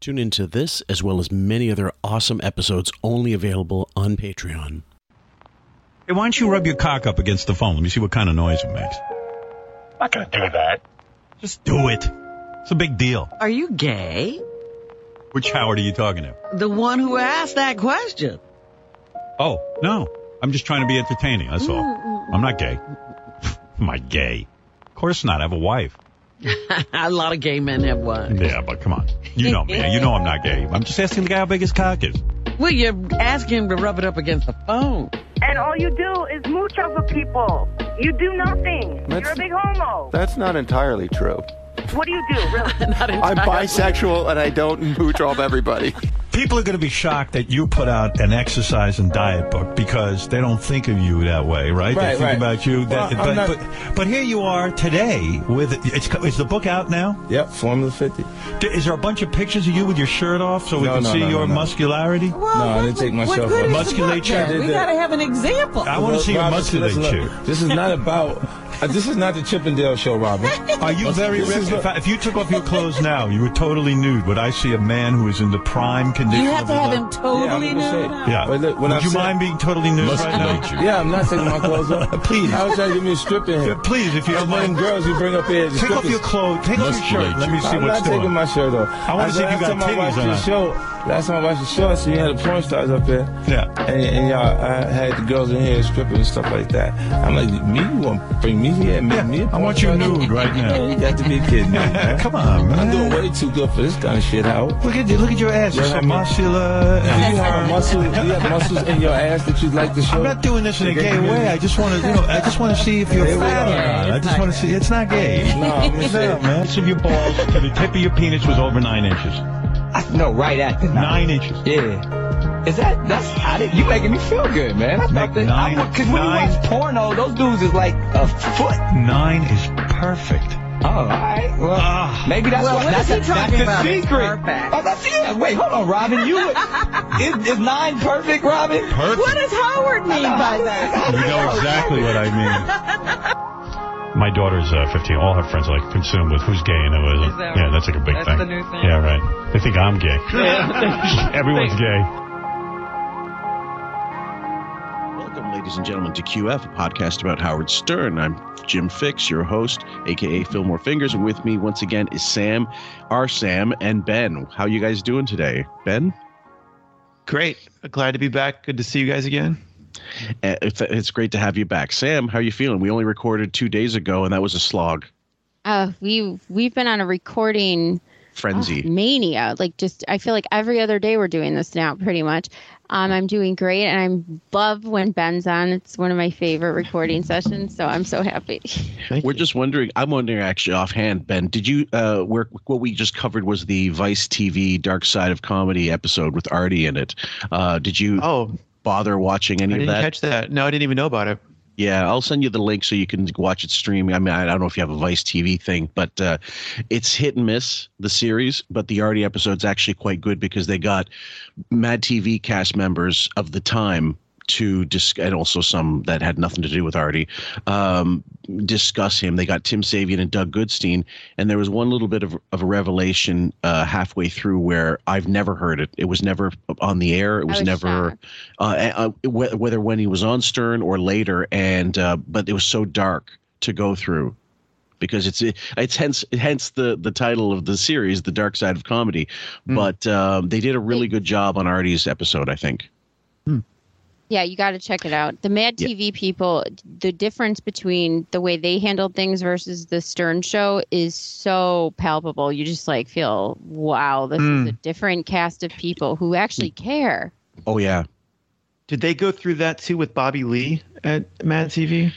Tune into this as well as many other awesome episodes only available on Patreon. Hey, why don't you rub your cock up against the phone? Let me see what kind of noise it makes. not gonna do that. Just do it. It's a big deal. Are you gay? Which Howard are you talking to? The one who asked that question. Oh, no. I'm just trying to be entertaining. That's all. I'm not gay. Am I gay? Of course not. I have a wife. a lot of gay men have wives. Yeah, but come on. You know me. You know I'm not gay. I'm just asking the guy how big his cock is. Well, you're asking him to rub it up against the phone. And all you do is mooch off of people. You do nothing. You're a big homo. That's not entirely true. What do you do, really? I'm bisexual and I don't mooch off everybody. People are going to be shocked that you put out an exercise and diet book because they don't think of you that way, right? they Right, think right. about you. That, Well, but, not- but, but here you are today with it's is the book out now? Yep, Formula 50. D- Is there a bunch of pictures of you with your shirt off so we No, can no, see no, your no, no. muscularity? no, I didn't take my What good off. is the Musculature? then? We gotta have an example. I want to see your Robin, musculature. listen, This is not about. Uh, this is not the Chippendale show, Robin. Are you very ripped? is In if you took off your clothes now, you were totally nude. Would I see a man who is in the prime condition? You have of to have life? him totally Yeah, nude. say- Yeah. But look, when Would I you said- mind being totally nude right now? Yeah, I'm not taking my clothes off. Please. I was trying to give me a strip in here. Please, if you All don't them mind. girls you bring up here. the Take off your clothes. Take off your shirt. Let me see I'm what's not taking my shirt off. I wanna see if you last got titties watched or your not. show. Last time I watched the show, I see you had the porn stars up there. Yeah. And, and y'all I had the girls in here stripping and stuff like that. I'm like, me? You want to bring me here? Make me a I porn want you star? nude right now. Man, you got to be kidding me, man. Come on, man. I'm doing way too good for this kind of shit, Howard. Look at you. Look at your ass. You're so muscular. Do you have muscles? Do you have muscles in your ass that you'd like to show? I'm not doing this in a gay way. I just want to, you know, I just want to see if you're fat or not. I just want to see. It's not gay. No, I'm gonna No, man. Each of your balls to the tip of your penis was over nine inches. I, no, right at the Nine inches. Yeah. Is that that's I did, you making me feel good, man? I Make thought that nine- because when you nine- watch porno, those dudes is like a foot. Nine is perfect. Oh, all right. Well, Ah. maybe that's Well, what, what that's, is he that's talking the about? secret. Perfect. Oh, that's yeah. Wait, hold on, Robin. You is, is nine perfect, Robin? Perfect. What does Howard mean by that? You know exactly what I mean. My daughter's uh, 15. All her friends are like consumed with who's gay and who isn't. Is that yeah, right? that's like a big That's thing. the new thing? Yeah, right. They think I'm gay. Everyone's gay. Welcome, ladies and gentlemen, to QF, a podcast about Howard Stern. I'm Jim Fixx, your host, aka Fillmore Fingers, and with me once again is Sam, our Sam, and Ben. How you guys doing today, Ben? Great. Glad to be back. Good to see you guys again. Uh, It's, it's great to have you back, Sam. How are you feeling? We only recorded two days ago, and that was a slog Uh, we we've been on a recording frenzy. oh, mania. Like just, I feel like every other day we're doing this now, pretty much. Um, I'm doing great, and I love when Ben's on. It's one of my favorite recording sessions, so I'm so happy. We're just wondering. I'm wondering, actually, offhand, Ben, did you? Uh, where what we just covered was the Vice TV Dark Side of Comedy episode with Artie in it. Uh, did you Oh, bother watching I any of didn't that? catch that. No, I didn't even know about it. Yeah, I'll send you the link so you can watch it streaming. I mean, I don't know if you have a Vice TV thing, but uh, it's hit and miss the series. But the Artie episode's actually quite good because they got Mad TV cast members of the time to discuss, and also some that had nothing to do with Artie, um, discuss him. They got Tim Savian and Doug Goodstein, and there was one little bit of, of a revelation uh, halfway through where I've never heard it. It was never on the air. It was, was never uh, uh, whether when he was on Stern or later, and uh, but it was so dark to go through because it's it's hence hence the the title of the series, The Dark Side of Comedy. But um, they did a really good job on Artie's episode, I think. Yeah, you got to check it out. The Mad Yeah. TV people, the difference between the way they handled things versus the Stern show is so palpable. You just like feel, wow, this is mm. a different cast of people who actually care. Oh yeah, Did they go through that too with Bobby Lee at Mad TV?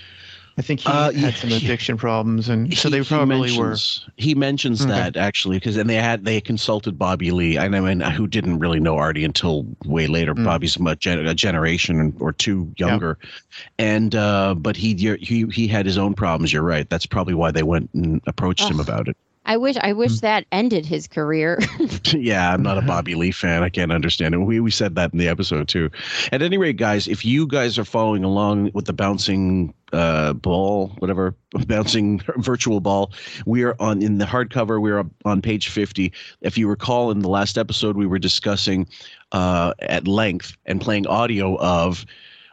I think he Uh, had yeah, some yeah. addiction problems, and so He- they he probably were. He mentions Okay. that actually because and they had they consulted Bobby Lee. I mean, who didn't really know Artie until way later. Mm. Bobby's a, gen- a generation or two younger, and uh, but he he he had his own problems. You're right. That's probably why they went and approached him about it. I wish I wish that ended his career. yeah, I'm not a Bobby Lee fan. I can't understand it. We we said that in the episode too. At any rate, guys, if you guys are following along with the bouncing uh, ball, whatever bouncing virtual ball, we are on in the hardcover. We're on page 50. If you recall, in the last episode, we were discussing uh, at length and playing audio of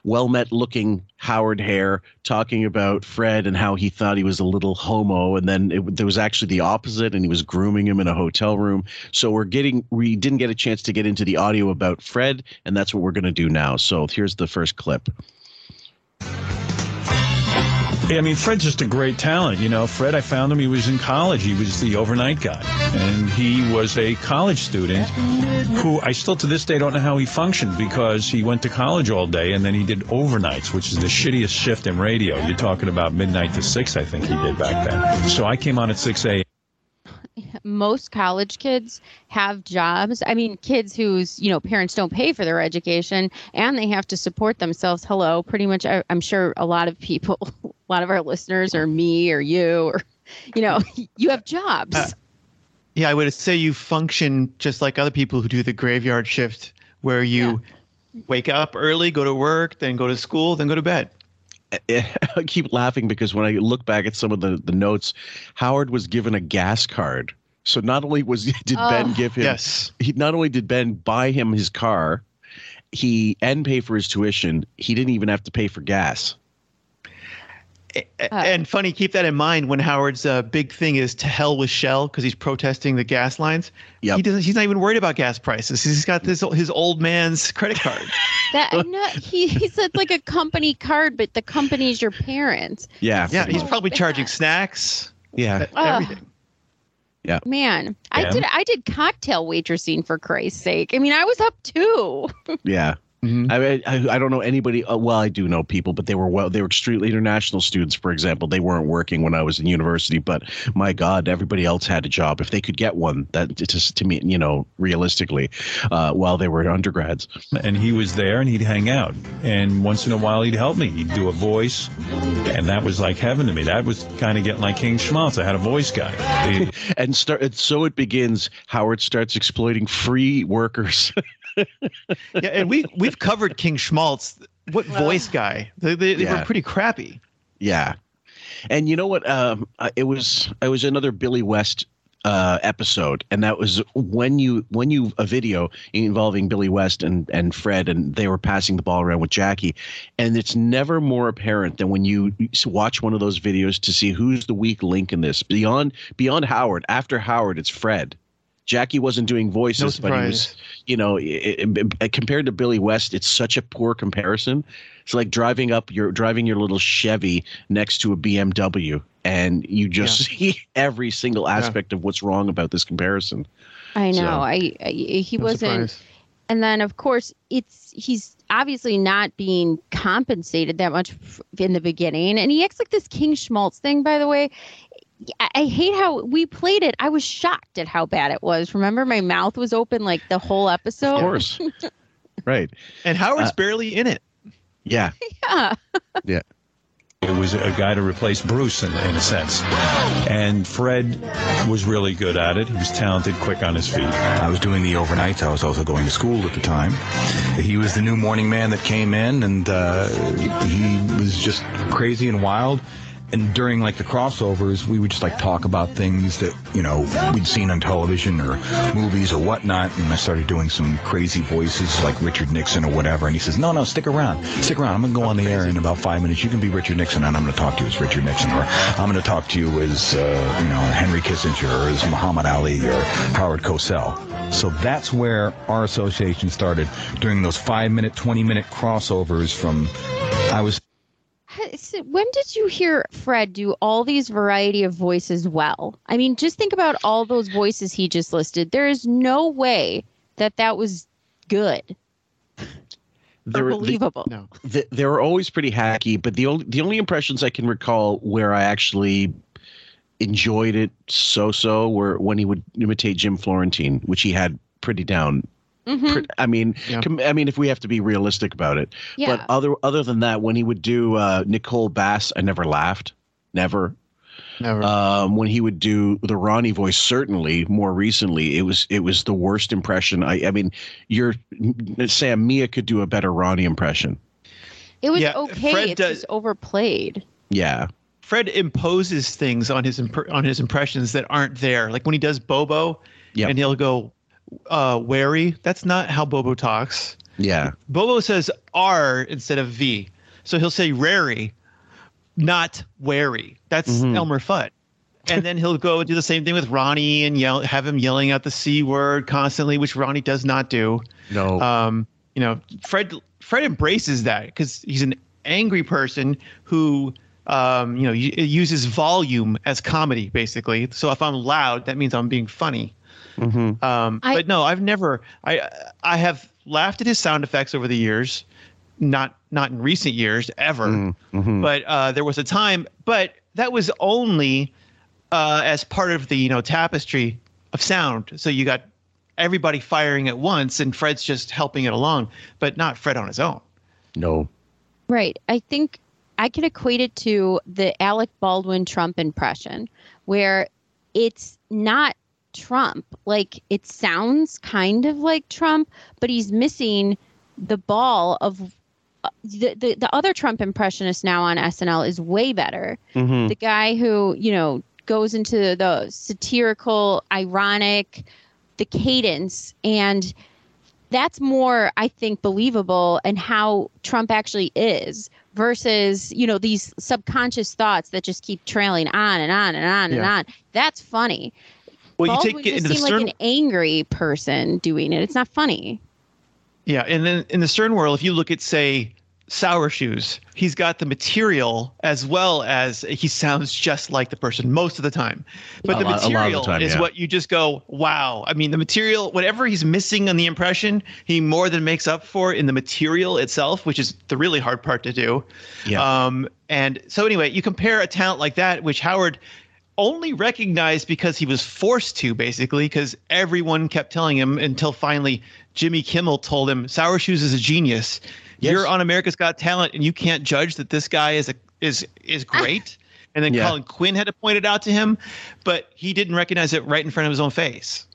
well met looking Howard Hare talking about Fred and how he thought he was a little homo. And then it, there was actually the opposite, and he was grooming him in a hotel room. So we're getting, we didn't get a chance to get into the audio about Fred, and that's what we're going to do now. So here's the first clip. I mean, Fred's just a great talent. You know, Fred, I found him. He was in college. He was the overnight guy. And he was a college student who I still to this day don't know how he functioned because he went to college all day and then he did overnights, which is the shittiest shift in radio. You're talking about midnight to six, I think he did back then. So I came on at 6 a.m. Most college kids have jobs. I mean, kids whose you know parents don't pay for their education and they have to support themselves. Hello, pretty much. I, I'm sure a lot of people, a lot of our listeners, or me, or you, or you know, you have jobs. Uh, yeah, I would say you function just like other people who do the graveyard shift, where you yeah. wake up early, go to work, then go to school, then go to bed. I keep laughing because when I look back at some of the, the notes, Howard was given a gas card. So not only was did oh, Ben give him yes. he not only did Ben buy him his car, he and pay for his tuition, he didn't even have to pay for gas. And funny, keep that in mind when Howard's uh, big thing is to hell with Shell because he's protesting the gas lines. Yep. he doesn't. He's not even worried about gas prices. He's got this his old man's credit card. that no, he he said like a company card, but the company's your parents. Yeah, yeah. He's probably charging snacks. Yeah, everything. Yeah. Man, Yeah. I did I did cocktail waitressing for Christ's sake. I mean, I was up too. Yeah. Mhm. I, I I don't know anybody. Uh, well, I do know people, but they were well. They were extremely international students, for example. They weren't working when I was in university, but my God, everybody else had a job if they could get one. That just to me, you know, realistically, uh, while they were undergrads. and he was there and he'd hang out and once in a while he'd help me he'd do a voice and that was like heaven to me that was kind of getting like king schmaltz i had a voice guy and start so it begins. Howard starts exploiting free workers. Yeah, and we we've covered King Schmaltz. What voice guy? They, they, they Yeah. were pretty crappy. Yeah, and you know what? Um, it was it was another Billy West uh, episode, and that was when you when you a video involving Billy West and and Fred, and they were passing the ball around with Jackie, and it's never more apparent than when you watch one of those videos to see who's the weak link in this. Beyond beyond Howard, after Howard, it's Fred. Jackie wasn't doing voices, No but he was, you know, it, it- it- compared to Billy West, it's such a poor comparison. It's like driving up your driving your little Chevy next to a BMW, and you just see every single aspect of what's wrong about this comparison. I know. So- I, I he No wasn't. surprise. And then of course it's he's obviously not being compensated that much in the beginning, and he acts like this King Schmaltz thing. By the way, I, I hate how we played it. I was shocked at how bad it was. Remember, my mouth was open like the whole episode. Of course, right? And Howard's Uh, barely in it. Yeah, Yeah. it was a guy to replace bruce in, in a sense and fred was really good at it he was talented quick on his feet I was doing the overnights. I was also going to school at the time. He was the new morning man that came in, and uh, he was just crazy and wild. And during like the crossovers, we would just like talk about things that you know we'd seen on television or movies or whatnot. And I started doing some crazy voices like Richard Nixon or whatever. And he says, "No, no, stick around, stick around. I'm gonna go on the air in about five minutes. You can be Richard Nixon, and I'm gonna talk to you as Richard Nixon, or I'm gonna talk to you as uh, you know Henry Kissinger, or as Muhammad Ali, or Howard Cosell." So that's where our association started during those five minute, 20 minute crossovers from I was When did you hear Fred do all these variety of voices well? I mean, just think about all those voices he just listed. There is no way that that was good or were- the- believable. No. th- they were always pretty hacky, but the only the only impressions I can recall where I actually enjoyed it so so were when he would imitate Jim Florentine, which he had pretty down. Mhm. I mean, Yeah. com- I mean, if we have to be realistic about it, Yeah. but other other than that, when he would do uh, Nicole Bass, I never laughed, never. Never. Um, when he would do the Ronnie voice, certainly more recently, it was it was the worst impression. I I mean, you're Sam Mia could do a better Ronnie impression. It was Yeah, okay. Fred it's does- just overplayed. Yeah. Fred imposes things on his imp- on his impressions that aren't there. Like when he does Bobo, Yep. and he'll go, uh, "Wary." That's not how Bobo talks. Yeah. Bobo says R instead of V, so he'll say "rary," not "wary." That's Mhm. Elmer Fudd. And then he'll go and do the same thing with Ronnie and yell, have him yelling out the c word constantly, which Ronnie does not do. No. Um, you know, Fred Fred embraces that because he's an angry person who, um, you know, uses volume as comedy basically. So if I'm loud, that means I'm being funny. Mm-hmm. Um, I- but no, I've never. I I have laughed at his sound effects over the years, not not in recent years ever. Mm-hmm. But uh, there was a time, but that was only uh, as part of the you know tapestry of sound. So you got everybody firing at once, and Fred's just helping it along, but not Fred on his own. No. Right. I think I can equate it to the Alec Baldwin Trump impression, where it's not Trump. Like it sounds kind of like Trump, but he's missing the ball of uh, the, the the other Trump impressionist now on SNL is way better. Mm-hmm. The guy who you know goes into the satirical, ironic, the cadence and that's more i think believable and how trump actually is versus you know these subconscious thoughts that just keep trailing on and on and on and Yeah. on that's funny Well, you Baldwin take it just into the seemed Stern. like an angry person doing it it's not funny Yeah, and then in the Stern world, if you look at say Sour Shoes, he's got the material as well as he sounds just like the person most of the time. But A the lot- a lot of the material time, is yeah. what you just go, wow. I mean, the material, whatever he's missing on the impression, he more than makes up for in the material itself, which is the really hard part to do. Yeah. Um, and so anyway, you compare a talent like that, which Howard only recognized because he was forced to, basically, because everyone kept telling him until finally Jimmy Kimmel told him, "Sour Shoes is a genius. Yes. You're on America's Got Talent, and you can't judge that this guy is a is is great." And then Yeah. Colin Quinn had to point it out to him, but he didn't recognize it right in front of his own face.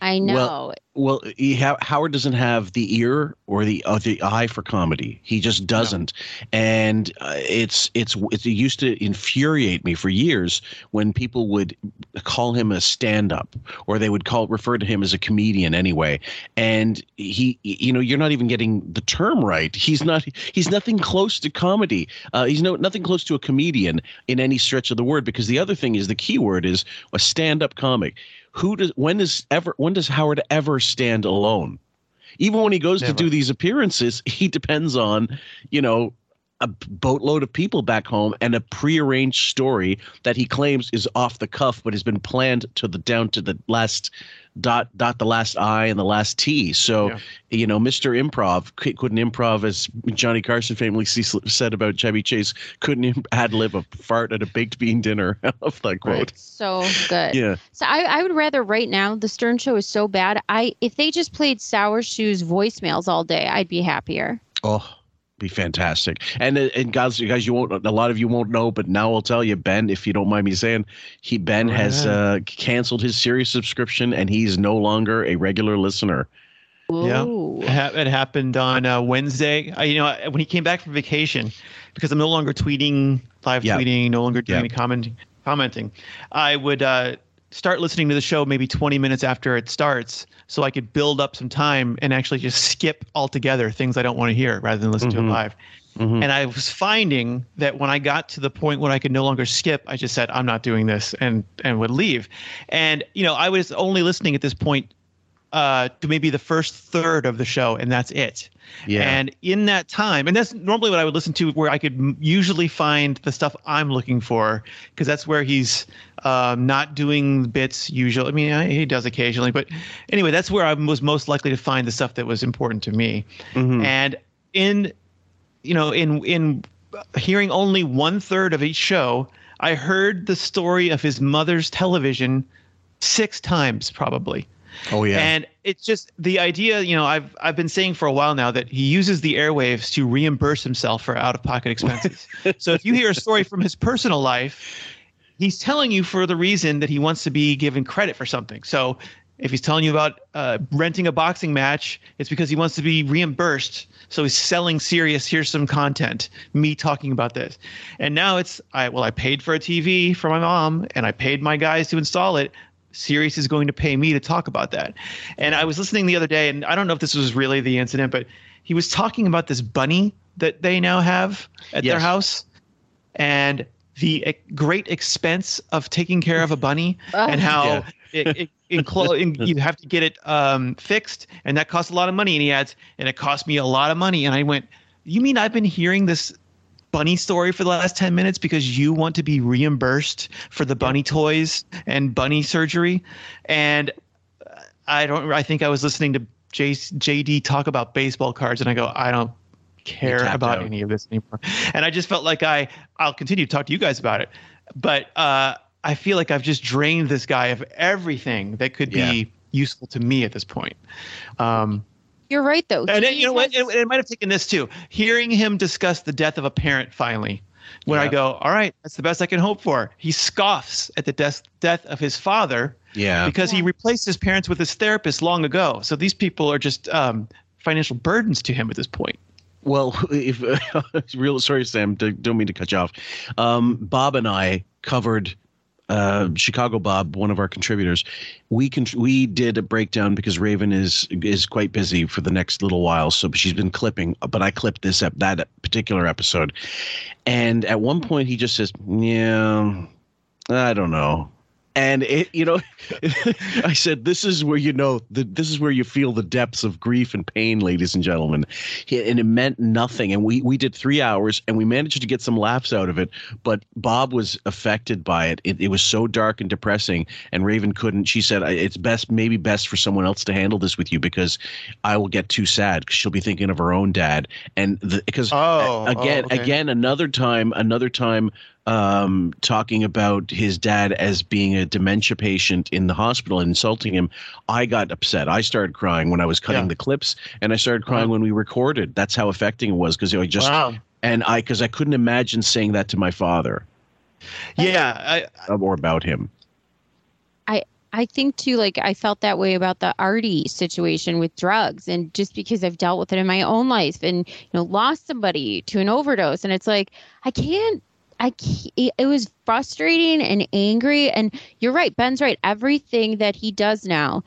I know Well, Well, he ha- Howard doesn't have the ear or the uh, the eye for comedy. He just doesn't, and uh, it's it's it used to infuriate me for years when people would call him a stand-up or they would call refer to him as a comedian anyway. And he, you know, you're not even getting the term right. He's not. He's nothing close to comedy. Uh, he's no nothing close to a comedian in any stretch of the word. Because the other thing is the key word is a stand-up comic who does when does ever when does Howard ever stand alone? Even when he goes Never. to do these appearances, he depends on, you know, a boatload of people back home and a prearranged story that he claims is off the cuff but has been planned to the down to the last dot dot the last i and the last t so Yeah. you know mr improv couldn't improv as johnny carson famously said about chevy chase couldn't im- ad lib a fart at a baked bean dinner i love that quote so good yeah So I, I would rather right now the Stern Show is so bad. I if they just played Sour Shoes voicemails all day, I'd be happier. Oh, be fantastic. And uh, and guys, you guys, you won't. A lot of you won't know, but now I'll tell you, Ben. If you don't mind me saying, he Ben Go has ahead. uh, canceled his series subscription, and he's no longer a regular listener. Yeah. It, happened on uh, Wednesday. I, you know, when he came back from vacation, because I'm no longer tweeting, live Yeah. tweeting, no longer doing Yeah. any commenting, commenting, I would uh, start listening to the show maybe 20 minutes after it starts, so I could build up some time and actually just skip altogether things I don't want to hear rather than listen to it Mhm. live. Mhm. And I was finding that when I got to the point when I could no longer skip, I just said, I'm not doing this and and would leave. And, you know, I was only listening at this point uh, to maybe the first third of the show, and that's it. Yeah. And in that time, and that's normally what I would listen to, where I could usually find the stuff I'm looking for, because that's where he's um, not doing bits usually. I mean, I- he does occasionally, but anyway, that's where I was most likely to find the stuff that was important to me. Mhm. And in, you know, in in hearing only one third of each show, I heard the story of his mother's television six times probably. Oh yeah. And it's just the idea, you know, I've I've been saying for a while now that he uses the airwaves to reimburse himself for out of pocket expenses. so if you hear a story from his personal life, he's telling you for the reason that he wants to be given credit for something. So if he's telling you about uh, renting a boxing match, it's because he wants to be reimbursed. So he's selling Sirius. Here's some content. Me talking about this, and now it's I well I paid for a TV for my mom, and I paid my guys to install it. Sirius is going to pay me to talk about that. And I was listening the other day, and I don't know if this was really the incident, but he was talking about this bunny that they now have at their house, and the great expense of taking care of a bunny, and how Yeah. it, it inclo- in, you have to get it um, fixed, and that costs a lot of money. And he adds, and it cost me a lot of money. And I went, you mean I've been hearing this bunny story for the last 10 minutes because you want to be reimbursed for the bunny toys and bunny surgery. And i don't i think i was listening to J, jd talk about baseball cards and i go i don't care about out. any of this anymore. And i just felt like i i'll continue to talk to you guys about it. But uh i feel like i've just drained this guy of everything that could be useful to me at this point. Um You're right though. and it, you know what? It, it might have taken this too. Hearing him discuss the death of a parent finally, when I go, all right, that's the best I can hope for. He scoffs at the death death of his father Yeah. because he replaced his parents with his therapist long ago. So these people are just um, financial burdens to him at this point. Well, if real sorry, Sam, don't mean to cut you off. Um, Bob and I covered uh, Chicago. Bob, one of our contributors, we con- we did a breakdown because Raven is is quite busy for the next little while, so she's been clipping. But I clipped this up that particular episode, and at one point he just says, "Yeah, I don't know." And it, you know, I said, "This is where you know, the, this is where you feel the depths of grief and pain, ladies and gentlemen." And it meant nothing. And we we did three hours, and we managed to get some laughs out of it. But Bob was affected by it. It, it was so dark and depressing. And Raven couldn't. She said, "It's best, maybe best for someone else to handle this with you because I will get too sad because she'll be thinking of her own dad." And because Oh, again, oh, okay. again, another time, another time um, talking about his dad as being a dementia patient in the hospital and insulting him, I got upset. I started crying when I was cutting Yeah. the clips, and I started crying Uh-huh. when we recorded. That's how affecting it was because I just Wow. and I because I couldn't imagine saying that to my father Yeah, I, or about him. I I think too, like I felt that way about the Artie situation with drugs, and just because I've dealt with it in my own life, and you know, lost somebody to an overdose, and it's like I can't. I it was frustrating and angry, and you're right. Ben's right. Everything that he does now,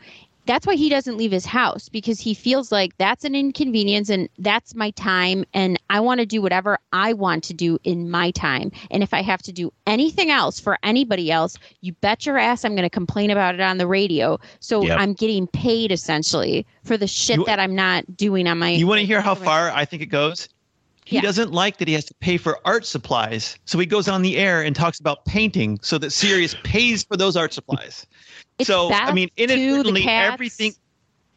that's why he doesn't leave his house because he feels like that's an inconvenience and that's my time, and I want to do whatever I want to do in my time. And if I have to do anything else for anybody else, you bet your ass I'm going to complain about it on the radio. So Yep. I'm getting paid essentially for the shit You- that I'm not doing on my. you want to hear how far I think it goes? He Yeah. doesn't like that he has to pay for art supplies. So he goes on the air and talks about painting so that Sirius pays for those art supplies. It's so, I mean, inadvertently, everything,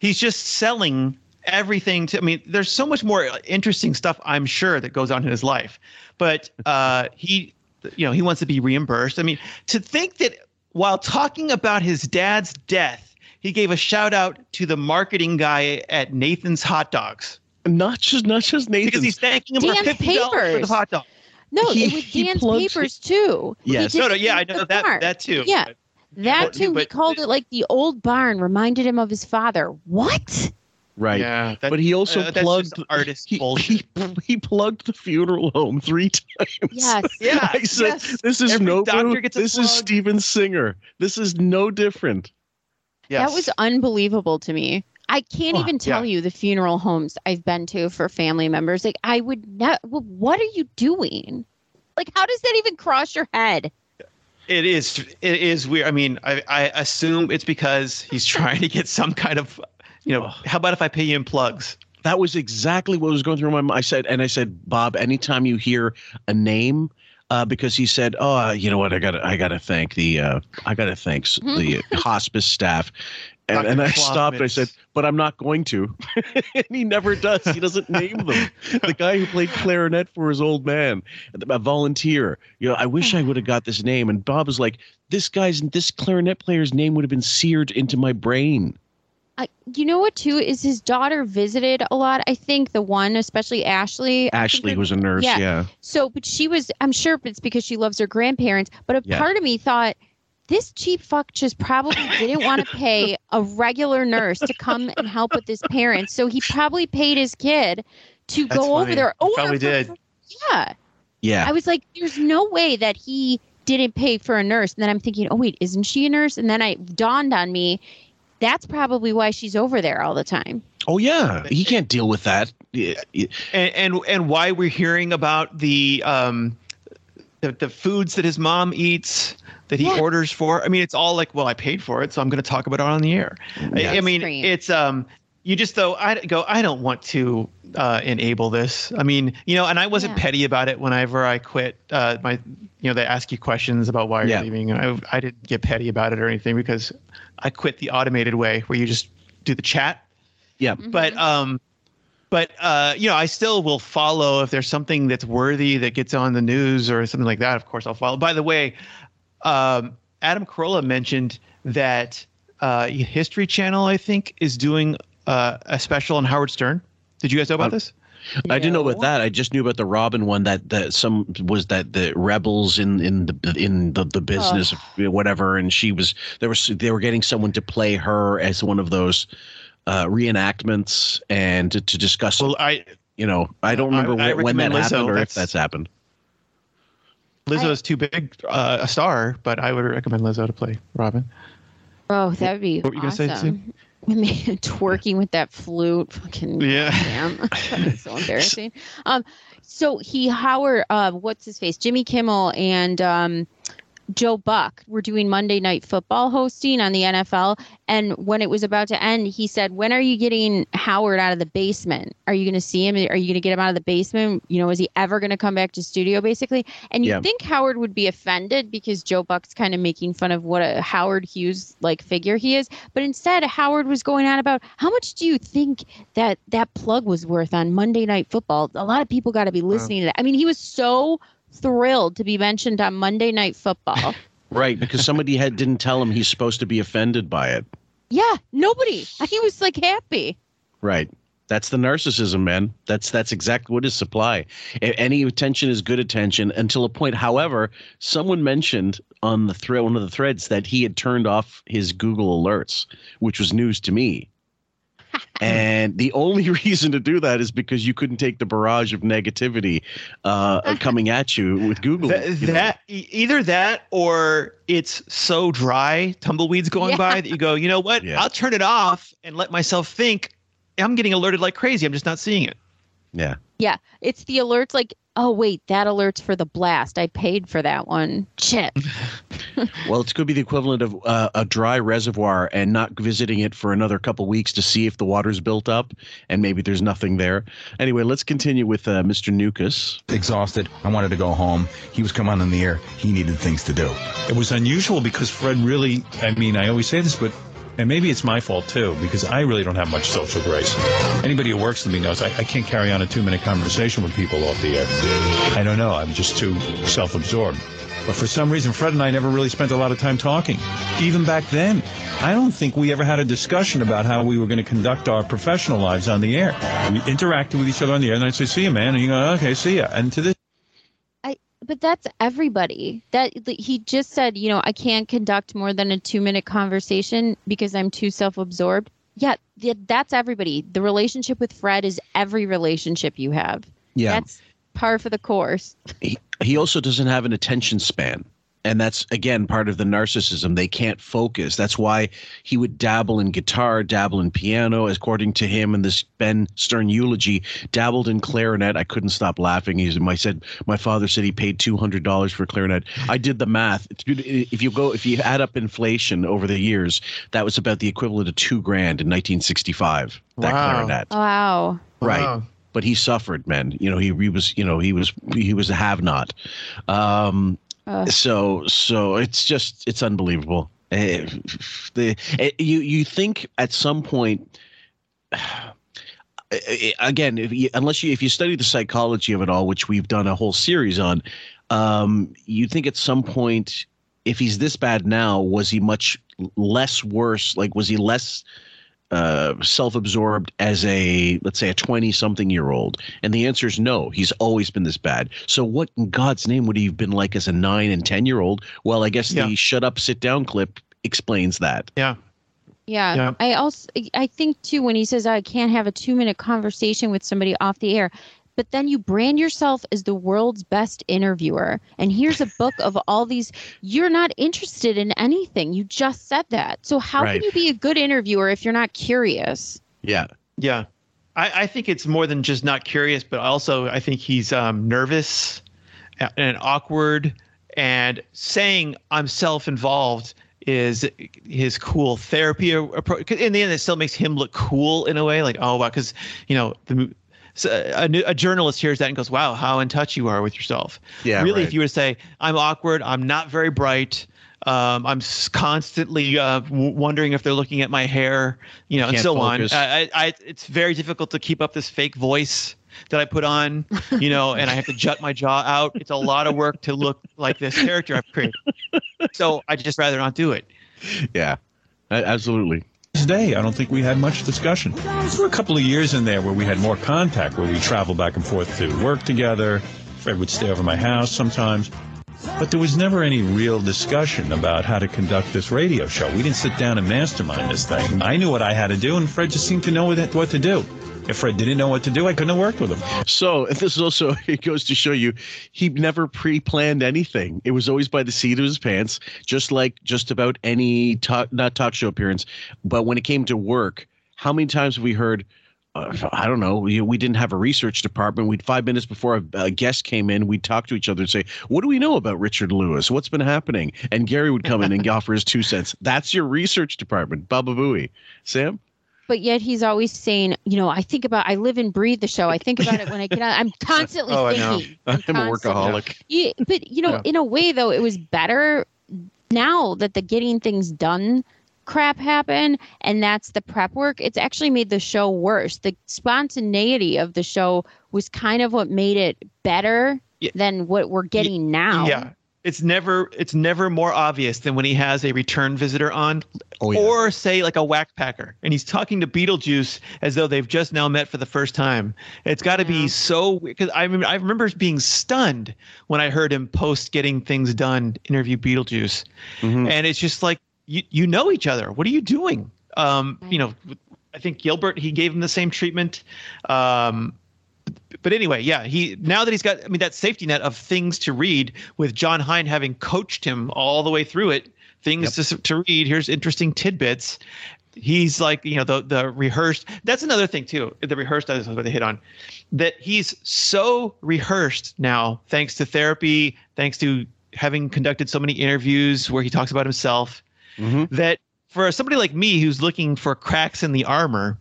he's just selling everything to, I mean, there's so much more interesting stuff, I'm sure, that goes on in his life. But uh, he, you know, he wants to be reimbursed. I mean, to think that while talking about his dad's death, he gave a shout out to the marketing guy at Nathan's Hot Dogs Not just not just Nathan. because he's thanking him Dan's for fifty dollars for the Papers. hot dog. No, He- it was Dan's plugs- papers too. He Yes. No, no, yeah, I know that barn. that too. Yeah, but- that But- too. he but- called it like the old barn reminded him of his father. What? right. Yeah, that- but he also uh, plugged just artist he, he he plugged the funeral home three times. Yes. Yeah, I said, yes. "This is Every no doctor gets a This is. Steven Singer. This is no different." Yes. That was unbelievable to me. I can't Oh, even tell yeah. you the funeral homes I've been to for family members. Like, I would not. Well, what are you doing? Like, how does that even cross your head? It is. It is weird. I mean, I, I assume it's because he's trying to get some kind of, you know, how about if I pay you in plugs? That was exactly what was going through my mind. I said, and I said, Bob, anytime you hear a name, uh, because he said, "Oh, you know what? I got to, I got to thank the, uh, I got to thank the hospice staff." And, Dr. and I Klofman. stopped. I said, "But I'm not going to." and he never does. He doesn't name them. The guy who played clarinet for his old man, a volunteer. You know, I wish I would have got this name. And Bob was like, "This guy's, this clarinet player's name would have been seared into my brain." I, you know what too is his daughter visited a lot. I think the one, especially Ashley. Ashley was a nurse. Yeah. So, but she was. I'm sure it's because she loves her grandparents. But a Yeah. part of me thought this cheap fuck just probably didn't want to pay a regular nurse to come and help with his parents. So he probably paid his kid to That's go over there. Oh, Or probably did. Yeah. Yeah. I was like, there's no way that he didn't pay for a nurse. And then I'm thinking, oh wait, isn't she a nurse? And then I dawned on me, that's probably why she's over there all the time. Oh yeah. He can't deal with that. Yeah, yeah. and and and why we're hearing about the um the, the foods that his mom eats that he Yeah. orders for i mean it's all like well i paid for it so i'm going to talk about it on the air I, I mean Extreme. it's um you just though i go i don't want to uh enable this i mean you know and i wasn't Yeah. petty about it whenever i quit uh my you know they ask you questions about why you're Yeah. leaving I, I didn't get petty about it or anything because i quit the automated way where you just do the chat Yeah. but um but uh you know i still will follow if there's something that's worthy that gets on the news or something like that of course i'll follow. By the way um adam carolla mentioned that uh history channel i think is doing uh, a special on howard stern. Did you guys know about Uh, this? I didn't know about that. I just knew about the Robin one that that some was that the rebels in in the in the, the business of whatever, and she was there was they were getting someone to play her as one of those uh, reenactments and to, to discuss. well i you know, I don't I- remember I wh- when that Lizzo. happened or if That's- that's happened. lizzo is too big uh, a star but i would recommend lizzo to play robin Oh, that would be What were you gonna say, awesome. twerking with that flute, fucking Yeah. damn, That's so embarrassing. Um, so he Howard, uh, what's his face, Jimmy Kimmel and um, Joe Buck were doing Monday Night Football hosting on the NFL, and when it was about to end, he said, "When are you getting Howard out of the basement? Are you going to see him? Are you going to get him out of the basement? You know, is he ever going to come back to studio, basically?" And you Yeah. think Howard would be offended because Joe Buck's kind of making fun of what a Howard Hughes like figure he is, but instead Howard was going on about how much do you think that that plug was worth on Monday Night Football? A lot of people got to be listening to that. I mean, he was so thrilled to be mentioned on Monday Night Football. Right, because somebody had didn't tell him he's supposed to be offended by it. yeah, nobody. He was like happy. Right. That's the narcissism, man. That's that's exactly what is supply. Any attention is good attention until a point. However, someone mentioned on the thread, one of the threads, that he had turned off his Google alerts, which was news to me. And the only reason to do that is because you couldn't take the barrage of negativity uh, coming at you with Google. That, you know? that e- either that or it's so dry, tumbleweeds going Yeah. by that you go, you know what? Yeah. I'll turn it off and let myself think. I'm getting alerted like crazy. I'm just not seeing it. yeah. Yeah, it's the alerts like, oh wait, that alert's for the blast. I paid for that one. Shit. Well, it's going to be the equivalent of uh, a dry reservoir and not visiting it for another couple weeks to see if the water's built up and maybe there's nothing there. Anyway, let's continue with uh, Mr. Nukis. Exhausted. I wanted to go home. He was coming on the air. He needed things to do. It was unusual because Fred really, I mean, I always say this, but, and maybe it's my fault too, because I really don't have much social grace. Anybody who works with me knows I, I can't carry on a two minute conversation with people off the air. I don't know. I'm just too self absorbed. But for some reason, Fred and I never really spent a lot of time talking. Even back then, I don't think we ever had a discussion about how we were going to conduct our professional lives on the air. We interacted with each other on the air, and I'd say, see you, man. And you go, okay, see ya. And to this I but that's everybody. That he just said, you know, I can't conduct more than a 2-minute conversation because I'm too self-absorbed. Yeah, that's everybody. The relationship with Fred is every relationship you have. Yeah. That's par for the course. he, he also doesn't have an attention span. And that's again part of the narcissism. They can't focus. That's why he would dabble in guitar, dabble in piano, according to him in this Ben Stern eulogy, dabbled in clarinet. I couldn't stop laughing. He's I said my father said he paid two hundred dollars for clarinet. I did the math. If you go if you add up inflation over the years, that was about the equivalent of two grand in nineteen sixty five. That clarinet. Wow. Right. Wow. But he suffered, man. You know, he, he was, you know, he was, he was a have not. Um, Ugh. so, so it's just, it's unbelievable. Eh, the, eh, you, you think at some point, eh, again, if you, unless you, if you study the psychology of it all, which we've done a whole series on, um, you think at some point, if he's this bad now, was he much less worse? Like, was he less uh, self-absorbed as a let's say a 20 something year old and the answer is no he's always been this bad so what in god's name would he have been like as a 9 and 10 year old well i guess Yeah. the shut up sit down clip explains that Yeah. Yeah. Yeah. I also I think too when he says I can't have a 2-minute conversation with somebody off the air, but then you brand yourself as the world's best interviewer. And here's a book of all these you're not interested in anything. You just said that. So how Right. can you be a good interviewer if you're not curious? yeah Yeah. I, I think it's more than just not curious, but also I think he's um, nervous and awkward. And saying I'm self involved is his cool therapy approach. In the end, it still makes him look cool in a way. Like, oh, wow. Because, you know, the, so a, a journalist hears that and goes, wow, how in touch you are with yourself. Yeah, Really, right. if you were to say, I'm awkward, I'm not very bright. Um, I'm constantly uh, w- wondering if they're looking at my hair, you know, and so focus. on. I, I, it's very difficult to keep up this fake voice that I put on, you know, and I have to jut my jaw out. It's a lot of work to look like this character I've created. So I just rather not do it. yeah absolutely day, I don't think we had much discussion. There were a couple of years in there where we had more contact, where we traveled back and forth to work together. Fred would stay over my house sometimes. But there was never any real discussion about how to conduct this radio show. We didn't sit down and mastermind this thing. I knew what I had to do, and Fred just seemed to know what what to do. If Fred didn't know what to do, I couldn't have worked with him. So this is also it goes to show you he never pre-planned anything. It was always by the seat of his pants, just like just about any talk not talk show appearance. But when it came to work, how many times have we heard? Uh, I don't know. We, we didn't have a research department. We'd five minutes before a, a guest came in, we'd talk to each other and say, "What do we know about Richard Lewis? What's been happening?" And Gary would come in and offer his two cents. That's your research department, Baba Booey. Sam. But yet he's always saying, you know, I think about, I live and breathe the show. I think about it when I get out. I'm constantly Oh, I know. thinking. I'm a workaholic. Yeah, but you know, Yeah. in a way though, it was better now that the getting things done crap happened and that's the prep work. It's actually made the show worse. The spontaneity of the show was kind of what made it better than what we're getting now. Yeah. It's never it's never more obvious than when he has a return visitor on, Oh, yeah. or say like a whack packer, and he's talking to Beetlejuice as though they've just now met for the first time. It's got to be so because I remember I remember being stunned when I heard him post getting things done interview Beetlejuice, Mm-hmm. and it's just like you you know each other. What are you doing? Um, you know, I think Gilbert he gave him the same treatment. Um, but anyway, yeah, he now that he's got I mean that safety net of things to read with Jon Hein having coached him all the way through it, things to, to read, here's interesting tidbits. He's like, you know, the the rehearsed. That's another thing too. The rehearsed is what they hit on. That he's so rehearsed now, thanks to therapy, thanks to having conducted so many interviews where he talks about himself, mm-hmm. that for somebody like me who's looking for cracks in the armor,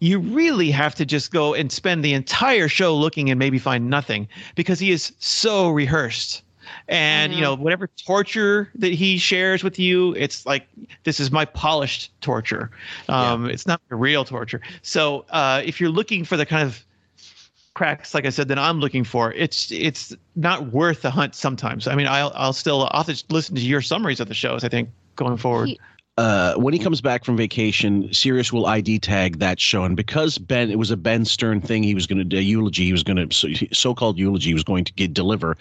you really have to just go and spend the entire show looking and maybe find nothing because he is so rehearsed. And you know, whatever torture that he shares with you, it's like this is my polished torture. Um, It's not the real torture. So uh, if you're looking for the kind of cracks, like I said, that I'm looking for, it's it's not worth the hunt. Sometimes, I mean, I'll I'll still I'll have to listen to your summaries of the shows. I think going forward. Uh, when he comes back from vacation, Sirius will ID tag that show, and because Ben, it was a Ben Stern thing, he was going to do a eulogy. He was going to so, called eulogy. He was going to get deliver.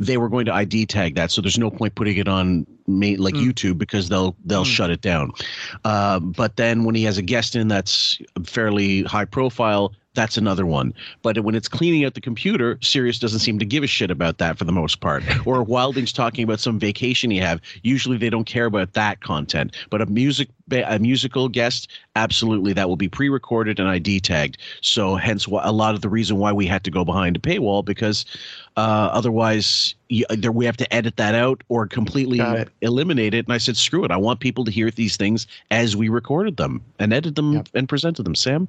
They were going to ID tag that, so there's no point putting it on ma- like YouTube because they'll they'll shut it down. Um, but then when he has a guest in that's fairly high profile. That's another one. But when it's cleaning out the computer, Sirius doesn't seem to give a shit about that for the most part. Or Wilding's talking about some vacation you have. Usually they don't care about that content. But a music a musical guest, absolutely, that will be pre-recorded and ID tagged. So hence a lot of the reason why we had to go behind a paywall because uh, otherwise you, there, we have to edit that out or completely it. eliminate it. And I said, screw it. I want people to hear these things as we recorded them and edited them and presented them. Sam.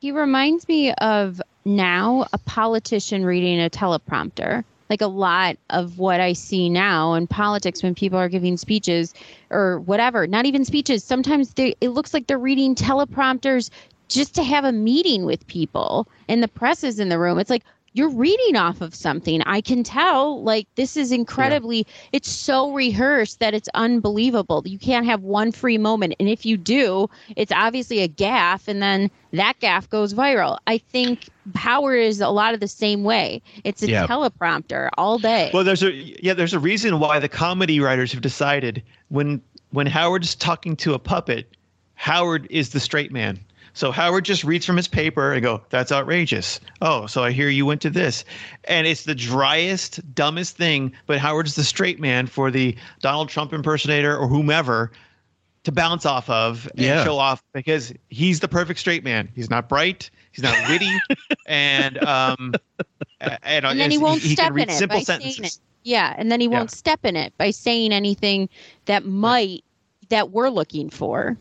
He reminds me of now a politician reading a teleprompter. Like a lot of what I see now in politics when people are giving speeches or whatever, not even speeches. Sometimes they, it looks like they're reading teleprompters just to have a meeting with people and the press is in the room. It's like, you're reading off of something. I can tell, like, this is incredibly, it's so rehearsed that it's unbelievable. You can't have one free moment. And if you do, it's obviously a gaffe, and then that gaffe goes viral. I think Howard is a lot of the same way. It's a Yeah. teleprompter all day. Well, there's a yeah, there's a reason why the comedy writers have decided when when Howard's talking to a puppet, Howard is the straight man. So Howard just reads from his paper and go, "That's outrageous." Oh, so I hear you went to this, and it's the driest, dumbest thing. But Howard's the straight man for the Donald Trump impersonator or whomever to bounce off of and Yeah. show off because he's the perfect straight man. He's not bright, he's not witty, and um, and, and then he won't he step can read in it simple by sentences. saying it. Yeah, and then he won't step in it by saying anything that might that we're looking for.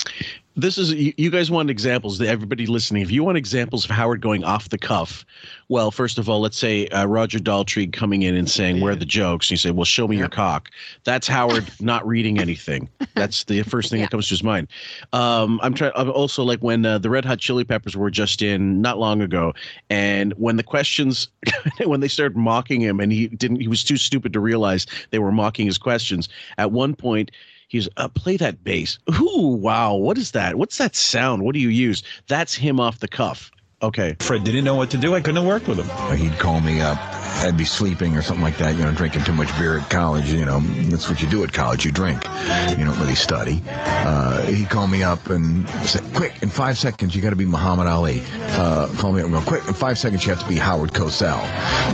This is you, guys want examples that everybody listening if you want examples of howard going off the cuff well first of all let's say uh, roger daltrey coming in and saying where are the jokes? And you say well show me your cock. That's howard not reading anything. That's the first thing that comes to his mind. Um, i'm trying i'm also like when uh, the red hot chili peppers were just in not long ago and when the questions when they started mocking him and he didn't he was too stupid to realize they were mocking his questions at one point He's uh, play that bass. Ooh, wow! What is that? What's that sound? What do you use? That's him off the cuff. Okay. Fred didn't know what to do. I couldn't have worked with him. He'd call me up. I'd be sleeping or something like that, you know, drinking too much beer at college. You know, that's what you do at college. You drink. You don't really study. Uh, he'd call me up and say, quick, in five seconds, you got to be Muhammad Ali. Uh, call me up and go, quick, in five seconds, you have to be Howard Cosell.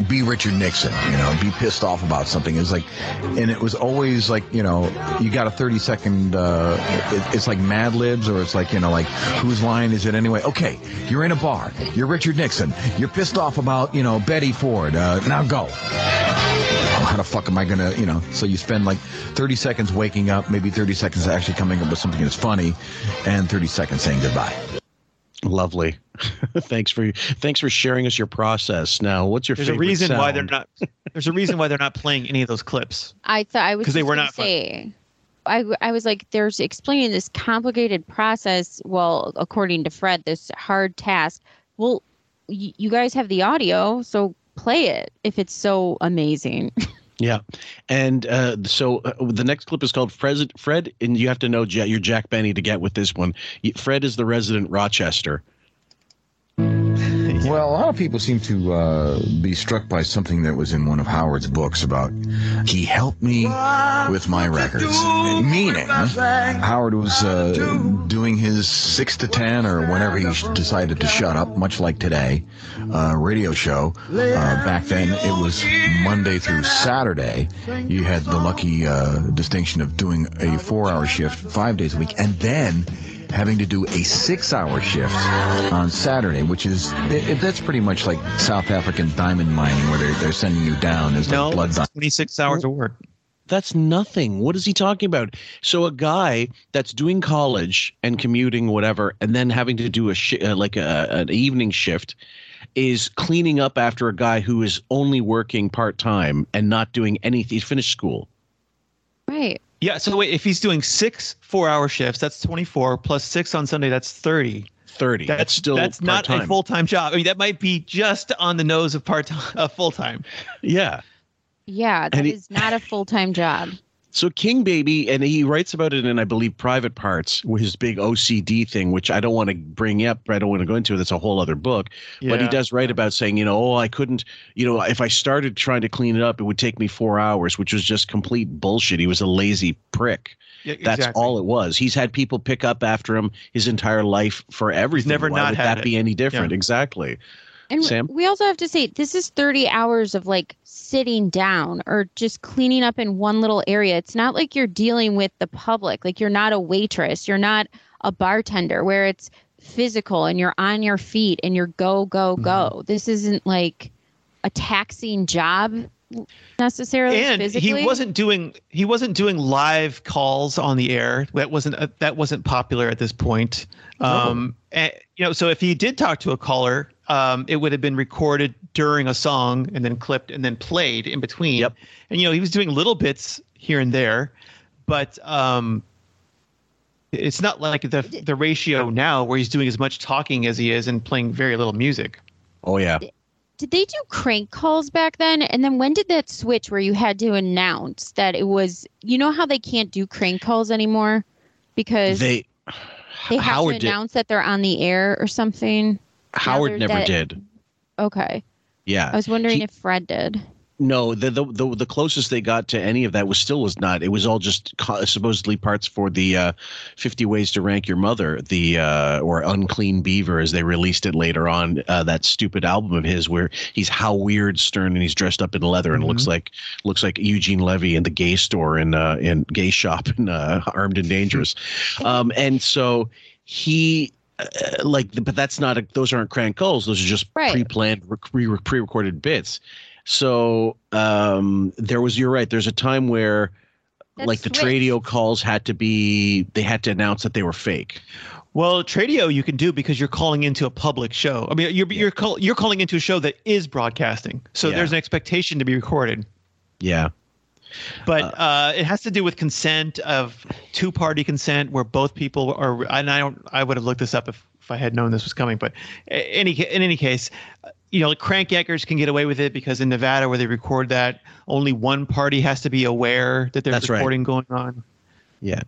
Be Richard Nixon, you know, be pissed off about something. It's like, and it was always like, you know, you got a 30 second, uh, it, it's like Mad Libs or it's like, you know, like, whose line is it anyway? Okay, you're in a bar. You're Richard Nixon. You're pissed off about, you know, Betty Ford. Uh, now go. How the fuck am I gonna, you know? So you spend like 30 seconds waking up, maybe 30 seconds actually coming up with something that's funny, and 30 seconds saying goodbye. Lovely. thanks for thanks for sharing us your process. Now, what's your There's a favorite reason why they're not. There's a reason why they're not playing any of those clips. I thought I was because they were not fun. say. I, I was like, there's explaining this complicated process. Well, according to Fred, this hard task. Well, y- you guys have the audio, so play it if it's so amazing. Yeah, and uh, so uh, the next clip is called Fred. Fred, and you have to know Ja- you're Jack Benny to get with this one. Fred is the resident Rochester. Well, a lot of people seem to uh, be struck by something that was in one of Howard's books about he helped me with my records. Meaning, Howard was uh, doing his 6 to 10 or whenever he decided to shut up, much like today, uh, radio show. Uh, back then, it was Monday through Saturday. You had the lucky uh, distinction of doing a four hour shift five days a week. And then having to do a six-hour shift on Saturday, which is it, it- that's pretty much like South African diamond mining, where they're, they're sending you down as No, like blood. it's 26 hours of work. That's nothing. What is he talking about? So a guy that's doing college and commuting, whatever, and then having to do a shi uh, like a, an evening shift, is cleaning up after a guy who is only working part time and not doing anything. He's finished school. right. Yeah. So wait, if he's doing six four-hour shifts, that's 24 plus six on Sunday. That's 30. Thirty. That's, That's still that's not a full-time job. I mean, that might be just on the nose of part-time, uh, full-time. Yeah. Yeah, that And is he- not a full time job. So King Baby, and he writes about it in, I believe, Private Parts, with his big OCD thing, which I don't want to bring up. I don't want to go into. It. That's a whole other book. But he does write about saying, you know, oh, I couldn't, you know, if I started trying to clean it up, it would take me four hours, which was just complete bullshit. He was a lazy prick. Yeah, That's exactly. all it was. He's had people pick up after him his entire life for everything. never Why not would that it. be any different? Yeah. Exactly. And Sam? we also have to say this is 30 hours of like sitting down or just cleaning up in one little area. It's not like you're dealing with the public. Like you're not a waitress, you're not a bartender where it's physical and you're on your feet and you're go go go. Mm-hmm. This isn't like a taxing job necessarily and physically. he wasn't doing he wasn't doing live calls on the air that wasn't uh, that wasn't popular at this point um and, you know so if he did talk to a caller um it would have been recorded during a song and then clipped and then played in between Yep. and you know he was doing little bits here and there but um it's not like the the ratio now where he's doing as much talking as he is and playing very little music Oh yeah. did they do crank calls back then? And then when did that switch where you had to announce that it was? You know how they can't do crank calls anymore because They they have Howard to did- announce that they're on the air or something. Howard never that- did. Okay, Yeah. I was wondering He- if Fred did. No, the, the the the closest they got to any of that was still was not. It was all just co- supposedly parts for the uh, Fifty Ways to Rank Your Mother, the uh, or Unclean Beaver, as they released it later on. Uh, that stupid album of his where he's how weird Stern and he's dressed up in leather and looks like looks like Eugene Levy in the gay store in uh, in gay shop in uh, Armed and Dangerous, um, and so he. Uh, like, but that's not a, those aren't crank calls. Those are just Right. pre-planned, pre pre-recorded bits. So um, there was. You're right. There's a time where, That like, the switched. Tradio calls had to be. They had to announce that they were fake. Well, Tradio you can do because you're calling into a public show. I mean, you're you're call, you're calling into a show that is broadcasting, so Yeah. there's an expectation to be recorded. Yeah. But uh, it has to do with consent of two-party consent, where both people are. And I don't. I would have looked this up if, if I had known this was coming. But any in any case, uh, you know, crank yankers can get away with it because in Nevada, where they record that, only one party has to be aware that there's That's right. recording going on. Yeah,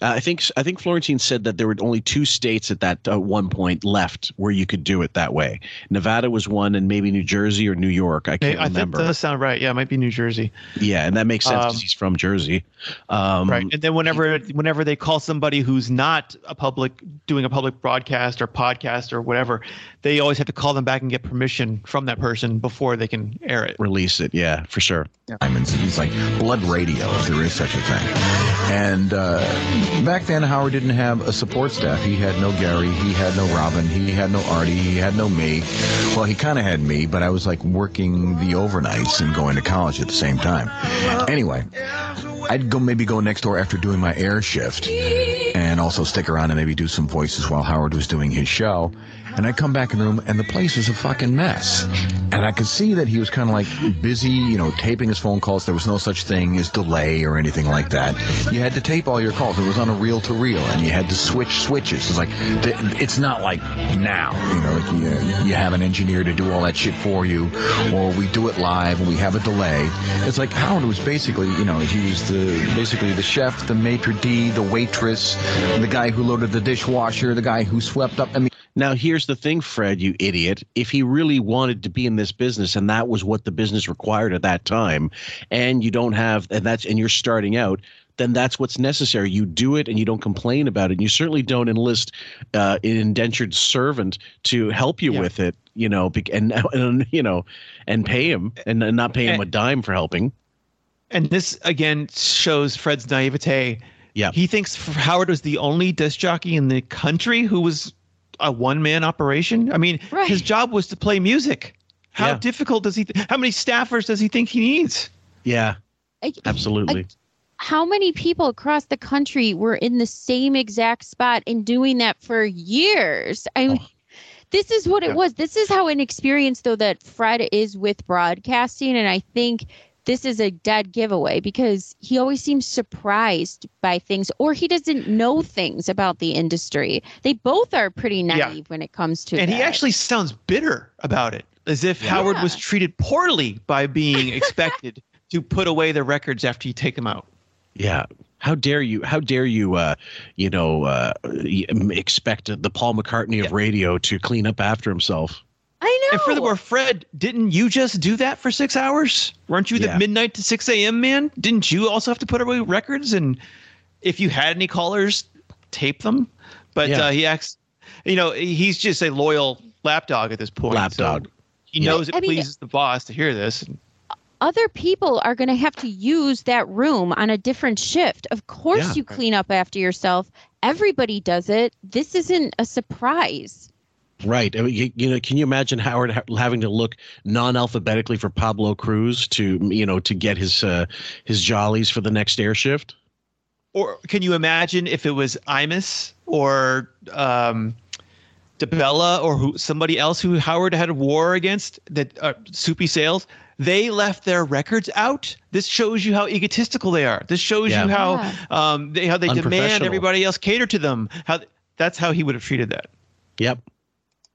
uh, I think I think Florentine said that there were only two states at that uh, one point left where you could do it that way. Nevada was one, and maybe New Jersey or New York. I can't I think remember. that does sound right. Yeah, it might be New Jersey. yeah, and that makes sense because Um, he's from Jersey. Um, right and then whenever whenever they call somebody who's not a public doing a public broadcast or podcast or whatever they always have to call them back and get permission from that person before they can air it Release it. Yeah, for sure. Diamonds. He's like blood radio, if there is such a thing. And uh, back then, Howard didn't have a support staff. He had no Gary. He had no Robin. He had no Artie. He had no me. Well, he kind of had me, but I was like working the overnights and going to college at the same time. Anyway, I'd go maybe go next door after doing my air shift and also stick around and maybe do some voices while Howard was doing his show. And I come back in the room and the place is a fucking mess. And I could see that he was kind of like busy, you know, taping his phone calls. There was no such thing as delay or anything like that. You had to tape all your calls. It was on a reel to reel and you had to switch switches. It's like, it's not like now, you know, like you, you have an engineer to do all that shit for you or we do it live and we have a delay. It's like Howard was basically, you know, he was the, basically the chef, the maitre d', the waitress, the guy who loaded the dishwasher, the guy who swept up. I mean, Now, here's the thing, Fred, you idiot. If he really wanted to be in this business and that was what the business required at that time, and you don't have, and that's, and you're starting out, then that's what's necessary. You do it and you don't complain about it. And you certainly don't enlist uh, an indentured servant to help you Yeah. with it, you know, and, and, you know, and pay him and, and not pay him And- a dime for helping. and this again shows fred's naivete Yeah. he thinks howard was the only disc jockey in the country who was a one-man operation i mean Right. his job was to play music how Yeah. difficult does he th- how many staffers does he think he needs Yeah, I- absolutely. how many people across the country were in the same exact spot and doing that for years? I oh. mean, this is what it Oh. Was. This is how inexperienced, though, that Fred is with broadcasting. And I think this is a dead giveaway because he always seems surprised by things or he doesn't know things about the industry. They both are pretty Yeah. naive when it comes to and he actually sounds bitter about it as if howard was treated poorly by being expected to put away the records after you take them out Yeah. How dare you? How dare you? Uh, you know, uh, expect the Paul McCartney of radio to clean up after himself. I know. and furthermore fred didn't you just do that for six hours weren't you the Yeah. midnight to 6 a.m man didn't you also have to put away records and if you had any callers tape them but Yeah. uh, he acts you know he's just a loyal lapdog at this point so Lapdog. he Yeah. knows it I mean- pleases the boss to hear this other people are going to have to use that room on a different shift. Of course, Yeah. you clean up after yourself. Everybody does it. This isn't a surprise. Right. I mean, you, you know, can you imagine Howard ha- having to look non-alphabetically for Pablo Cruise to, you know, to get his uh, his jollies for the next air shift? Or can you imagine if it was Imus or um, DeBella or who somebody else who Howard had a war against that uh, Soupy Sales? They left their records out. This shows you how egotistical they are. This shows Yeah. you how Yeah. um, they how they demand everybody else cater to them. How that's how he would have treated that. Yep.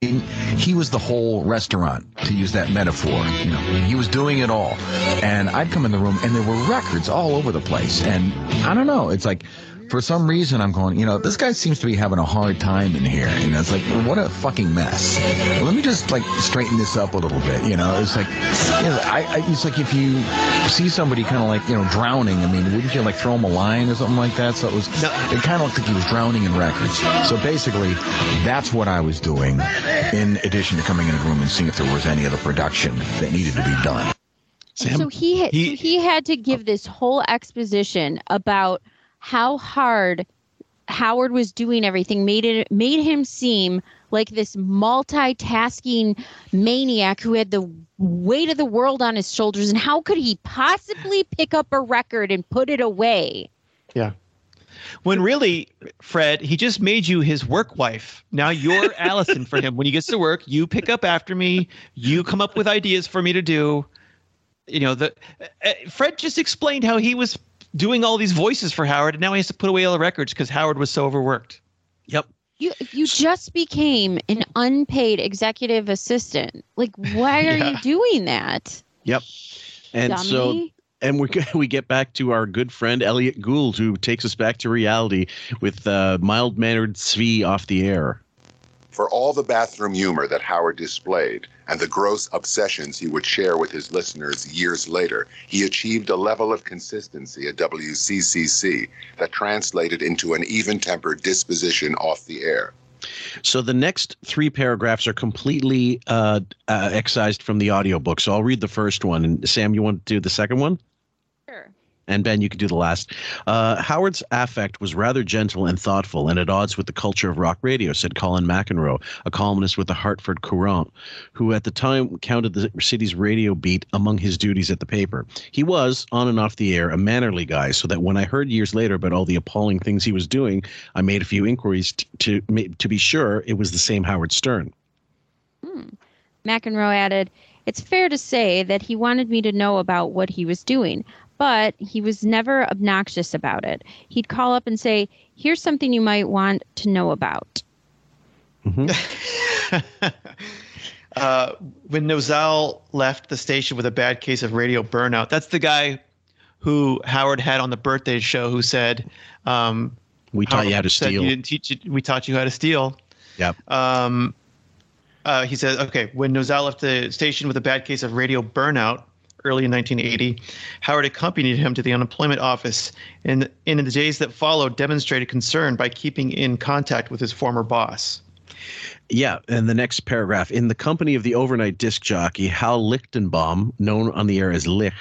He was the whole restaurant, to use that metaphor. You know, he was doing it all. And I'd come in the room and there were records all over the place. And I don't know, it's like for some reason I'm going, you know, this guy seems to be having a hard time in here. And it's like, what a fucking mess. Let me just like straighten this up a little bit. You know, it's like, you know, I, I, it's like if you see somebody kind of like, you know, drowning, I mean, wouldn't you like throw him a line or something like that? So it was, it kind of looked like he was drowning in records. So basically, that's what I was doing in addition to coming in a room and seeing if there was any other production that needed to be done. So he He- so he had to give this whole exposition about how hard Howard was doing everything made it made him seem like this multitasking maniac who had the weight of the world on his shoulders and how could he possibly pick up a record and put it away? Yeah. When really, Fred, he just made you his work wife. Now you're Allison for him. When he gets to work, you pick up after me. You come up with ideas for me to do. You know, the uh, Fred just explained how he was doing all these voices for Howard, and now he has to put away all the records because Howard was so overworked. Yep. You you just became an unpaid executive assistant. Like why are Yeah. you doing that? Yep. And so and we we get back to our good friend Elliot Gould, who takes us back to reality with uh, mild mannered Svi off the air. For all the bathroom humor that Howard displayed and the gross obsessions he would share with his listeners years later, he achieved a level of consistency at WCCC that translated into an even tempered disposition off the air. So the next three paragraphs are completely uh, uh, excised from the audiobook. So I'll read the first one. And Sam, you want to do the second one? And Ben, you could do the last. Uh, Howard's affect was rather gentle and thoughtful and at odds with the culture of rock radio, said Colin McEnroe, a columnist with the Hartford Courant, who at the time counted the city's radio beat among his duties at the paper. He was, on and off the air, a mannerly guy, so that when I heard years later about all the appalling things he was doing, I made a few inquiries t- to, to be sure it was the same Howard Stern. McEnroe added, It's fair to say that he wanted me to know about what he was doing, but he was never obnoxious about it. He'd call up and say, Here's something you might want to know about. uh, when Nozal left the station with a bad case of radio burnout, that's the guy who Howard had on the birthday show who said, um, We taught you how to steal. You didn't teach you, we taught you how to steal. Yep. Um, uh, he said, okay, when Nozal left the station with a bad case of radio burnout early in 1980, Howard accompanied him to the unemployment office and, and in the days that followed demonstrated concern by keeping in contact with his former boss. Yeah, and the next paragraph in the company of the overnight disc jockey Hal Lichtenbaum, known on the air as Lich.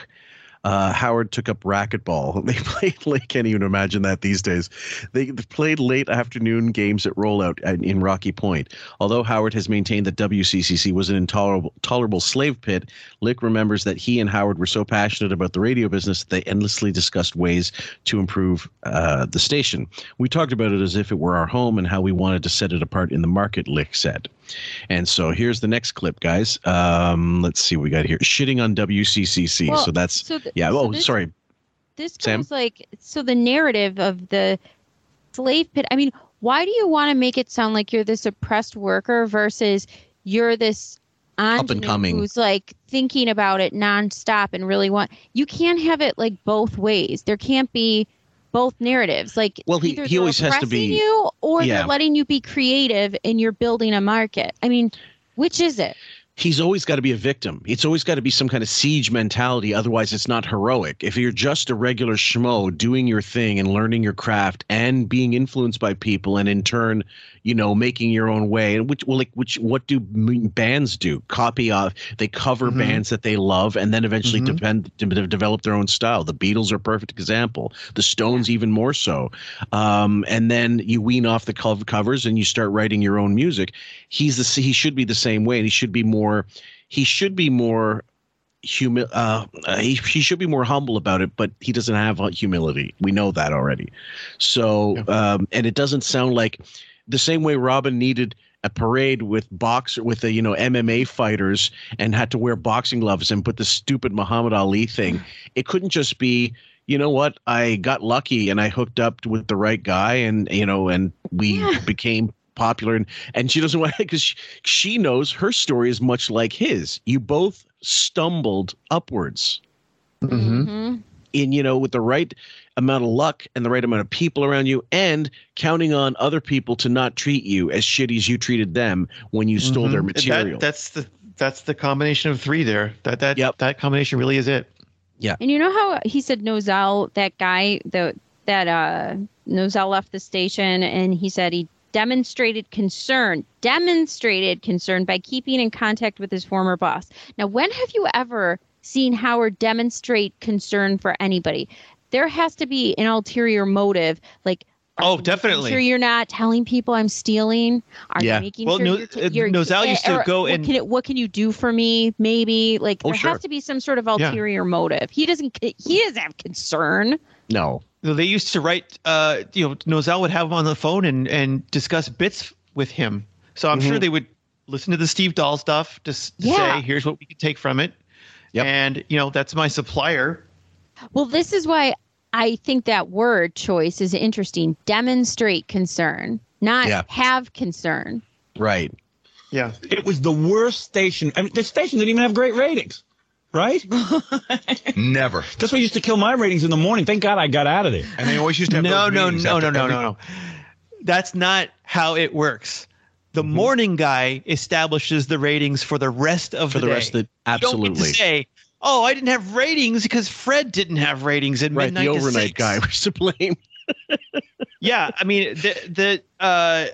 Uh, Howard took up racquetball. They played late. Can't even imagine that these days. They played late afternoon games at Rollout in Rocky Point. Although Howard has maintained that WCCC was an intolerable tolerable slave pit, Lick remembers that he and Howard were so passionate about the radio business that they endlessly discussed ways to improve uh, the station. We talked about it as if it were our home and how we wanted to set it apart in the market. Lick said. And so here's the next clip, guys. Um, let's see what we got here. Shitting on WCCC. Well, so that's so th- yeah. so oh, this- sorry. This goes Sam? like so the narrative of the slave pit. I mean, why do you want to make it sound like you're this oppressed worker versus you're this up and coming. who's like thinking about it nonstop and really want you can't have it like both ways. There can't be both narratives. Like Well, he- either he they're always has to be- you or Yeah. they're letting you be creative and you're building a market. I mean, which is it? He's always got to be a victim. It's always got to be some kind of siege mentality. Otherwise, it's not heroic. If you're just a regular schmo doing your thing and learning your craft and being influenced by people, and in turn, you know, making your own way, and which, well, like, which, what do bands do? Copy off. They cover Mhm. bands that they love, and then eventually Mhm. depend de- de- develop their own style. The Beatles are a perfect example. The Stones even more so. Um, and then you wean off the covers and you start writing your own music. He's the he should be the same way, and he should be more. He should be more humi- uh, uh, he, he should be more humble about it, but he doesn't have uh, humility. We know that already. So, um, and it doesn't sound like the same way Robin needed a parade with boxer with the you know MMA fighters and had to wear boxing gloves and put the stupid Muhammad Ali thing. It couldn't just be you know what I got lucky and I hooked up with the right guy and you know and we became popular, and and she doesn't want because she, she knows her story is much like his. You both stumbled upwards. Mm-hmm. In you know, with the right amount of luck and the right amount of people around you, and counting on other people to not treat you as shitty as you treated them when you stole their Mhm. material. That, that's the that's the combination of three there. That that that combination really is it. Yeah. And you know how he said Nozell, that guy, the that uh Nozell left the station, and he said he demonstrated concern, demonstrated concern by keeping in contact with his former boss. Now, when have you ever seen Howard demonstrate concern for anybody? There has to be an ulterior motive, like. Oh, definitely. Sure, you're not telling people I'm stealing. Are Yeah. you making Well, sure No- you're, uh, you're Nozell used to go what and- Can it, what can you do for me? Maybe like Oh, there sure. has to be some sort of Yeah. ulterior motive. He doesn't. He doesn't have concern. No. So They used to write, uh, you know, Nozell would have him on the phone and, and discuss bits with him. So I'm sure Mhm. they would listen to the Steve Dahl stuff, just to Yeah. say, here's what we can take from it. And, you know, that's my supplier. Well, this is why I think that word choice is interesting. Demonstrate concern, not Yeah. have concern. Right. Yeah. It was the worst station. I mean, the station didn't even have great ratings, right? Never. That's what used to kill my ratings in the morning. Thank God I got out of there. And they always used to have no, no, no, no, no, no, no. That's not how it works. The Mm-hmm. morning guy establishes the ratings for the rest of For the, the day. rest of the- You don't get to say, "Oh, I didn't have ratings because Fred didn't have ratings at Right, midnight the to overnight six." guy was to blame. yeah, I mean the the uh,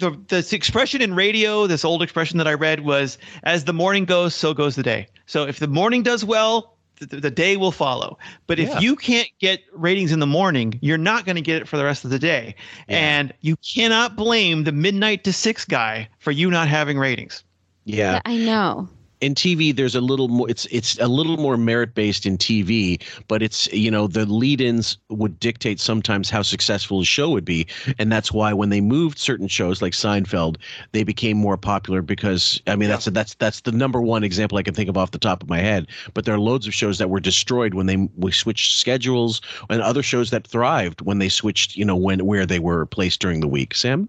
the this expression in radio, this old expression that I read was, "As the morning goes, so goes the day." So if the morning does well, the, the day will follow. But if you can't get ratings in the morning, you're not going to get it for the rest of the day, and you cannot blame the midnight to six guy for you not having ratings. Yeah. I know. In TV, there's a little more. It's it's a little more merit based in TV, but it's you know the lead-ins would dictate sometimes how successful a show would be, and that's why when they moved certain shows like Seinfeld, they became more popular because I mean that's that's that's the number one example I can think of off the top of my head. But there are loads of shows that were destroyed when they we switched schedules, and other shows that thrived when they switched you know when where they were placed during the week. Sam.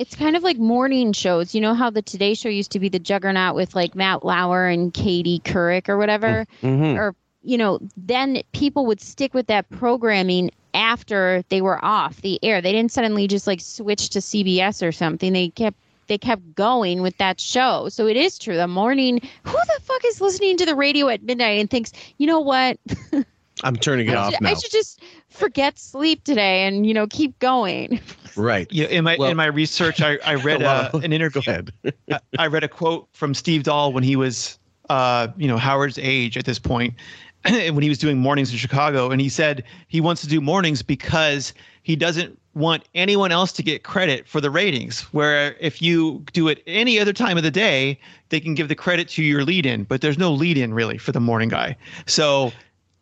It's kind of like morning shows. You know how the Today Show used to be the juggernaut with like Matt Lauer and Katie Couric or whatever? Mhm. Or, you know, then people would stick with that programming after they were off the air. They didn't suddenly just like switch to CBS or something. They kept they kept going with that show. So it is true. The morning, who the fuck is listening to the radio at midnight and thinks, you know what? I'm turning it I off should, now. I should just forget sleep today and you know keep going. Right. Yeah, in my in my research, I, I read uh, Well, an interview. I, I read a quote from Steve Dahl when he was, uh, you know, Howard's age at this point, and when he was doing mornings in Chicago, and he said he wants to do mornings because he doesn't want anyone else to get credit for the ratings. Where if you do it any other time of the day, they can give the credit to your lead-in, but there's no lead-in really for the morning guy. So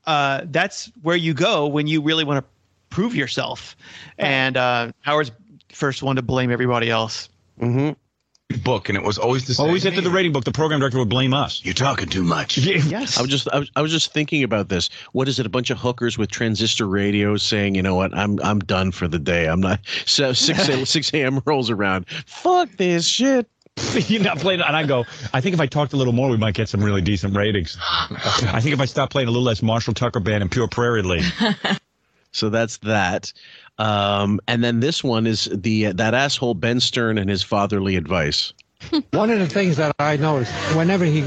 uh, that's where you go when you really want to prove yourself. And uh, Howard's first one to blame everybody else. Mm-hmm. Book, and it was always the same. Always after the rating book, the program director would blame us. You're talking too much. Yes. I was just I was, I was just thinking about this. What is it? A bunch of hookers with transistor radios saying, you know what, I'm I'm done for the day. I'm not. So six six a.m. rolls around. Fuck this shit. You're not playing, and I go. I think if I talked a little more, we might get some really decent ratings. I think if I stop playing a little less Marshall Tucker Band and Pure Prairie League. So that's that. Um, and then this one is the that asshole Ben Stern and his fatherly advice. One of the things that I noticed, whenever he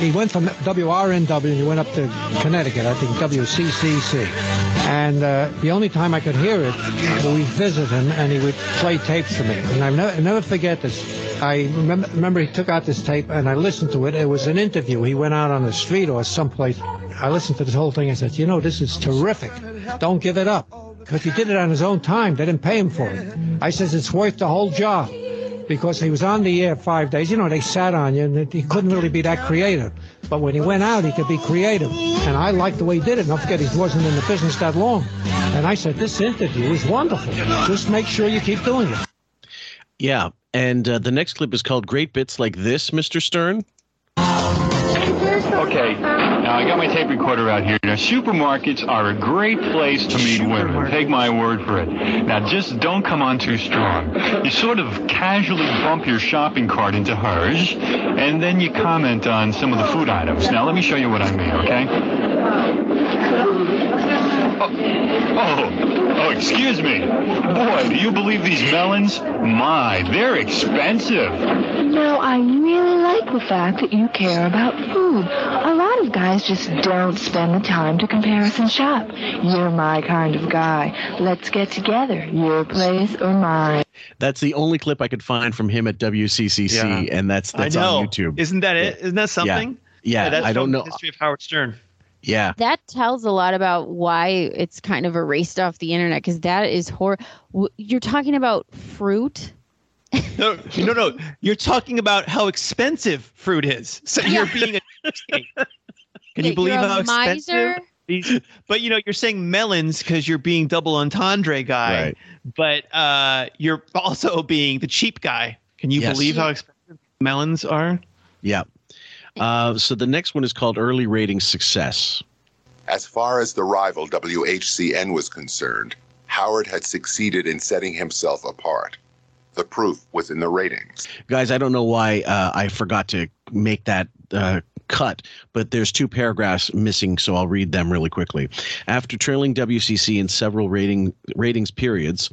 he went from WRNW he went up to Connecticut, I think WCCC, and uh, the only time I could hear it, we'd visit him and he would play tapes for me, and I never never forget this. I remember, remember he took out this tape and I listened to it. It was an interview. He went out on the street or someplace. I listened to this whole thing. I said, you know, this is terrific. Don't give it up. Because he did it on his own time. They didn't pay him for it. I says, it's worth the whole job. Because he was on the air five days. You know, they sat on you and he couldn't really be that creative. But when he went out, he could be creative. And I liked the way he did it. Don't forget, he wasn't in the business that long. And I said, this interview is wonderful. Just make sure you keep doing it. Yeah, and uh, the next clip is called "Great Bits Like This," Mr. Stern. Okay, now I got my tape recorder out here. Now, supermarkets are a great place to meet women. Take my word for it. Now, just don't come on too strong. You sort of casually bump your shopping cart into hers, and then you comment on some of the food items. Now, let me show you what I mean, okay? Oh, oh, oh, excuse me. Boy, do you believe these melons? My, they're expensive. No, I really like the fact that you care about food. A lot of guys just don't spend the time to comparison shop. You're my kind of guy. Let's get together. Your place or mine. That's the only clip I could find from him at WCCC, and that's that's on YouTube. Isn't that it? Isn't that something? Yeah, that's I don't from know. History of Howard Stern. Yeah. That tells a lot about why it's kind of erased off the internet because that is hor. w- You're talking about fruit. No, no, no. You're talking about how expensive fruit is. So you're being a. Can you believe you're a how expensive? miser. these- But you know, you're saying melons because you're being double entendre guy. Right. But uh, you're also being the cheap guy. Can you Yes. believe how expensive melons are? Yeah. Uh, so the next one is called Early Rating Success. As far as the rival WHCN was concerned, Howard had succeeded in setting himself apart. The proof was in the ratings. Guys, I don't know why uh, I forgot to make that uh, cut, but there's two paragraphs missing, so I'll read them really quickly. After trailing WCC in several rating ratings periods,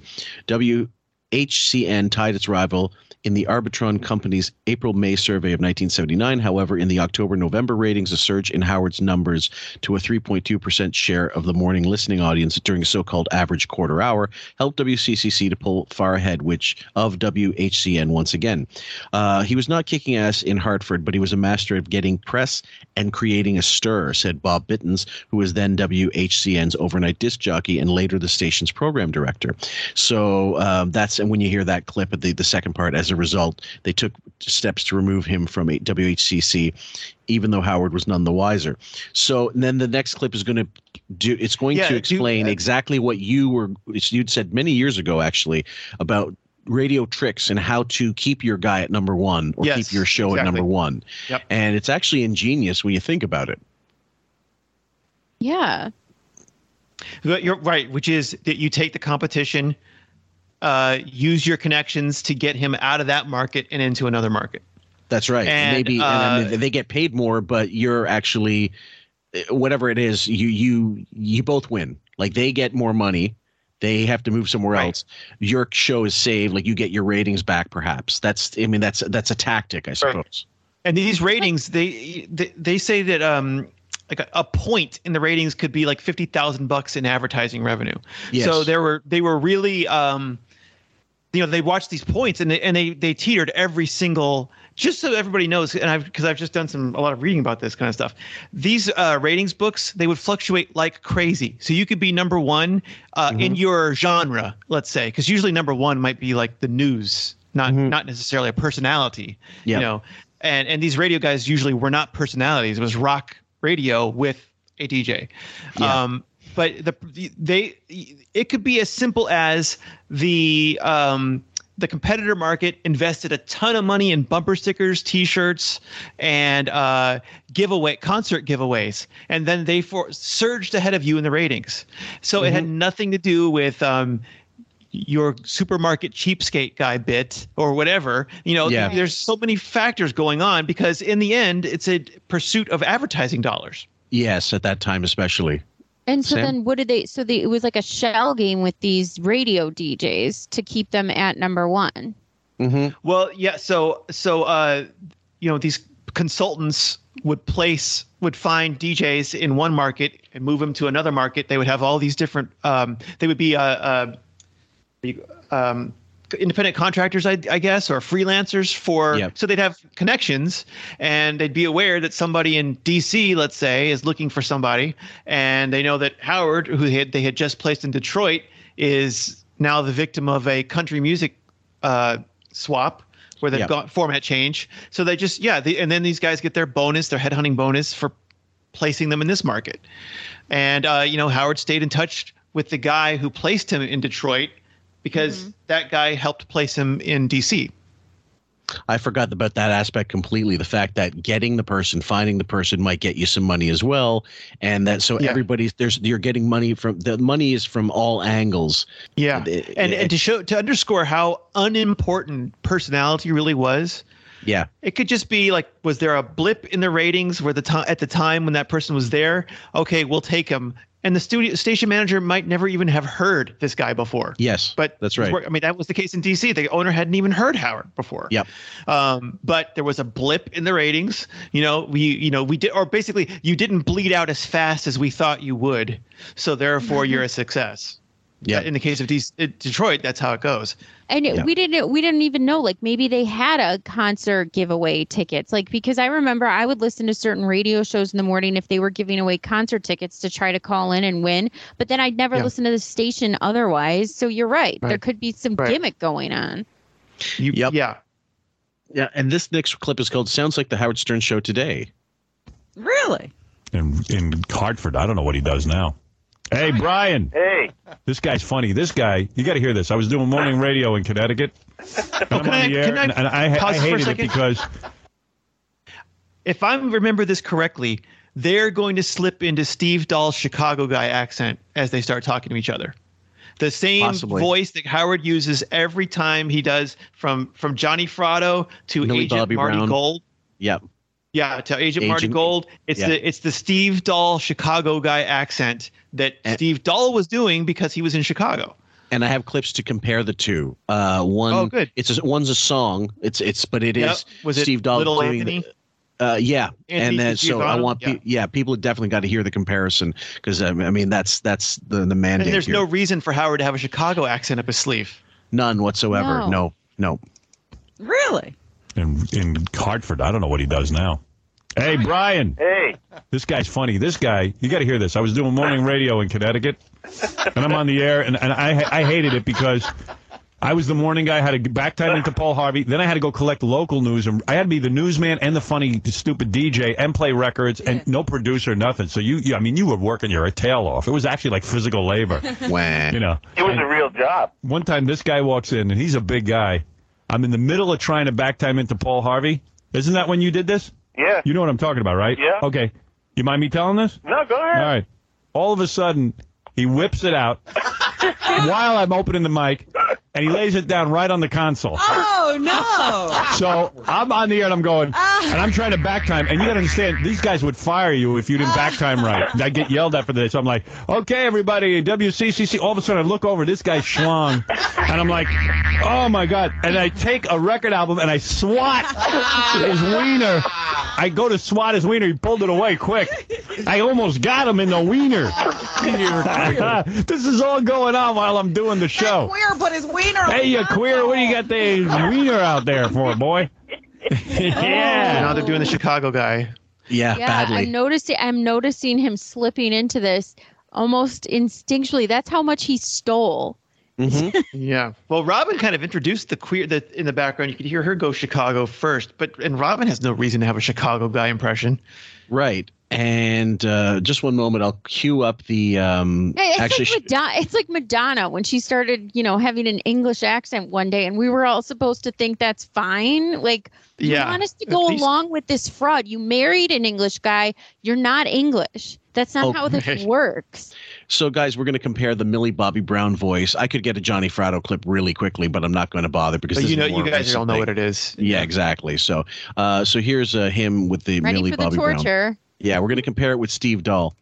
WHCN tied its rival in the Arbitron Company's April-May survey of 1979. However, in the October-November ratings, a surge in Howard's numbers to a 3.2% share of the morning listening audience during a so-called average quarter hour helped WCCC to pull far ahead, which of WHCN once again. Uh, he was not kicking ass in Hartford, but he was a master of getting press and creating a stir, said Bob Bittens, who was then WHCN's overnight disc jockey and later the station's program director. So um, that's and when you hear that clip at the the second part, as a result, they took steps to remove him from a- WHCC, even though Howard was none the wiser. So then the next clip is going to do. It's going Yeah, to do- explain uh, exactly what you were you'd said many years ago, actually, about radio tricks and how to keep your guy at number one or Yes, keep your show at number one. Yep. And it's actually ingenious when you think about it. Yeah. But You're right, which is that you take the competition, uh, use your connections to get him out of that market and into another market. That's right. And, Maybe and I uh, mean, they get paid more, but you're actually uh, whatever it is, you you you both win. Like they get more money. They have to move somewhere else. Your show is saved. Like you get your ratings back, perhaps. That's I mean that's that's a tactic, I suppose. And these ratings, they they, they say that um like a, a point in the ratings could be like fifty thousand bucks in advertising revenue. Yes. So they were they were really um you know they watched these points and they and they they teetered every single just so everybody knows and I've because I've just done some a lot of reading about this kind of stuff. These uh, ratings books they would fluctuate like crazy. So you could be number one uh, Mm-hmm. in your genre, let's say, because usually number one might be like the news, not not necessarily a personality. Mm-hmm. Yeah. You know, and and these radio guys usually were not personalities. It was rock radio with a DJ. Yeah. Um, but the they it could be as simple as the um, the competitor market invested a ton of money in bumper stickers, T-shirts, and uh, giveaway concert giveaways, and then they for surged ahead of you in the ratings. So it had nothing to do with um, your supermarket cheapskate guy bit or whatever. You know, Yeah. there's so many factors going on because in the end, it's a pursuit of advertising dollars. Yes, at that time especially. And so Sam? then what did they so they it was like a shell game with these radio DJs to keep them at number 1. Mm-hmm. Well, yeah. So, so uh, you know, these consultants would place would find DJs in one market and move them to another market. They would have all these different. Um, they would be uh, uh, um, independent contractors, I, I guess, or freelancers for. Yep. So they'd have connections, and they'd be aware that somebody in DC, let's say, is looking for somebody, and they know that Howard, who they had, they had just placed in Detroit, is now the victim of a country music uh, swap where they've Yep. got format change. So they just yeah, they, and then these guys get their bonus, their headhunting bonus for placing them in this market. And uh, you know, Howard stayed in touch with the guy who placed him in Detroit because mm-hmm. that guy helped place him in DC. I forgot about that aspect completely. The fact that getting the person, finding the person might get you some money as well, and that so Yeah. everybody's there's you're getting money from the money is from all angles. Yeah, It- and it- and to show to underscore how unimportant personality really was. Yeah, It could just be like, was there a blip in the ratings where the time at the time when that person was there? Okay, we'll take him. And the studio station manager might never even have heard this guy before. yes, But that's right. I mean, that was the case in DC. The owner hadn't even heard Howard before. Yep. Um, but there was a blip in the ratings. You know, we, you know, we did, or basically, you didn't bleed out as fast as we thought you would. So therefore, you're a success. Yeah. In the case of DC, uh, Detroit, that's how it goes. And it- we didn't we didn't even know like maybe they had a concert giveaway tickets like because I remember I would listen to certain radio shows in the morning if they were giving away concert tickets to try to call in and win but then I'd never Yeah. listen to the station otherwise so you're right, there could be some Right. gimmick going on You, Yep. Yeah. Yeah, and this next clip is called "Sounds Like the Howard Stern Show Today." Really? In in Hartford, I don't know what he does now. Hey, Brian. Hey. This guy's funny. This guy, you got to hear this. I was doing morning radio in Connecticut. And I'm can on I- the air, can I and, and I, pause I for a hated it because if I remember this correctly, they're going to slip into Steve Dahl's Chicago guy accent as they start talking to each other. The same Possibly. voice that Howard uses every time he does from from Johnny Fratto to Millie Agent Bobby Marty Brown. Gold. Yep. Yeah, to Agent, Marty Gold. It's yeah. the it's the Steve Dahl Chicago guy accent that Steve Dahl was doing because he was in Chicago. and I have clips to compare the two. Uh, one, Oh, good. It's a, one's a song. It's it's, but it is Yep. Was it Steve Dahl Little doing Anthony? The, uh, yeah, Anthony and then so I want, Yeah. yeah. yeah, people have definitely got to hear the comparison because I mean that's that's the the mandate. And there's here. no reason for Howard to have a Chicago accent up his sleeve. none whatsoever. No. No, no. Really? In in Hartford, I don't know what he does now. Hey, Brian. Hey. This guy's funny. This guy, you got to hear this. I was doing morning radio in Connecticut, and I'm on the air, and, and I I hated it because I was the morning guy. I had to get back time into Paul Harvey. Then I had to go collect local news, and I had to be the newsman and the funny, stupid DJ and play records, and no producer, nothing. So you, you, I mean, you were working your tail off. It was actually like physical labor. Wah. You know. It was a real job. One time, this guy walks in, and he's a big guy. I'm in the middle of trying to back time into Paul Harvey. Isn't that when you did this? Yeah. You know what I'm talking about, right? Yeah. Okay. You mind me telling this? No, go ahead. All right. All of a sudden, he whips it out while I'm opening the mic, and he lays it down right on the console. Oh no! So I'm on the air and I'm going, and I'm trying to back time. And you got to understand, these guys would fire you if you didn't back time right. I get yelled at for this. So I'm like, okay, everybody, WCCC. All of a sudden, I look over, this guy's schlong, and I'm like, oh my god! And I take a record album and I swat his wiener. I go to swat his wiener. He pulled it away quick. I almost got him in the wiener. this is all going on while I'm doing the show. Queer put his wiener. Hey, you the queer, what do you got the wiener out there for, boy? yeah. Now they're doing the Chicago guy. Yeah, yeah I'm noticing I'm noticing him slipping into this almost instinctually that's how much he stole mm-hmm. yeah. Well, Robin kind of introduced the queer that in the background. You could hear her go Chicago first, but and Robin has no reason to have a Chicago guy impression. Right. And uh, just one moment, I'll cue up the um, Hey, It's actually. like Madonna. It's like Madonna when she started, you know, having an English accent one day, and we were all supposed to think that's fine. Like, you Yeah, want us to go least- along with this fraud? You married an English guy. You're not English. That's not Oh, how this works. So, guys, we're going to compare the Millie Bobby Brown voice. I could get a Johnny Fratto clip really quickly, but I'm not going to bother because this you know, more you guys recent all know what it is. Yeah, exactly. So, uh, so here's uh, him with the Ready Millie for the Bobby Brown. Torture. Yeah, we're going to compare it with Steve Dahl.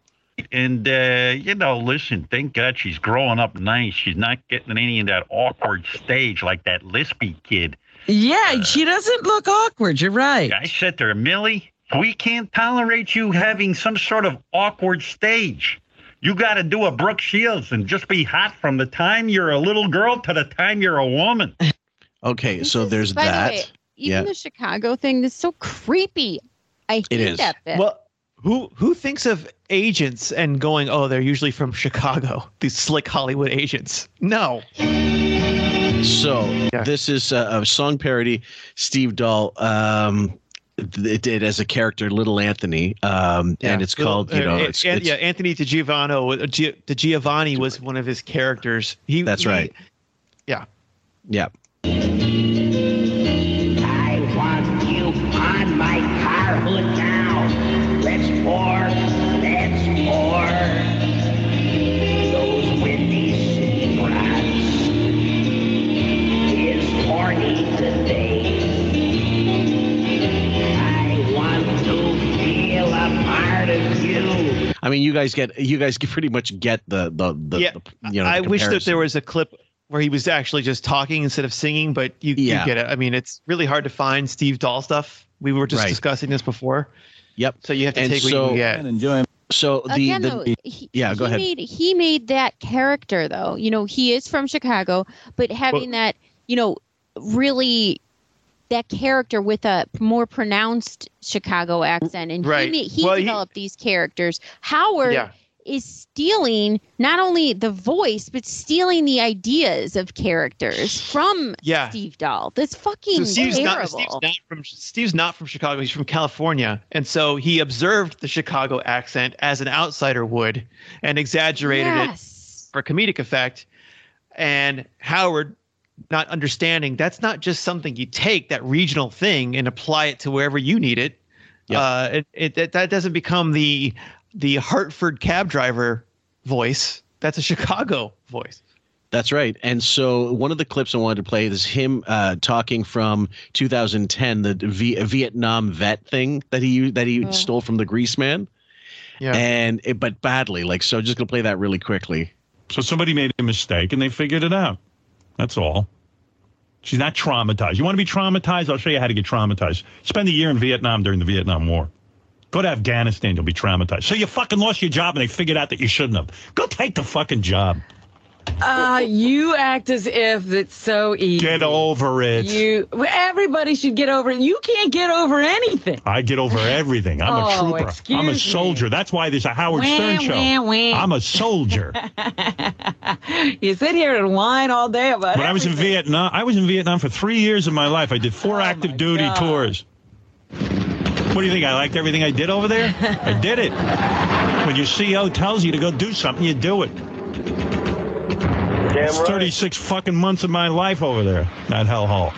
And uh, you know, listen, thank God she's growing up nice. She's not getting any of that awkward stage like that lispy kid. Yeah, she doesn't look awkward. You're right. I said to her, Millie, we can't tolerate you having some sort of awkward stage. You got to do a Brooke Shields and just be hot from the time you're a little girl to the time you're a woman. Okay, so there's By that. the way, even yeah. the Chicago thing is so creepy. I hate is. that bit. Well, who who thinks of agents and going, oh, they're usually from Chicago? These slick Hollywood agents. No. So this is a, a song parody. Steve Dahl um, it did as a character, Little Anthony, um, and it's called you uh, know An- it's, An- it's- yeah, Anthony DiGiovanni. uh, Gi- DiGiovanni was one of his characters. He. That's he- right. Yeah. yeah. I mean, you guys get you guys pretty much get the the, the, yeah, the you know. I the wish that there was a clip where he was actually just talking instead of singing, but you, Yeah. you get it. I mean, it's really hard to find Steve Dahl stuff. We were just Right. discussing this before. Yep. So you have to And take what so- you can get. Enjoy. Him. So the, Again, the though, he, yeah, go he ahead. Made, he made that character though. You know, he is from Chicago, but having that, you know, really that character with a more pronounced Chicago accent, and Right. he he Well, he- developed these characters. Howard Yeah. is stealing not only the voice but stealing the ideas of characters from Yeah. Steve Dahl. That's fucking So Steve's not, terrible. Steve's not from Steve's not from Chicago. He's from California, and so he observed the Chicago accent as an outsider would, and exaggerated yes. it for comedic effect. And Howard, not understanding that's not just something you take that regional thing and apply it to wherever you need it. Uh, it, it that, that doesn't become the the Hartford cab driver voice. That's a Chicago voice. That's right. And so one of the clips I wanted to play is him uh, talking from 2010, the v- Vietnam vet thing that he that he Oh. stole from the Grease Man. Yeah. And it, but badly. Like so, just gonna play that really quickly. So somebody made a mistake and they figured it out. That's all. She's not traumatized. You want to be traumatized? I'll show you how to get traumatized. Spend a year in Vietnam during the Vietnam War. Go to Afghanistan, you'll be traumatized. So you fucking lost your job and they figured out that you shouldn't have. Go take the fucking job. Uh, you act as if it's so easy. Get over it. You, everybody should get over it. You can't get over anything. I get over everything. I'm Oh, a trooper. I'm a me. soldier. That's why there's a Howard Wah, Stern show. wah, wah. I'm a soldier. You sit here and whine all day about when I was in. Vietnam, I was in Vietnam for three years of my life. I did four Oh, active duty God. tours. What do you think? I liked everything I did over there? I did it. When your CEO tells you to go do something, you do it. It's 36 fucking months of my life over there, that hellhole.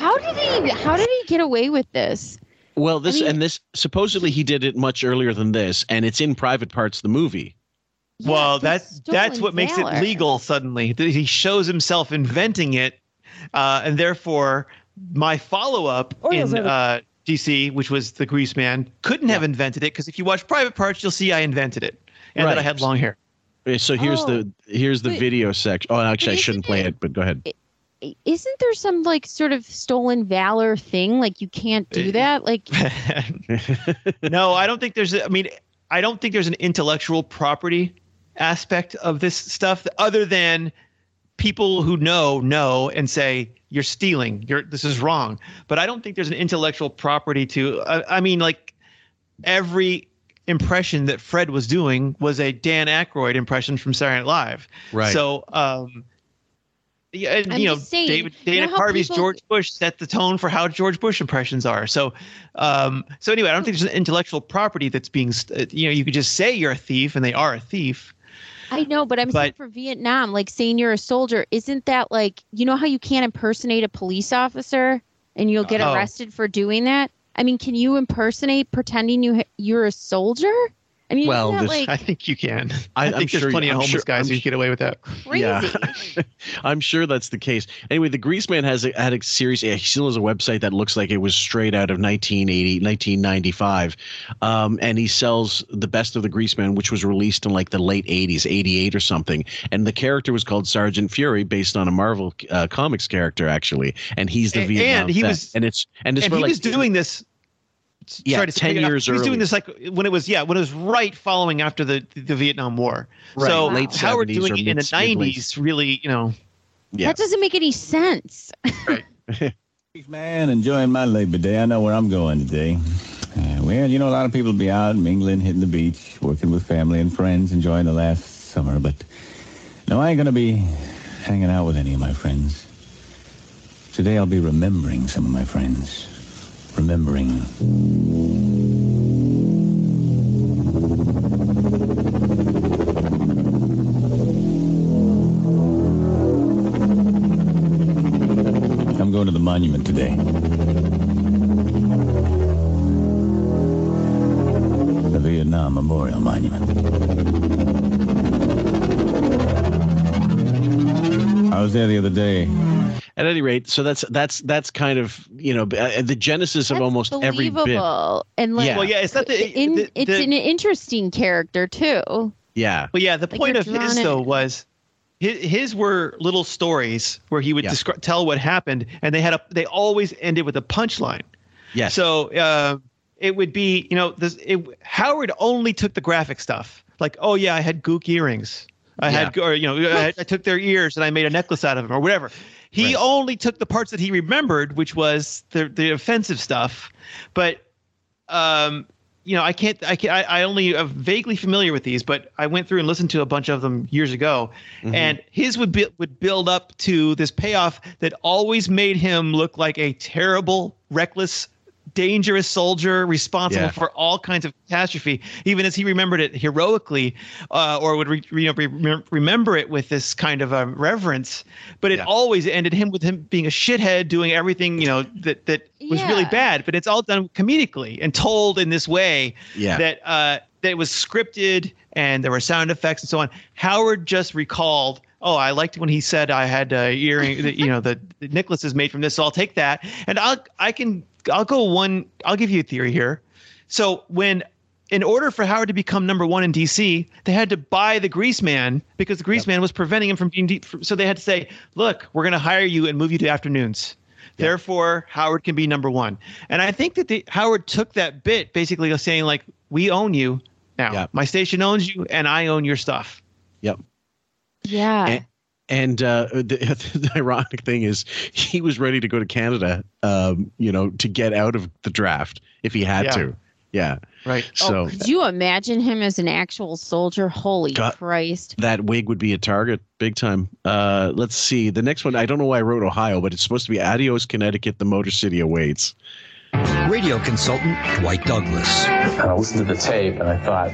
How did he? How did he get away with this? Well, this mean- and this supposedly he did it much earlier than this, and it's in private parts of the movie. well, but that's that's stolen what makes valor. it legal suddenly. He shows himself inventing it, uh, and therefore my follow up Or in uh, DC, which was the Grease Man, couldn't have invented it because if you watch private parts, you'll see I invented it and that I had long hair. So here's Oh. the here's the But- video section. Oh, actually, I shouldn't play it- it, but go ahead. Isn't there some like sort of stolen valor thing? Like you can't do eh. that. Like no, I don't think there's. I mean, I don't think there's an intellectual property aspect of this stuff other than people who know know and say you're stealing. You're this is wrong. But I don't think there's an intellectual property to. I, I mean, like every impression that Fred was doing was a Dan Aykroyd impression from Saturday Night Live. Right. So, um, yeah, and, I'm you know, just saying, David you know Dana Carvey's people- George Bush set the tone for how George Bush impressions are. So, um, so anyway, I don't think there's an intellectual property that's being, st- uh, you know, you could just say you're a thief and they are a thief. I know, but I'm saying for Vietnam, like saying you're a soldier, isn't that like you know how you can't impersonate a police officer and you'll get Oh. arrested for doing that? I mean, can you impersonate pretending you you're a soldier? I mean, Well, that like I think you can. I- I, I'm think sure- there's plenty I'm of homeless sure- guys I'm who get away with that. crazy? Yeah. I'm sure that's the case. Anyway, the Grease Man has a, had a series. He still has a website that looks like it was straight out of 1980, 1995, um, and he sells the best of the Grease Man, which was released in like the late 80s, 88 or something. And the character was called Sergeant Fury, based on a Marvel uh, Comics character actually. And he's the And- Vietnam and he vet. was- and it's and it's and he like was doing this. Yeah, sorry to 10 pick it up. years He was doing this like when it was yeah when it was right following after the the Vietnam War. Right, So late Howard 70s doing it in the 90s really you know yeah. That doesn't make any sense. Right. Man, enjoying my Labor Day. I know where I'm going today. Uh, well, you know, a lot of people be out mingling, hitting the beach, working with family and friends, enjoying the last summer. But no, I ain't going to be hanging out with any of my friends. Today I'll be remembering some of my friends. Remembering. I'm going to the monument today. The Vietnam Memorial Monument. I was there the other day. At any rate, so that's that's that's kind of you know uh, the genesis of almost every bit. Believable and like Yeah. Well, yeah, it's not the- in, the- it's the- an interesting character too. Yeah. Well, yeah, the Like, point of his in- though was his, his were little stories where he would Yeah. descri- tell what happened, and they had a they always ended with a punchline. Yes. So uh, it would be you know this it, Howard only took the graphic stuff like oh yeah I had gook earrings I had or you know I, I took their ears and I made a necklace out of them or whatever. He only took the parts that he remembered, which was the the offensive stuff, but um you know i can't i can I, I only am vaguely familiar with these but i went through and listened to a bunch of them years ago. And his would be, would build up to this payoff that always made him look like a terrible reckless dangerous soldier responsible Yeah. for all kinds of catastrophe even as he remembered it heroically uh, or would re, you know, re, remember it with this kind of a reverence but it always ended him with him being a shithead doing everything you know that that was really bad but it's all done comedically and told in this way Yeah. that uh, that it was scripted and there were sound effects and so on. Howard just recalled, oh, I liked when he said I had uh, earring, you know, the, the necklace is made from this, so I'll take that. And I'll I can I'll go one. I'll give you a theory here. So when in order for Howard to become number one in DC, they had to buy the Grease Man because the Grease Man was preventing him from being. De- so they had to say, "Look, we're going to hire you and move you to afternoons." Therefore, Howard can be number one. And I think that the, Howard took that bit, basically of saying like, "We own you now. My station owns you, and I own your stuff." Yep. Yeah. And, and uh, the, the ironic thing is, he was ready to go to Canada, um, you know, to get out of the draft if he had Yeah. to. Yeah. Right. So Could you imagine him as an actual soldier? Holy God. Christ. that wig would be a target big time. Uh, let's see. The next one, I don't know why I wrote Ohio, but it's supposed to be Adios, Connecticut. The Motor City awaits. Radio consultant Dwight Douglas. I listened to the tape and I thought,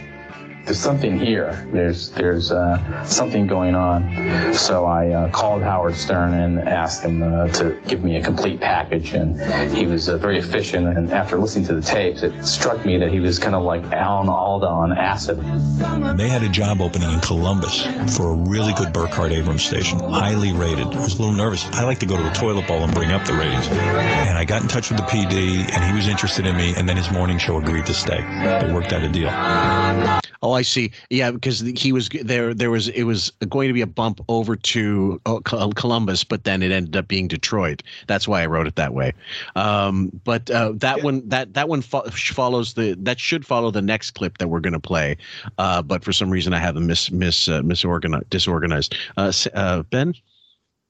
there's something here. There's there's uh, something going on. So I uh, called Howard Stern and asked him uh, to give me a complete package, and he was uh, very efficient. And after listening to the tapes, it struck me that he was kind of like Alan Alda on acid. They had a job opening in Columbus for a really good Burkhart Abrams station, highly rated. I was a little nervous. I like to go to a toilet bowl and bring up the ratings. And I got in touch with the PD, and he was interested in me. And then his morning show agreed to stay. They worked out a deal. Oh, I see. Yeah, because he was there. There was it was going to be a bump over to uh, Columbus, but then it ended up being Detroit. That's why I wrote it that way. Um, but uh, that one that that one fo- follows the that should follow the next clip that we're going to play. Uh, but for some reason, I have them mis mis uh, misorganized disorganized. Uh, uh, ben.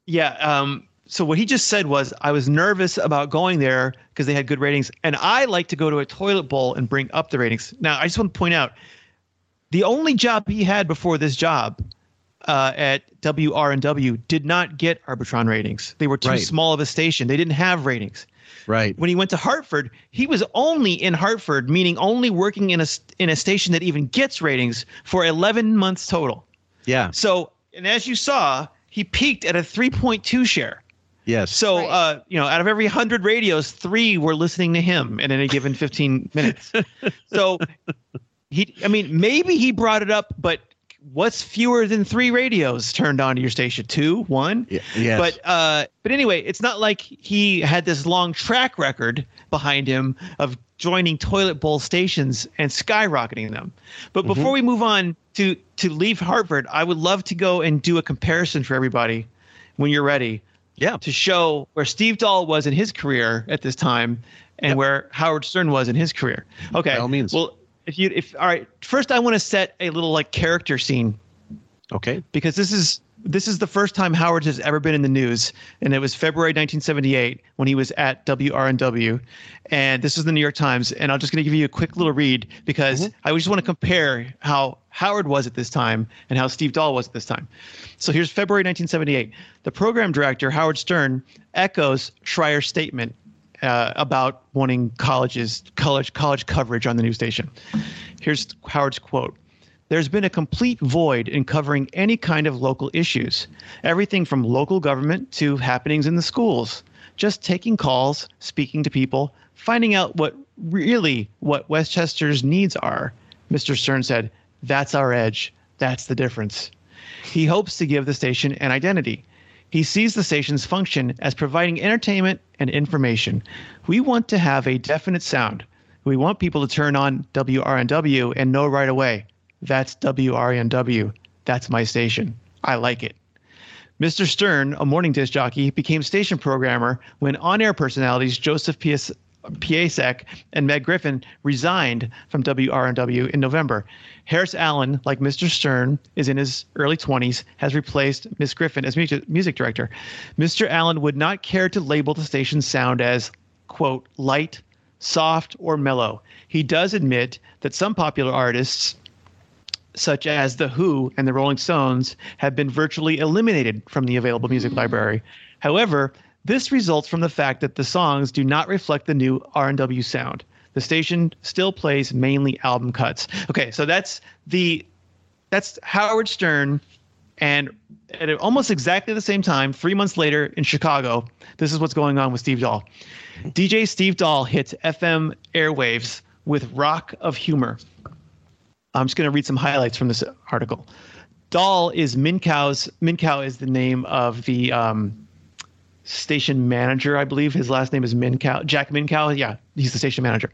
Yeah. Um, so what he just said was, I was nervous about going there because they had good ratings, and I like to go to a toilet bowl and bring up the ratings. Now, I just want to point out, the only job he had before this job uh, at WRNW did not get Arbitron ratings. They were too Right. small of a station. They didn't have ratings. Right. When he went to Hartford, he was only in Hartford, meaning only working in a in a station that even gets ratings for 11 months total. Yeah. So, and as you saw, he peaked at a 3.2 share. Yes. So, uh, you know, out of every 100 radios, three were listening to him in any given 15 minutes. so, he, I mean, maybe he brought it up, but what's fewer than three radios turned on to your station? Two, one? Yeah. yes. But, uh, but anyway, it's not like he had this long track record behind him of joining toilet bowl stations and skyrocketing them. But before we move on to to leave Hartford, I would love to go and do a comparison for everybody when you're ready. Yeah. To show where Steve Dahl was in his career at this time and where Howard Stern was in his career. Okay. By all means. Well, if you if all right, first I want to set a little like character scene Okay. because this is this is the first time Howard has ever been in the news, and it was February 1978 when he was at WRNW, and this is the New York Times. And I'm just going to give you a quick little read because mm-hmm. I just want to compare how Howard was at this time and how Steve Dahl was at this time. So here's February 1978. The program director Howard Stern echoes Schreier's statement uh, about wanting colleges college college coverage on the news station. Here's Howard's quote. There's been a complete void in covering any kind of local issues, everything from local government to happenings in the schools. Just taking calls, speaking to people, finding out what really what Westchester's needs are. Mr. Stern said, "That's our edge. That's the difference." He hopes to give the station an identity. He sees the station's function as providing entertainment and information. We want to have a definite sound. We want people to turn on WRNW and know right away that's WRNW. That's my station. I like it. Mr. Stern, a morning disc jockey, became station programmer when on air personalities Joseph P.S. Piasek and Meg Griffin resigned from WRNW in November. Harris Allen, like Mr. Stern, is in his early 20s, has replaced Miss Griffin as music, music director. Mr. Allen would not care to label the station's sound as, quote, light, soft, or mellow. He does admit that some popular artists, such as The Who and the Rolling Stones, have been virtually eliminated from the available music mm. library. However, this results from the fact that the songs do not reflect the new R&W sound. The station still plays mainly album cuts. Okay, so that's the that's Howard Stern and at almost exactly the same time, 3 months later in Chicago, this is what's going on with Steve Dahl. DJ Steve Dahl hits FM airwaves with Rock of Humor. I'm just going to read some highlights from this article. Dahl is Minkow's Minkow is the name of the um, station manager, I believe. His last name is Minkow. Jack Minkow. Yeah, he's the station manager.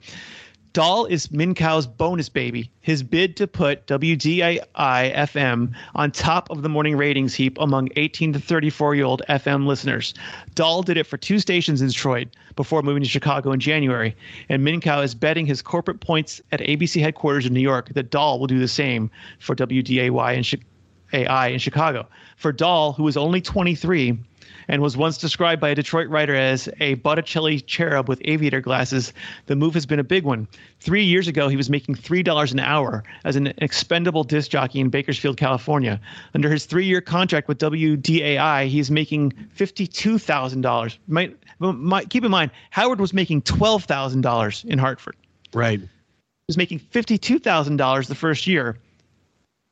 Dahl is Minkow's bonus baby. His bid to put WDAI FM on top of the morning ratings heap among 18 to 34 year old FM listeners. Dahl did it for two stations in Detroit before moving to Chicago in January, and Minkow is betting his corporate points at ABC headquarters in New York that Dahl will do the same for WDAY in Chi- AI in Chicago. For Dahl, who is only 23, and was once described by a Detroit writer as a Botticelli cherub with aviator glasses, the move has been a big one. Three years ago, he was making $3 an hour as an expendable disc jockey in Bakersfield, California. Under his three year contract with WDAI, he's making $52,000. Might, might, keep in mind, Howard was making $12,000 in Hartford. Right. He was making $52,000 the first year.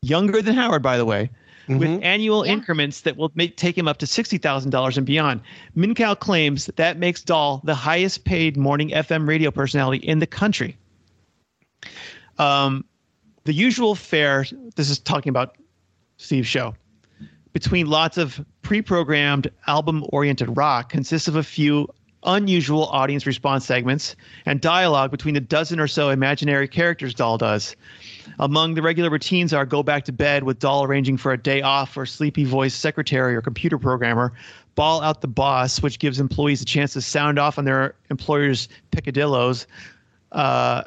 Younger than Howard, by the way with annual increments that will make, take him up to $60,000 and beyond. Minkow claims that, that makes Dahl the highest paid morning FM radio personality in the country. Um, the usual fare, this is talking about Steve's show, between lots of pre programmed album oriented rock consists of a few unusual audience response segments and dialogue between the dozen or so imaginary characters Dahl does. Among the regular routines are go back to bed with Dahl arranging for a day off for sleepy voice secretary or computer programmer, ball out the boss, which gives employees a chance to sound off on their employer's picadillos, uh,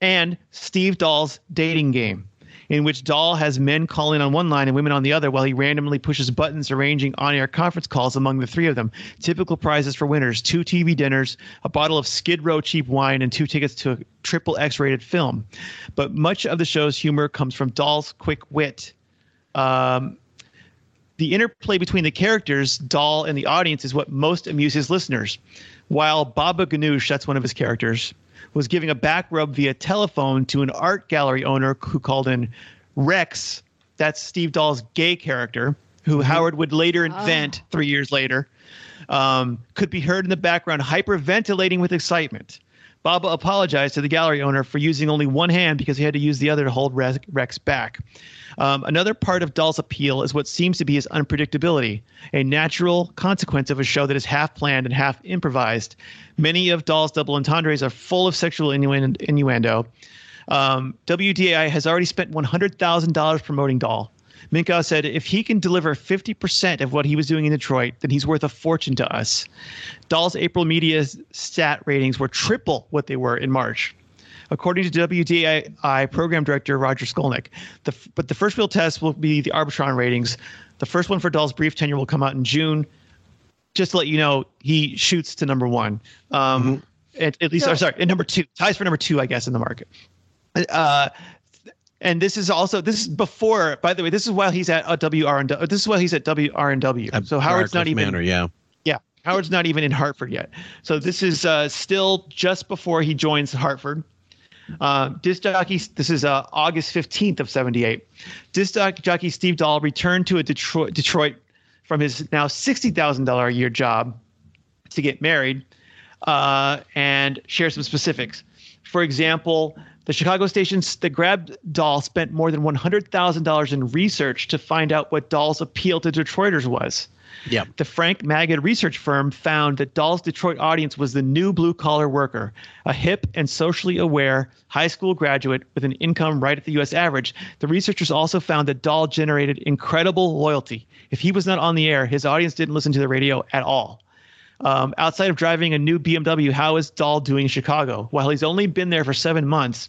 and Steve Dahl's dating game, in which Dahl has men calling on one line and women on the other while he randomly pushes buttons arranging on air conference calls among the three of them. Typical prizes for winners two TV dinners, a bottle of Skid Row cheap wine, and two tickets to a triple X rated film. But much of the show's humor comes from Dahl's quick wit. Um, the interplay between the characters, Dahl and the audience, is what most amuses listeners. While Baba Ganoush, that's one of his characters, was giving a back rub via telephone to an art gallery owner who called in Rex, that's Steve Dahl's gay character, who Howard would later invent three years later, um, could be heard in the background hyperventilating with excitement. Baba apologized to the gallery owner for using only one hand because he had to use the other to hold Rex, back. Um, another part of Dahl's appeal is what seems to be his unpredictability, a natural consequence of a show that is half planned and half improvised. Many of Dahl's double entendres are full of sexual innuen- innuendo. Um, WDAI has already spent $100,000 promoting Dahl. Minkow said if he can deliver 50% of what he was doing in Detroit, then he's worth a fortune to us. Dahl's April media stat ratings were triple what they were in March. According to WDI program director Roger Skolnick, the, but the first real test will be the Arbitron ratings. The first one for Dahl's brief tenure will come out in June. Just to let you know, he shoots to number one. Um, at, at least, or sorry, at number two, ties for number two, I guess, in the market. Uh, and this is also this is before. By the way, this is while he's at WRNW. This is while he's at WRNW. So Howard's not even. Manor, yeah. Yeah, Howard's not even in Hartford yet. So this is uh, still just before he joins Hartford. Uh, disc jockey, this is uh, August 15th of 78. Disc jock- jockey Steve Dahl returned to a Detroit, Detroit from his now $60,000 a year job to get married uh, and share some specifics. For example, the Chicago stations that grabbed Dahl spent more than $100,000 in research to find out what Dahl's appeal to Detroiters was. Yeah. The Frank Magid research firm found that Dahl's Detroit audience was the new blue collar worker, a hip and socially aware high school graduate with an income right at the U.S. average. The researchers also found that Dahl generated incredible loyalty. If he was not on the air, his audience didn't listen to the radio at all. Um, outside of driving a new BMW, how is Dahl doing in Chicago? While he's only been there for seven months,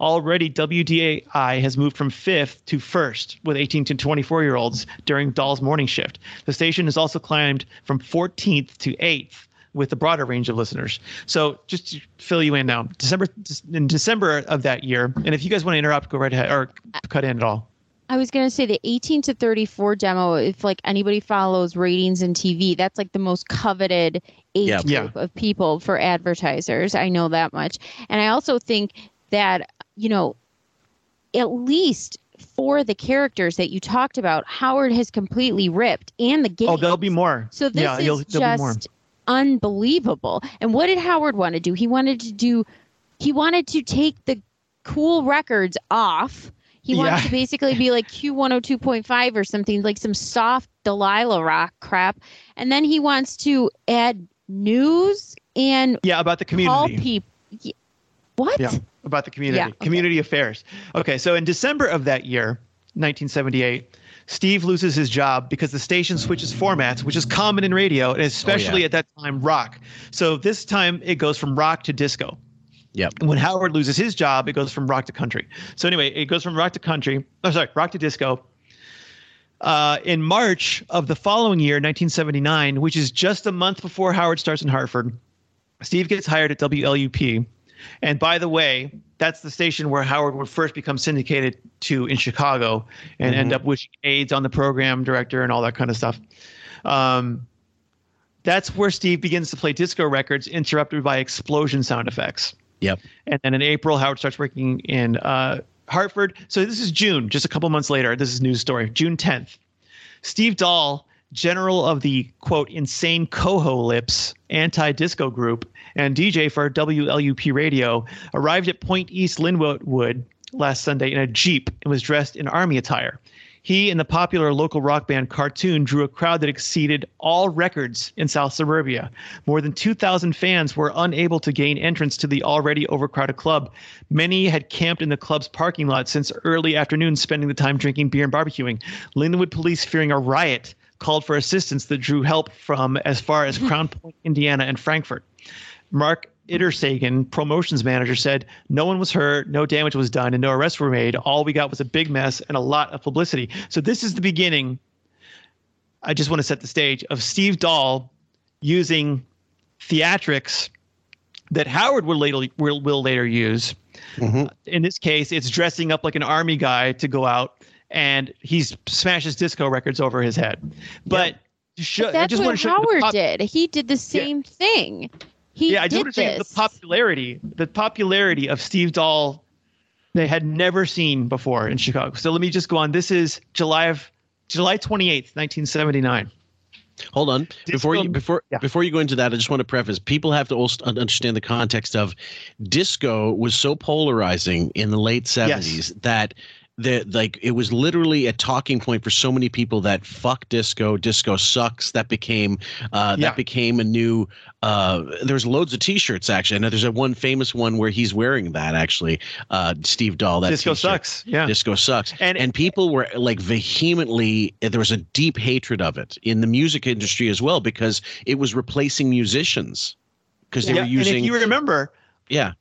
already WDAI has moved from fifth to first with 18 to 24 year olds during Dahl's morning shift. The station has also climbed from 14th to 8th with a broader range of listeners. So just to fill you in now, December in December of that year, and if you guys want to interrupt, go right ahead or cut in at all. I was going to say the 18 to 34 demo, if like anybody follows ratings and TV, that's like the most coveted age Yeah. group Yeah. of people for advertisers. I know that much. And I also think that, you know, at least for the characters that you talked about, Howard has completely ripped and the game. Oh, there'll be more. So this yeah, you'll- is there'll be more. just unbelievable. And what did Howard want to do? He wanted to do he wanted to take the cool records off. He wanted Yeah. to basically be like Q102.5 or something like some soft Delilah rock crap. And then he wants to add news and Yeah, about the call community. people What? Yeah, about the community, Yeah, okay. community affairs. Okay, so in December of that year, 1978, Steve loses his job because the station switches formats, which is common in radio, and oh, especially at that time, rock. So this time it goes from rock to disco. Yep. And when Howard loses his job, it goes from rock to country. So anyway, it goes from rock to country. Oh, sorry, rock to disco. Uh, in March of the following year, 1979, which is just a month before Howard starts in Hartford, Steve gets hired at WLUP. And by the way, that's the station where Howard would first become syndicated to in Chicago and end Mhm. up wishing aids on the program director and all that kind of stuff. Um, that's where Steve begins to play disco records interrupted by explosion sound effects. Yep. And then in April, Howard starts working in uh, Hartford. So this is June, just a couple months later. This is news story, June 10th. Steve Dahl, general of the quote insane coho lips anti-disco group and DJ for WLUP radio, arrived at Point East Lynwood last Sunday in a jeep and was dressed in army attire. He and the popular local rock band Cartoon drew a crowd that exceeded all records in South Suburbia. More than 2,000 fans were unable to gain entrance to the already overcrowded club. Many had camped in the club's parking lot since early afternoon, spending the time drinking beer and barbecuing. Lynwood police, fearing a riot, called for assistance that drew help from as far as Crown Point, Indiana, and Frankfort. Mark Ittersagen, promotions manager, said no one was hurt, no damage was done, and no arrests were made. All we got was a big mess and a lot of publicity. So this is the beginning. I just want to set the stage of Steve Dahl using theatrics that Howard will later will, will later use. Mm-hmm. In this case, it's dressing up like an army guy to go out, and he smashes disco records over his head. But to show, But I that's just want what to show Howard pop- did. He did the same thing. He yeah, I just did want to show this. the popularity, the popularity of Steve Dahl they had never seen before in Chicago. So let me just go on. This is July of July 28th, 1979. Hold on. Before you before before you go into that, I just want to preface: people have to also understand the context of disco was so polarizing in the late seventies that the like it was literally a talking point for so many people that fuck disco, disco sucks. That became uh, Yeah. that became a new. Uh, there's loads of T-shirts actually. I know there's a one famous one where he's wearing that actually. Uh, Steve Dahl. That Disco t-shirt. sucks, yeah. Disco sucks. And and people were like vehemently. There was a deep hatred of it in the music industry as well because it was replacing musicians because they Yeah, were using. And if you remember, yeah.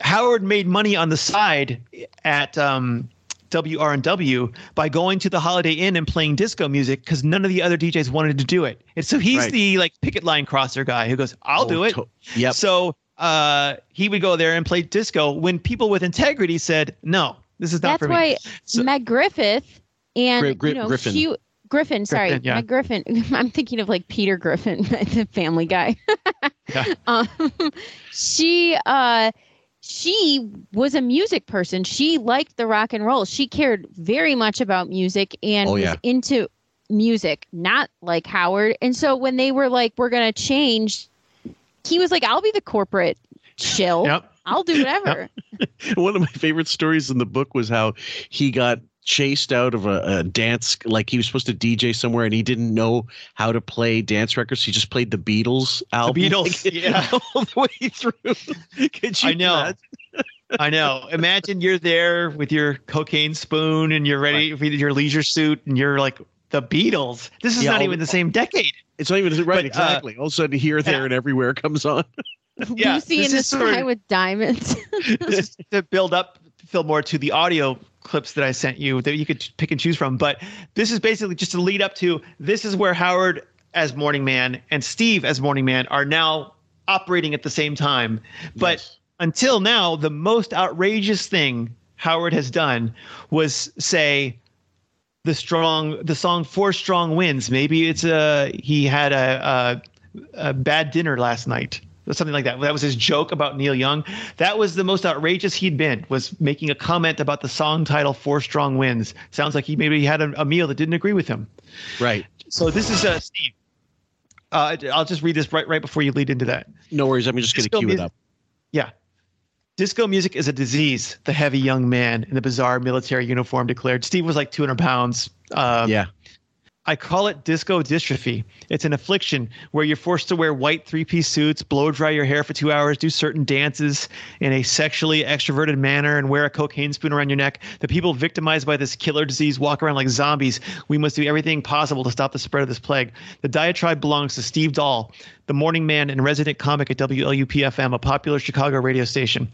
Howard made money on the side at um, WRNW by going to the Holiday Inn and playing disco music because none of the other DJs wanted to do it. And so he's Right. the like picket line crosser guy who goes, "I'll Oh, do it." to- yep. So uh, he would go there and play disco when people with integrity said, "No, this is not That's for me." That's why me." Meg Griffith and Gri- Gri- you know Griffin. Hugh Griffin. Sorry, Griffin, yeah. Meg Griffin. I'm thinking of like Peter Griffin, the Family Guy. um, she uh, she was a music person. She liked the rock and roll. She cared very much about music and Oh, was into music, not like Howard. And so when they were like, "We're gonna change," he was like, "I'll be the corporate shill. Yep. I'll do whatever." One of my favorite stories in the book was how he got chased out of a, a dance like he was supposed to DJ somewhere and he didn't know how to play dance records. He just played the Beatles album. The Beatles, like, yeah. all the way through. Could you I know. imagine? I know. Imagine you're there with your cocaine spoon and you're ready with your leisure suit and you're like the Beatles. This is Yeah, not even the- the same decade. It's not even right. But, uh, exactly. all of a sudden, here, there, and everywhere comes on. Yeah, Lucy this in the is sort sky of- with diamonds. this is to build up Fillmore to the audio clips that I sent you that you could pick and choose from. But this is basically just to lead up to this is where Howard as Morning Man and Steve as Morning Man are now operating at the same time. But until now, the most outrageous thing Howard has done was say the strong the song four strong wins maybe it's a he had a, a, a bad dinner last night something like that that was his joke about neil young that was the most outrageous he'd been was making a comment about the song title four strong Winds. sounds like he maybe had a, a meal that didn't agree with him Right. so this is uh, steve uh, i'll just read this right right before you lead into that No worries. I'm just going to cue it up. yeah. Disco music is a disease, the heavy young man in the bizarre military uniform declared. Steve was like 200 pounds. Um, Yeah. I call it disco dystrophy. It's an affliction where you're forced to wear white three piece suits, blow dry your hair for two hours, do certain dances in a sexually extroverted manner, and wear a cocaine spoon around your neck. The people victimized by this killer disease walk around like zombies. We must do everything possible to stop the spread of this plague. The diatribe belongs to Steve Dahl, the morning man and resident comic at WLUPFM, a popular Chicago radio station.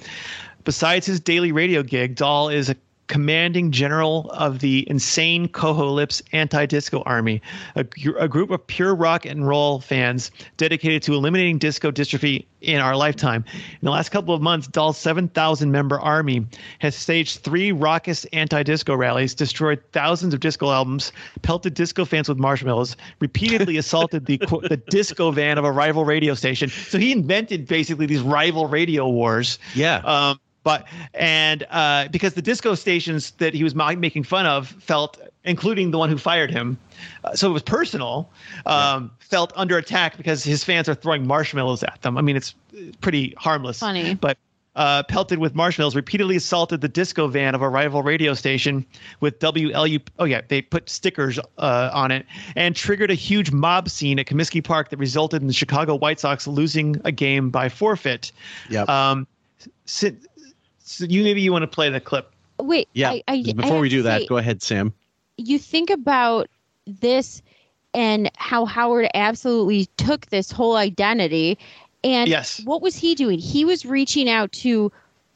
Besides his daily radio gig, Dahl is a commanding general of the insane Coho Lips anti-disco army, a, a group of pure rock and roll fans dedicated to eliminating disco dystrophy in our lifetime. In the last couple of months, Dahl's 7,000 member army has staged three raucous anti-disco rallies, destroyed thousands of disco albums, pelted disco fans with marshmallows, repeatedly assaulted the the disco van of a rival radio station. So he invented basically these rival radio wars. Yeah. Um, but and uh, because the disco stations that he was making fun of felt, including the one who fired him, uh, so it was personal. Um, Felt under attack because his fans are throwing marshmallows at them. I mean, it's pretty harmless. Funny. but uh, pelted with marshmallows, repeatedly assaulted the disco van of a rival radio station with WLU. Oh yeah, they put stickers uh, on it and triggered a huge mob scene at Comiskey Park that resulted in the Chicago White Sox losing a game by forfeit. Yep. Um, so, so you maybe you want to play the clip. Wait. Yeah. I, I, Before I we do that, say, go ahead, Sam. you think about this and how Howard absolutely took this whole identity. And Yes. what was he doing? He was reaching out to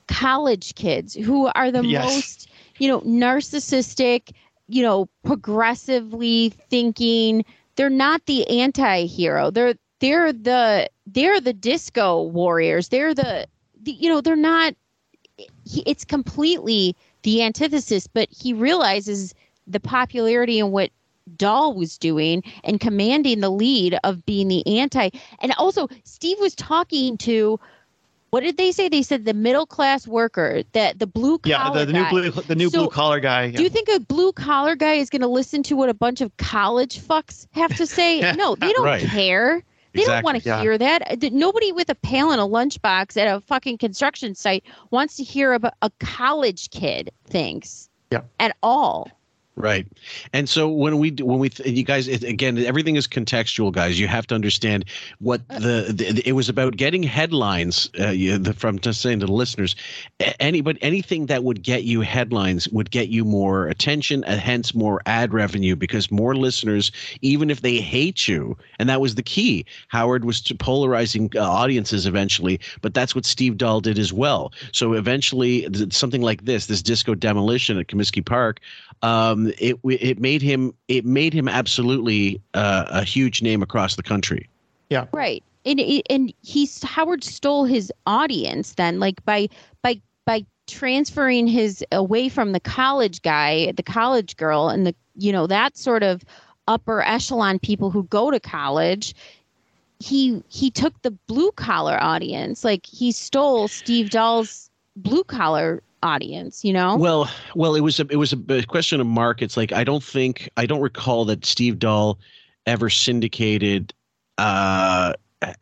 college kids who are the Yes. most, you know, narcissistic, you know, progressively thinking. They're not the anti-hero. They're they're the they're the disco warriors. They're the, the you know, they're not he, it's completely the antithesis, but he realizes the popularity and what Dahl was doing and commanding the lead of being the anti. And also, Steve was talking to what did they say? They said the middle class worker, that the blue collar. Yeah, the, the new guy. blue the new So, blue collar guy. yeah. Do you think a blue collar guy is going to listen to what a bunch of college fucks have to say? no, they don't Right. care. They don't want to yeah. hear that. Uh, nobody with a pail and a lunchbox at a fucking construction site wants to hear about a college kid thinks. Yeah. At all. Right. And so when we when we you guys it, again everything is contextual guys. You have to understand what the, the it was about getting headlines uh, you, the, from just saying to the listeners any but anything that would get you headlines would get you more attention and hence more ad revenue because more listeners even if they hate you and that was the key. Howard was to polarizing uh, audiences eventually but that's what Steve Dahl did as well. So eventually th- something like this this disco demolition at Comiskey Park um, it it made him it made him absolutely uh, a huge name across the country. Yeah. Right. And and he's Howard stole his audience then like by by by transferring his away from the college guy, the college girl and the you know that sort of upper echelon people who go to college. He he took the blue collar audience. Like he stole Steve Dahl's blue collar audience, you know? Well, well, it was a it was a b- question of markets. Like I don't think I don't recall that Steve Dahl ever syndicated uh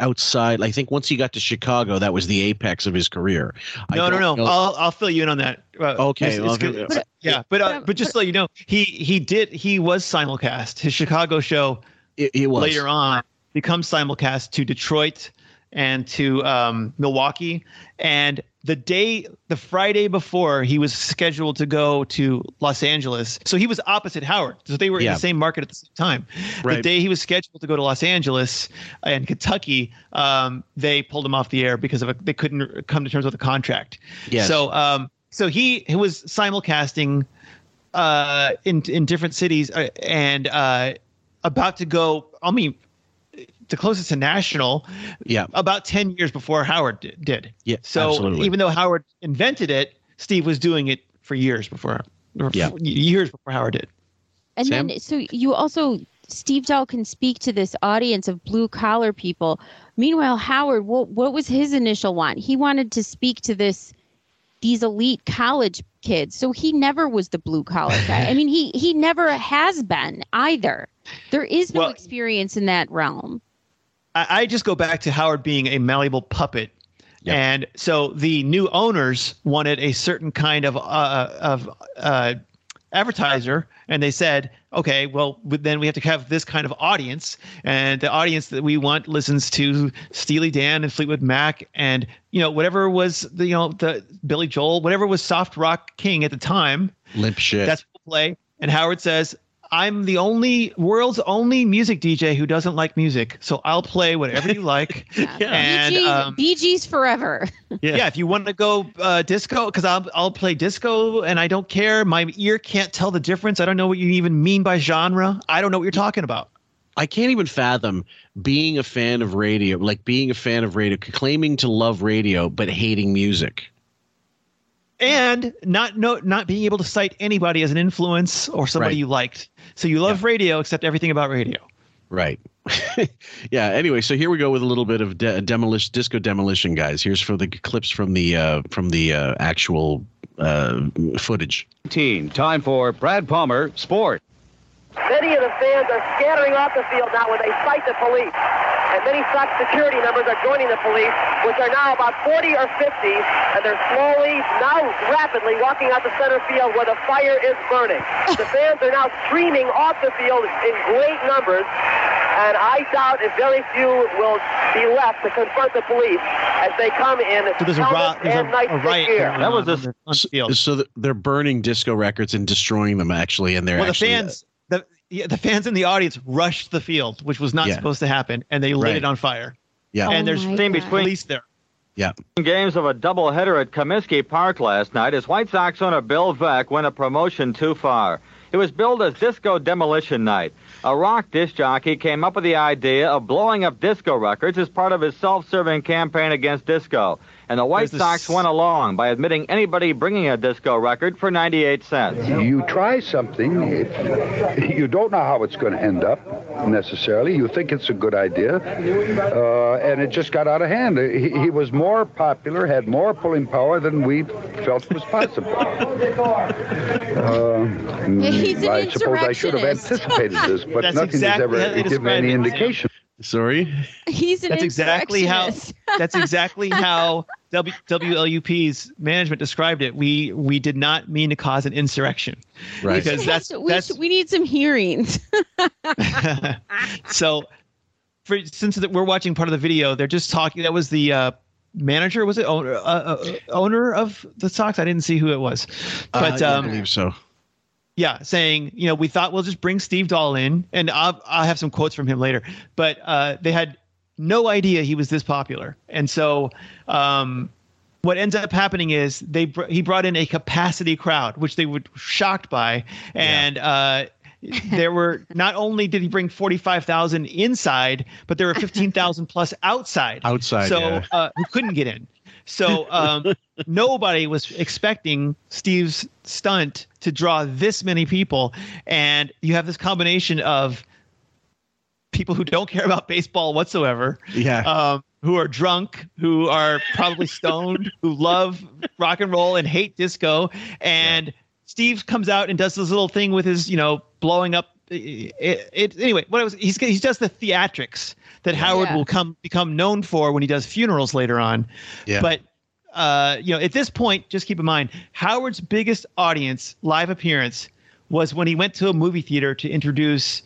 outside. I think once he got to Chicago, that was the apex of his career. I No, no, don't no. know- I'll I'll fill you in on that. Uh, Okay, it's- it's good. But, yeah, but uh, but just to let you know, he he did he was simulcast. His Chicago show it, it was. later on becomes simulcast to Detroit and to um, Milwaukee. And the day, the Friday before, he was scheduled to go to Los Angeles. So he was opposite Howard. So they were in the same market at the same time. The day he was scheduled to go to Los Angeles and Kentucky, um, they pulled him off the air because of a, they couldn't come to terms with the contract. Yes. So um, so he, he was simulcasting uh, in in different cities uh, and uh, about to go. I mean, the closest to national. Yeah. About ten years before Howard di- did. Yeah, So absolutely. even though Howard invented it, Steve was doing it for years before. or Yeah. f- years before Howard did. And Sam? then, so you also, Steve Dahl can speak to this audience of blue collar people. Meanwhile, Howard, what, what was his initial want? He wanted to speak to this, these elite college kids. So he never was the blue collar guy. I mean, he he never has been either. There is no Well- experience in that realm. I, I just go back to Howard being a malleable puppet. And so the new owners wanted a certain kind of uh, of uh, advertiser, and they said, "Okay, well, then we have to have this kind of audience, and the audience that we want listens to Steely Dan and Fleetwood Mac, and you know whatever was the you know the Billy Joel, whatever was soft rock king at the time. Limp shit. That's play." And Howard says, I'm the only world's only music DJ who doesn't like music, so I'll play whatever you like. and Bee Gees, um, Bee Gees forever. yeah. if you want to go uh, disco, because I'll I'll play disco, and I don't care. My ear can't tell the difference. I don't know what you even mean by genre. I don't know what you're talking about. I can't even fathom being a fan of radio, like being a fan of radio, claiming to love radio but hating music. And not no not being able to cite anybody as an influence or somebody Right. you liked. So you love radio, except everything about radio. Right. yeah. Anyway, so here we go with a little bit of de- demolition, disco demolition, guys. Here's for the clips from the uh, from the uh, actual uh, footage. Team, time for Brad Palmer Sport. Many of the fans are scattering off the field now when they fight the police. And many SOX security members are joining the police, which are now about 40 or 50, and they're slowly, now rapidly walking out the center field where the fire is burning. The fans are now streaming off the field in great numbers, and I doubt if very few will be left to confront the police as they come in So there's a, ro- helmets there's and a, night a riot. gear. going on on the- field. So they're burning disco records and destroying them actually, and they're well, the uh, fans, the yeah, the fans in the audience rushed the field, which was not Yeah. supposed to happen, and they lit Right. it on fire. Yeah. and Oh there's my team God. between police there. Yeah. Games of a doubleheader at Comiskey Park last night as White Sox owner Bill Veeck went a promotion too far. It was billed as Disco Demolition Night. A rock disc jockey came up with the idea of blowing up disco records as part of his self-serving campaign against disco. And the White There's this- Sox went along by admitting anybody bringing a disco record for 98 cents. You try something, it, you don't know how it's going to end up necessarily. You think it's a good idea, uh, and it just got out of hand. He, he was more popular, had more pulling power than we felt was possible. Uh, He's an I suppose I should have anticipated this, but That's nothing exactly has ever given me any indication. Sorry. He's an That's exactly how. That's exactly how w, WLUP's management described it. We we did not mean to cause an insurrection, Right. Because that's to- we, that's should- we need some hearings. so. For since that we're watching part of the video, they're just talking. That was the uh, manager, was it owner uh, uh, owner of the Sox? I didn't see who it was, but Uh, I um, believe so. yeah, saying, you know, we thought we'll just bring Steve Dahl in, and I'll, I'll have some quotes from him later. But uh, they had no idea he was this popular, and so um, what ends up happening is they br- he brought in a capacity crowd, which they were shocked by, and uh, there were not only did he bring forty five thousand inside, but there were fifteen thousand plus outside. Outside, so yeah. uh, who couldn't get in. So um, nobody was expecting Steve's stunt to draw this many people, and you have this combination of people who don't care about baseball whatsoever, Yeah. um, who are drunk, who are probably stoned, who love rock and roll and hate disco, and Steve comes out and does this little thing with his, you know, blowing up it, it anyway. What I was he's he does the theatrics that Howard Yeah. will come become known for when he does funerals later on. Yeah. But uh, you know, at this point, just keep in mind Howard's biggest audience live appearance was when he went to a movie theater to introduce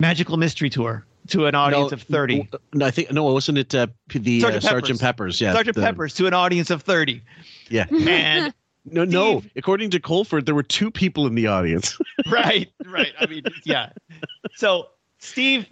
Magical Mystery Tour to an audience No, of thirty. No, I think no, wasn't it uh, the Sergeant uh, Sergeant Peppers? Yeah, Sergeant the- Peppers to an audience of thirty. Yeah. And no, no. According to Colford, there were two people in the audience. right, right. I mean, yeah. So Steve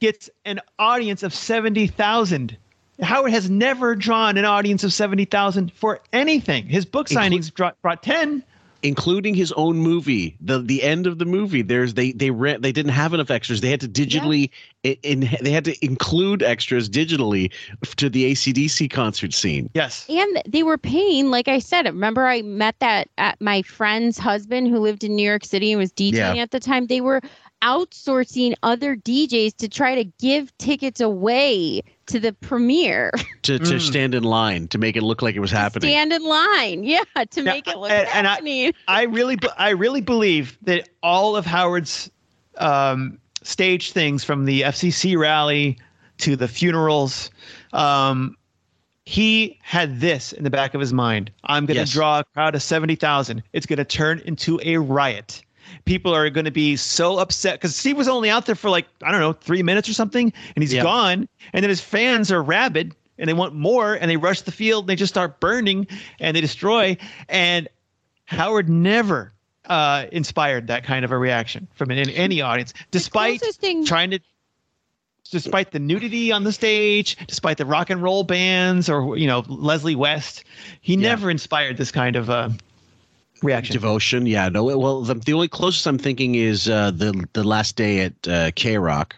gets an audience of seventy thousand. Howard has never drawn an audience of seventy thousand for anything. His book signings brought, brought ten. Including his own movie. The the end of the movie, there's they they ran they didn't have enough extras. They had to digitally in, in they had to include extras digitally to the ACDC concert scene. Yes. And they were paying, like I said, remember I met that at my friend's husband who lived in New York City and was DJing Yeah. at the time. They were outsourcing other DJs to try to give tickets away to the premiere. To, to stand in line to make it look like it was happening. Stand in line. Yeah, to make it look and, and I, happening. I really, I really believe that all of Howard's um, stage things, from the FCC rally to the funerals, um, he had this in the back of his mind. I'm going to Yes. draw a crowd of seventy thousand. It's going to turn into a riot. People are going to be so upset because Steve was only out there for like I don't know three minutes or something, and he's Yeah. gone. And then his fans are rabid and they want more, and they rush the field. And they just start burning and they destroy. And Howard never uh, inspired that kind of a reaction from an, any audience, despite trying to, despite the nudity on the stage, despite the rock and roll bands or you know Leslie West, he never inspired this kind of uh, reaction. Devotion, yeah. No, well, the, the only closest I'm thinking is uh, the the last day at uh, K Rock.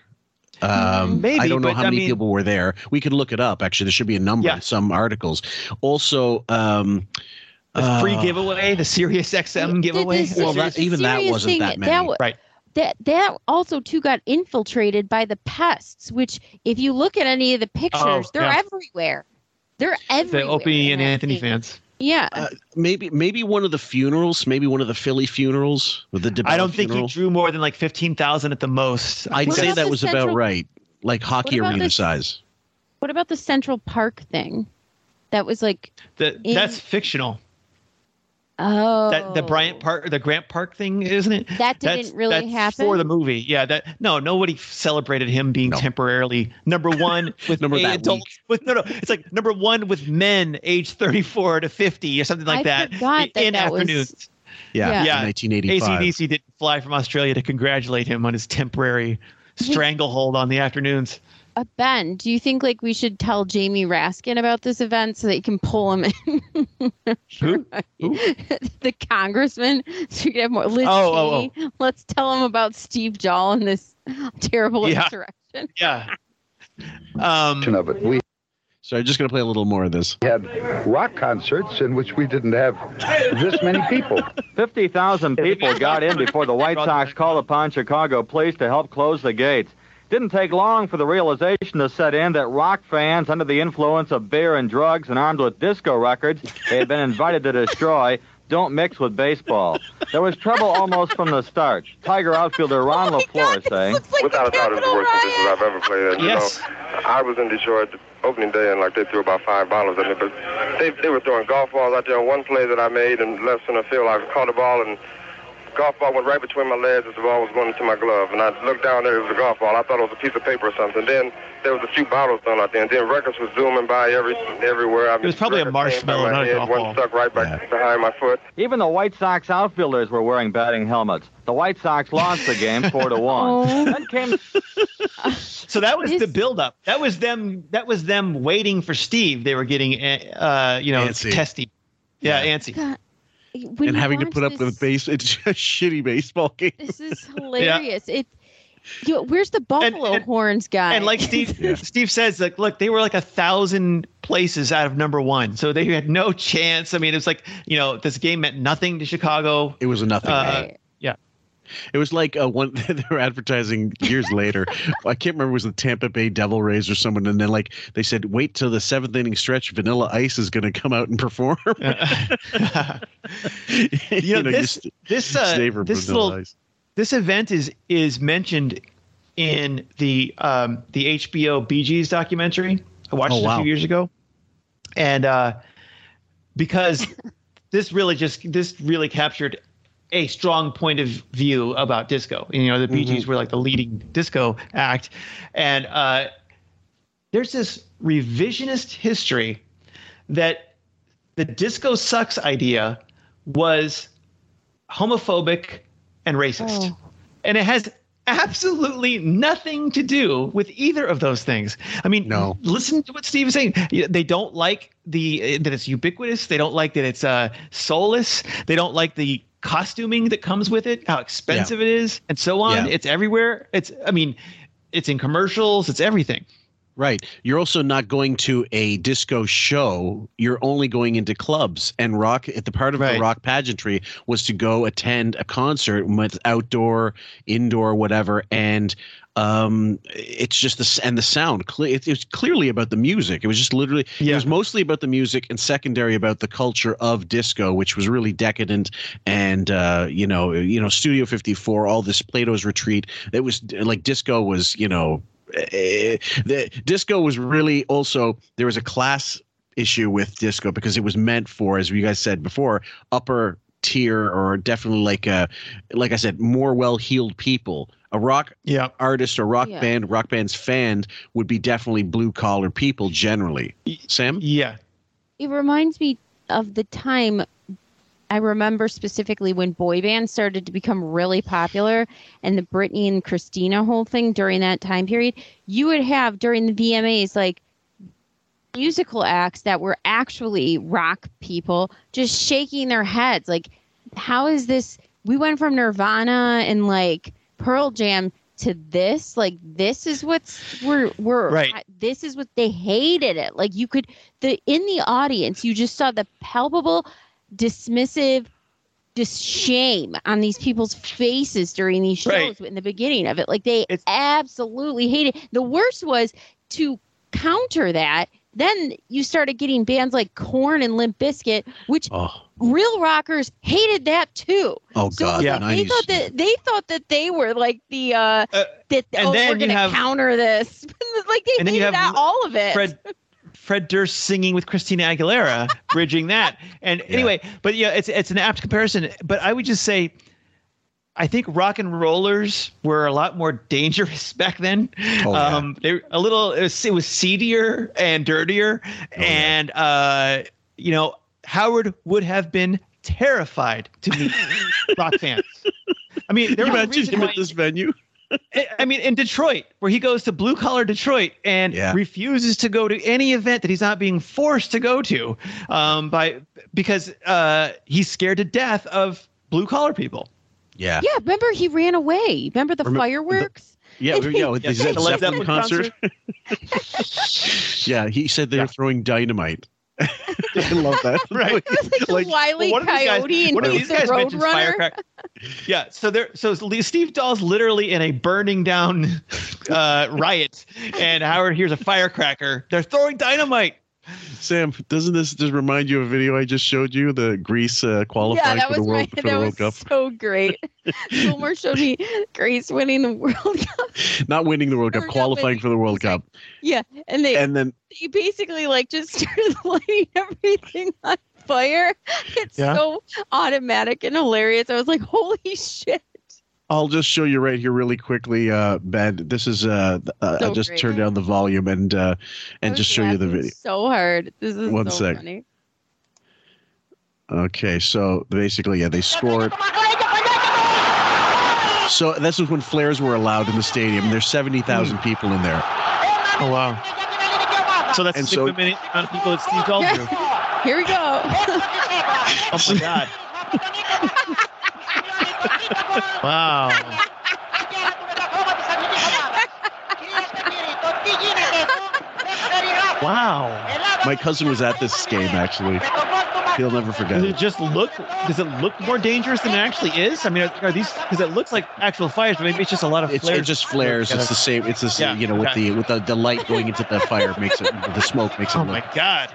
Um, Maybe, I don't know but, how I many mean- people were there. We could look it up. Actually, there should be a number Yeah. in some articles. Also, um, The free uh, giveaway, the Sirius XM giveaway. this- Well, that, even that wasn't thing, that many. that wa- right. That that also too got infiltrated by the pests, which if you look at any of the pictures, Oh, they're yeah. everywhere. They're everywhere. The. Opie and Anthony fans. Yeah. Uh, maybe maybe one of the funerals, maybe one of the Philly funerals with the DeBella I don't think funeral. he drew more than like fifteen thousand at the most. I I'd think say that the was about right, like hockey arena this- size. what about the Central Park thing? That was like the, in- that's fictional. Oh That the Bryant oh. Park, the Grant Park thing, isn't it? That didn't That's- really that's happen? for the movie. Yeah, that no, nobody celebrated him being temporarily number one with Number a that adults with no, no. It's like number one with men age thirty-four to fifty or something like I that forgot in, that in that was- afternoons. Yeah, Yeah. in 1985. ACDC didn't fly from Australia to congratulate him on his temporary stranglehold on the afternoons. Uh, ben, do you think like we should tell Jamie Raskin about this event so that you can pull him in? Who? the congressman, so you can have more. Liz Oh, oh, Cheney. Let's tell him about Steve Dahl and this terrible Yeah. insurrection. Yeah. Um, of it. We So I'm just going to play a little more of this. We had rock concerts in which we didn't have this many people. 50,000 people got in before the White Sox called upon Chicago police to help close the gates. Didn't take long for the realization to set in that rock fans under the influence of beer and drugs and armed with disco records they had been invited to destroy don't mix with baseball. There was trouble almost from the start. Tiger outfielder Ron LeFlore saying, Without a doubt, it's the worst conditions I've ever played in. You Yes. know, I was in Detroit the opening day, and like they threw about five bottles at me, but they they were throwing golf balls out there. On one play that I made in left center field, I caught the ball and. Golf ball went right between my legs as the ball was going into my glove, and I looked down there. It was a golf ball. I thought it was a piece of paper or something. Then there was a few bottles thrown out there, and then records was zooming by every everywhere. I It was probably a records came by marshmallow, my not a head. golf One ball. stuck right back behind my foot. Even the White Sox outfielders were wearing batting helmets. The White Sox lost the game four to one. Then came So that was the buildup. That was them. That was them waiting for Steve. They were getting, uh, you know, Antsy. testy. Yeah, antsy. God, when and having to watch put up with base, it's a shitty baseball game. This is hilarious. It. You know, where's the buffalo horns guy? And like Steve, Steve says, like, look, they were like a thousand places out of number one, so they had no chance. I mean, it's like you know, this game meant nothing to Chicago. It was a nothing. Uh, game. It was like uh, one they were advertising years later. I can't remember it was the Tampa Bay Devil Rays or someone, and then like they said, wait till the seventh inning stretch. Vanilla Ice is going to come out and perform. you know, this this uh, this little Ice. this event is is mentioned in the um, the HBO Bee Gees documentary. I watched Oh, it a few years ago, and uh, because this really just this really captured a strong point of view about disco. You know, the Bee Gees were like the leading disco act, and uh, there's this revisionist history that the disco sucks idea was homophobic and racist. And it has absolutely nothing to do with either of those things. I mean, no. listen to what Steve is saying. They don't like the that it's ubiquitous. They don't like that it's uh soulless. They don't like the costuming that comes with it, how expensive it is, and so on. Yeah. It's everywhere. It's I mean, it's in commercials, it's everything. Right. You're also not going to a disco show. You're only going into clubs. And rock, at the part of the rock pageantry was to go attend a concert with outdoor, indoor, whatever. And um, it's just the and the sound. It, it was clearly about the music. It was just literally. It was mostly about the music and secondary about the culture of disco, which was really decadent. And uh, you know, you know, Studio 54, all this Plato's Retreat. It was like disco was, you know, eh, the disco was really also there was a class issue with disco because it was meant for as you guys said before upper tier or definitely like a like i said more well-heeled people a rock yeah. artist or rock Yeah. band rock band's fan would be definitely blue collar people generally sam yeah It reminds me of the time I remember specifically when boy bands started to become really popular and the Britney and Christina whole thing during that time period. You would have during the VMAs like musical acts that were actually rock people just shaking their heads like how is this we went from Nirvana and like Pearl Jam to this like this is what's we're we're Right. this is what they hated it like you could the in the audience you just saw the palpable dismissive just shame on these people's faces during these shows Right. in the beginning of it like they absolutely hated the worst was to counter that then you started getting bands like Korn and Limp Bizkit, which oh real rockers hated that too. oh So god it's like they 90s. thought that they thought that they were like the uh, that and oh then we're gonna have- counter this like they and then you hated have that, all of it. Fred Fred Durst singing with Christina Aguilera, bridging that. And anyway, but yeah, it's it's an apt comparison. But I would just say, I think rock and rollers were a lot more dangerous back then. Oh, yeah. um, they were a little it was, it was seedier and dirtier, Oh, and uh, you know Howard would have been terrified to meet rock fans. I mean, there you was a imagine reason him at this venue I- I mean, in Detroit, where he goes to blue collar Detroit and Yeah. refuses to go to any event that he's not being forced to go to, um, by because uh, he's scared to death of blue collar people. yeah yeah, remember he ran away. Remember the Remem- fireworks? yeah yeah with the Yeah, Led the Zeppelin Zeppelin concert yeah he said they were throwing dynamite i love that Right. like, a wily one of these guys- coyote and one of he's these the guys road mentions runner. firecracker. Yeah, so there, so Steve Dahl's literally in a burning down uh, riot, and Howard hears a firecracker. They're throwing dynamite. Sam doesn't this just remind you of a video i just showed you the greece uh, Yeah, qualifying that for the world my, for the that world was cup so great. Fillmore showed me Greece winning the World Cup. not winning the world cup Or qualifying for the world cup Yeah, and they and then he basically like just started lighting everything on fire. It's Yeah. so automatic and hilarious. I was like, holy shit. I'll just show you right here really quickly, uh, Ben. This is uh, uh So I'll just great. turn down the volume and uh, and just show you the video. So hard. This is One so sec. funny. Okay, so basically, yeah, they scored. So this was when flares were allowed in the stadium. There's seventy thousand Hmm. people in there. Oh wow! So that's And the so- minute amount of people that Steve Dahl drew. Here we go. Oh my god! wow! Wow! My cousin was at this game actually. He'll never forget Does it. just look? Does it look more dangerous than it actually is? I mean, are, are these? Because it looks like actual fires, but maybe it's just a lot of It's, flares. it just flares. It's the same. It's the same. Yeah, You know, with the with the, the light going into the fire makes it. The smoke makes it. Oh look, my god!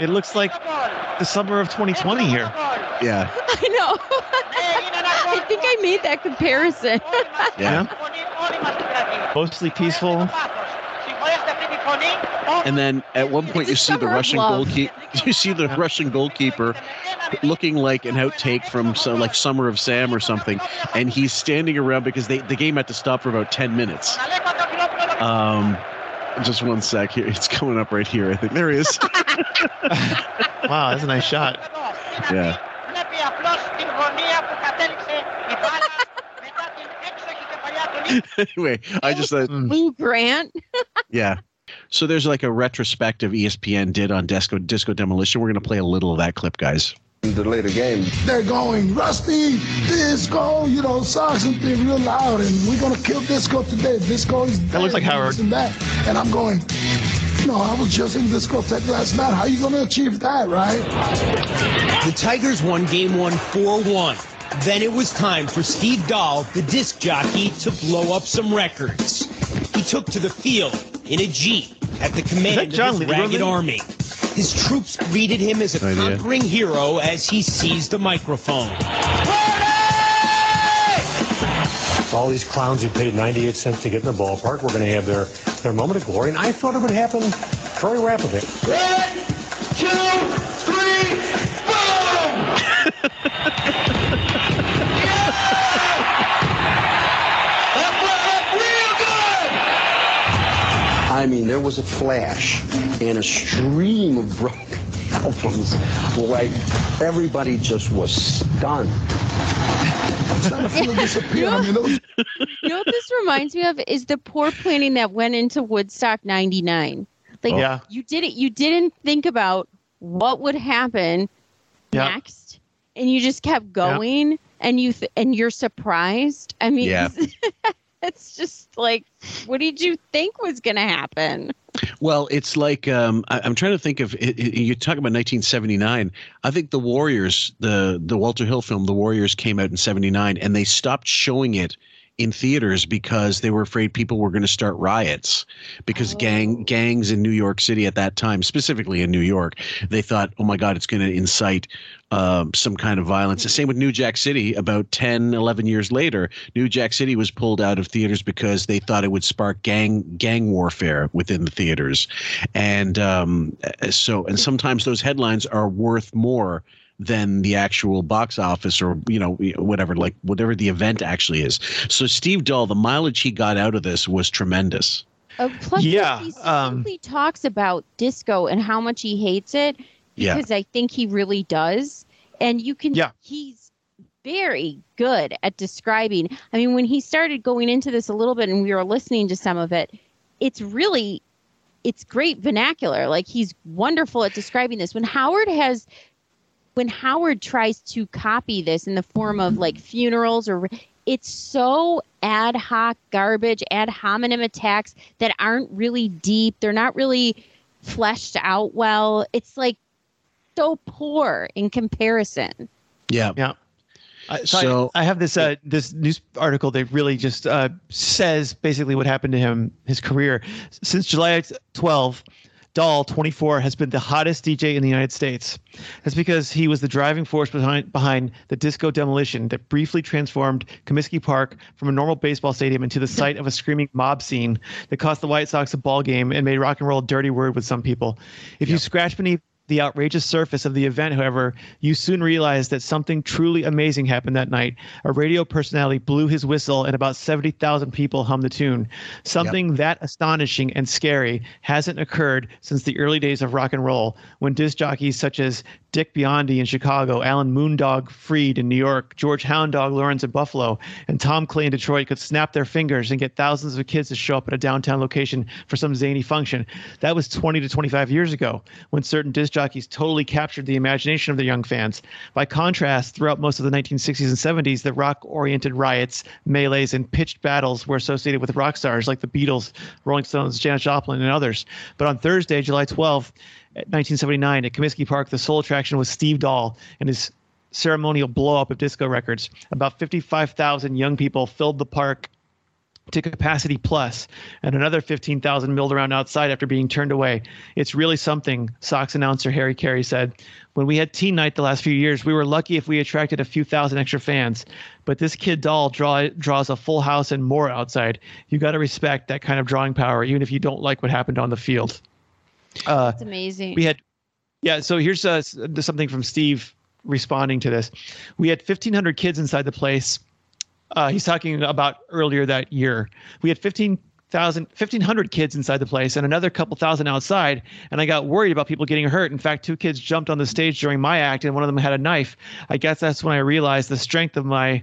It looks like the summer of 2020 here. Yeah. I know. I think I made that comparison. Yeah. Mostly peaceful. And then at one point you see the Russian goalkeeper. You see the Russian goalkeeper looking like an outtake from some like Summer of Sam or something, and he's standing around because they the game had to stop for about ten minutes. Um, just one sec here. It's coming up right here. I think there he is. Wow, that's a nice shot. yeah. anyway, I just thought, Lou Grant. yeah. So there's like a retrospective ESPN did on Disco Disco Demolition. We're gonna play a little of that clip, guys. In the later game. They're going, Rusty, disco, you know, songs and things real loud, and we're gonna kill disco today. Disco is That looks like dead, Howard. And, that. and I'm going, no, I was just in discotheque last night. How are you gonna achieve that, right? The Tigers won game one 4 1. Then it was time for Steve Dahl, the disc jockey, to blow up some records. He took to the field in a Jeep at the command of his Lieberman? ragged army. His troops greeted him as a Idea. conquering hero as he seized the microphone. All these clowns who paid 98 cents to get in the ballpark were going to have their, their moment of glory, and I thought it would happen very rapidly. One, two, three, boom! I mean, there was a flash and a stream of broken albums. Like everybody just was stunned. disappear. I mean, those You know what this reminds me of is the poor planning that went into Woodstock 99. Like oh. Yeah. you didn't you didn't think about what would happen Yeah. next and you just kept going and you th- and you're surprised. I mean Yeah. it's just like what did you think was going to happen? Well, it's like um, I, I'm trying to think of. It, it, you talk about 1979. I think the Warriors, the the Walter Hill film, The Warriors, came out in '79, and they stopped showing it in theaters because they were afraid people were going to start riots because gang gangs in New York City at that time, specifically in New York, they thought, oh my God, it's going to incite um, some kind of violence. The same with New Jack City. About 10, 11 years later, New Jack City was pulled out of theaters because they thought it would spark gang gang warfare within the theaters, and um, so and sometimes those headlines are worth more than the actual box office or you know whatever like whatever the event actually is so steve dahl the mileage he got out of this was tremendous Uh, plus Yeah, he um, talks about disco and how much he hates it Yeah. because I think he really does. And you can Yeah. he's very good at describing. I mean, when he started going into this a little bit and we were listening to some of it, it's really it's great vernacular. Like he's wonderful at describing this. When Howard has when Howard tries to copy this in the form of like funerals or it's so ad hoc garbage, ad hominem attacks that aren't really deep. They're not really fleshed out well. It's like so poor in comparison. yeah Yeah. I- so, So- I, I have this uh, this news article that really just uh, says basically what happened to him, his career. Since July 12, Dahl, 24, has been the hottest DJ in the United States. That's because he was the driving force behind behind the disco demolition that briefly transformed Comiskey Park from a normal baseball stadium into the site of a screaming mob scene that cost the White Sox a ball game and made rock and roll a dirty word with some people. If you scratch beneath the outrageous surface of the event, however, you soon realized that something truly amazing happened that night. A radio personality blew his whistle, and about 70,000 people hummed the tune. Something that astonishing and scary hasn't occurred since the early days of rock and roll, when disc jockeys such as Dick Biondi in Chicago, Alan Moondog Freed in New York, George Hound Dog Lorenz in Buffalo, and Tom Clay in Detroit could snap their fingers and get thousands of kids to show up at a downtown location for some zany function. That was 20 to 25 years ago, when certain disc jockeys totally captured the imagination of their young fans. By contrast, throughout most of the 1960s and 70s, the rock-oriented riots, melees, and pitched battles were associated with rock stars like the Beatles, Rolling Stones, Janis Joplin, and others. But on Thursday, July 12th, 1979, at Comiskey Park, the sole attraction was Steve Dahl and his ceremonial blow up of disco records. About 55,000 young people filled the park to capacity plus, and another 15,000 milled around outside after being turned away. It's really something, Sox announcer Harry Caray said. When we had teen night the last few years, we were lucky if we attracted a few thousand extra fans. But this kid Dahl draw, draws a full house and more outside. You got to respect that kind of drawing power, even if you don't like what happened on the field. Uh, It's amazing. we had yeah so here's uh, something from steve responding to this we had 1500 kids inside the place uh, he's talking about earlier that year we had 15,000 1500 kids inside the place and another couple thousand outside and i got worried about people getting hurt in fact two kids jumped on the stage during my act and one of them had a knife i guess that's when i realized the strength of my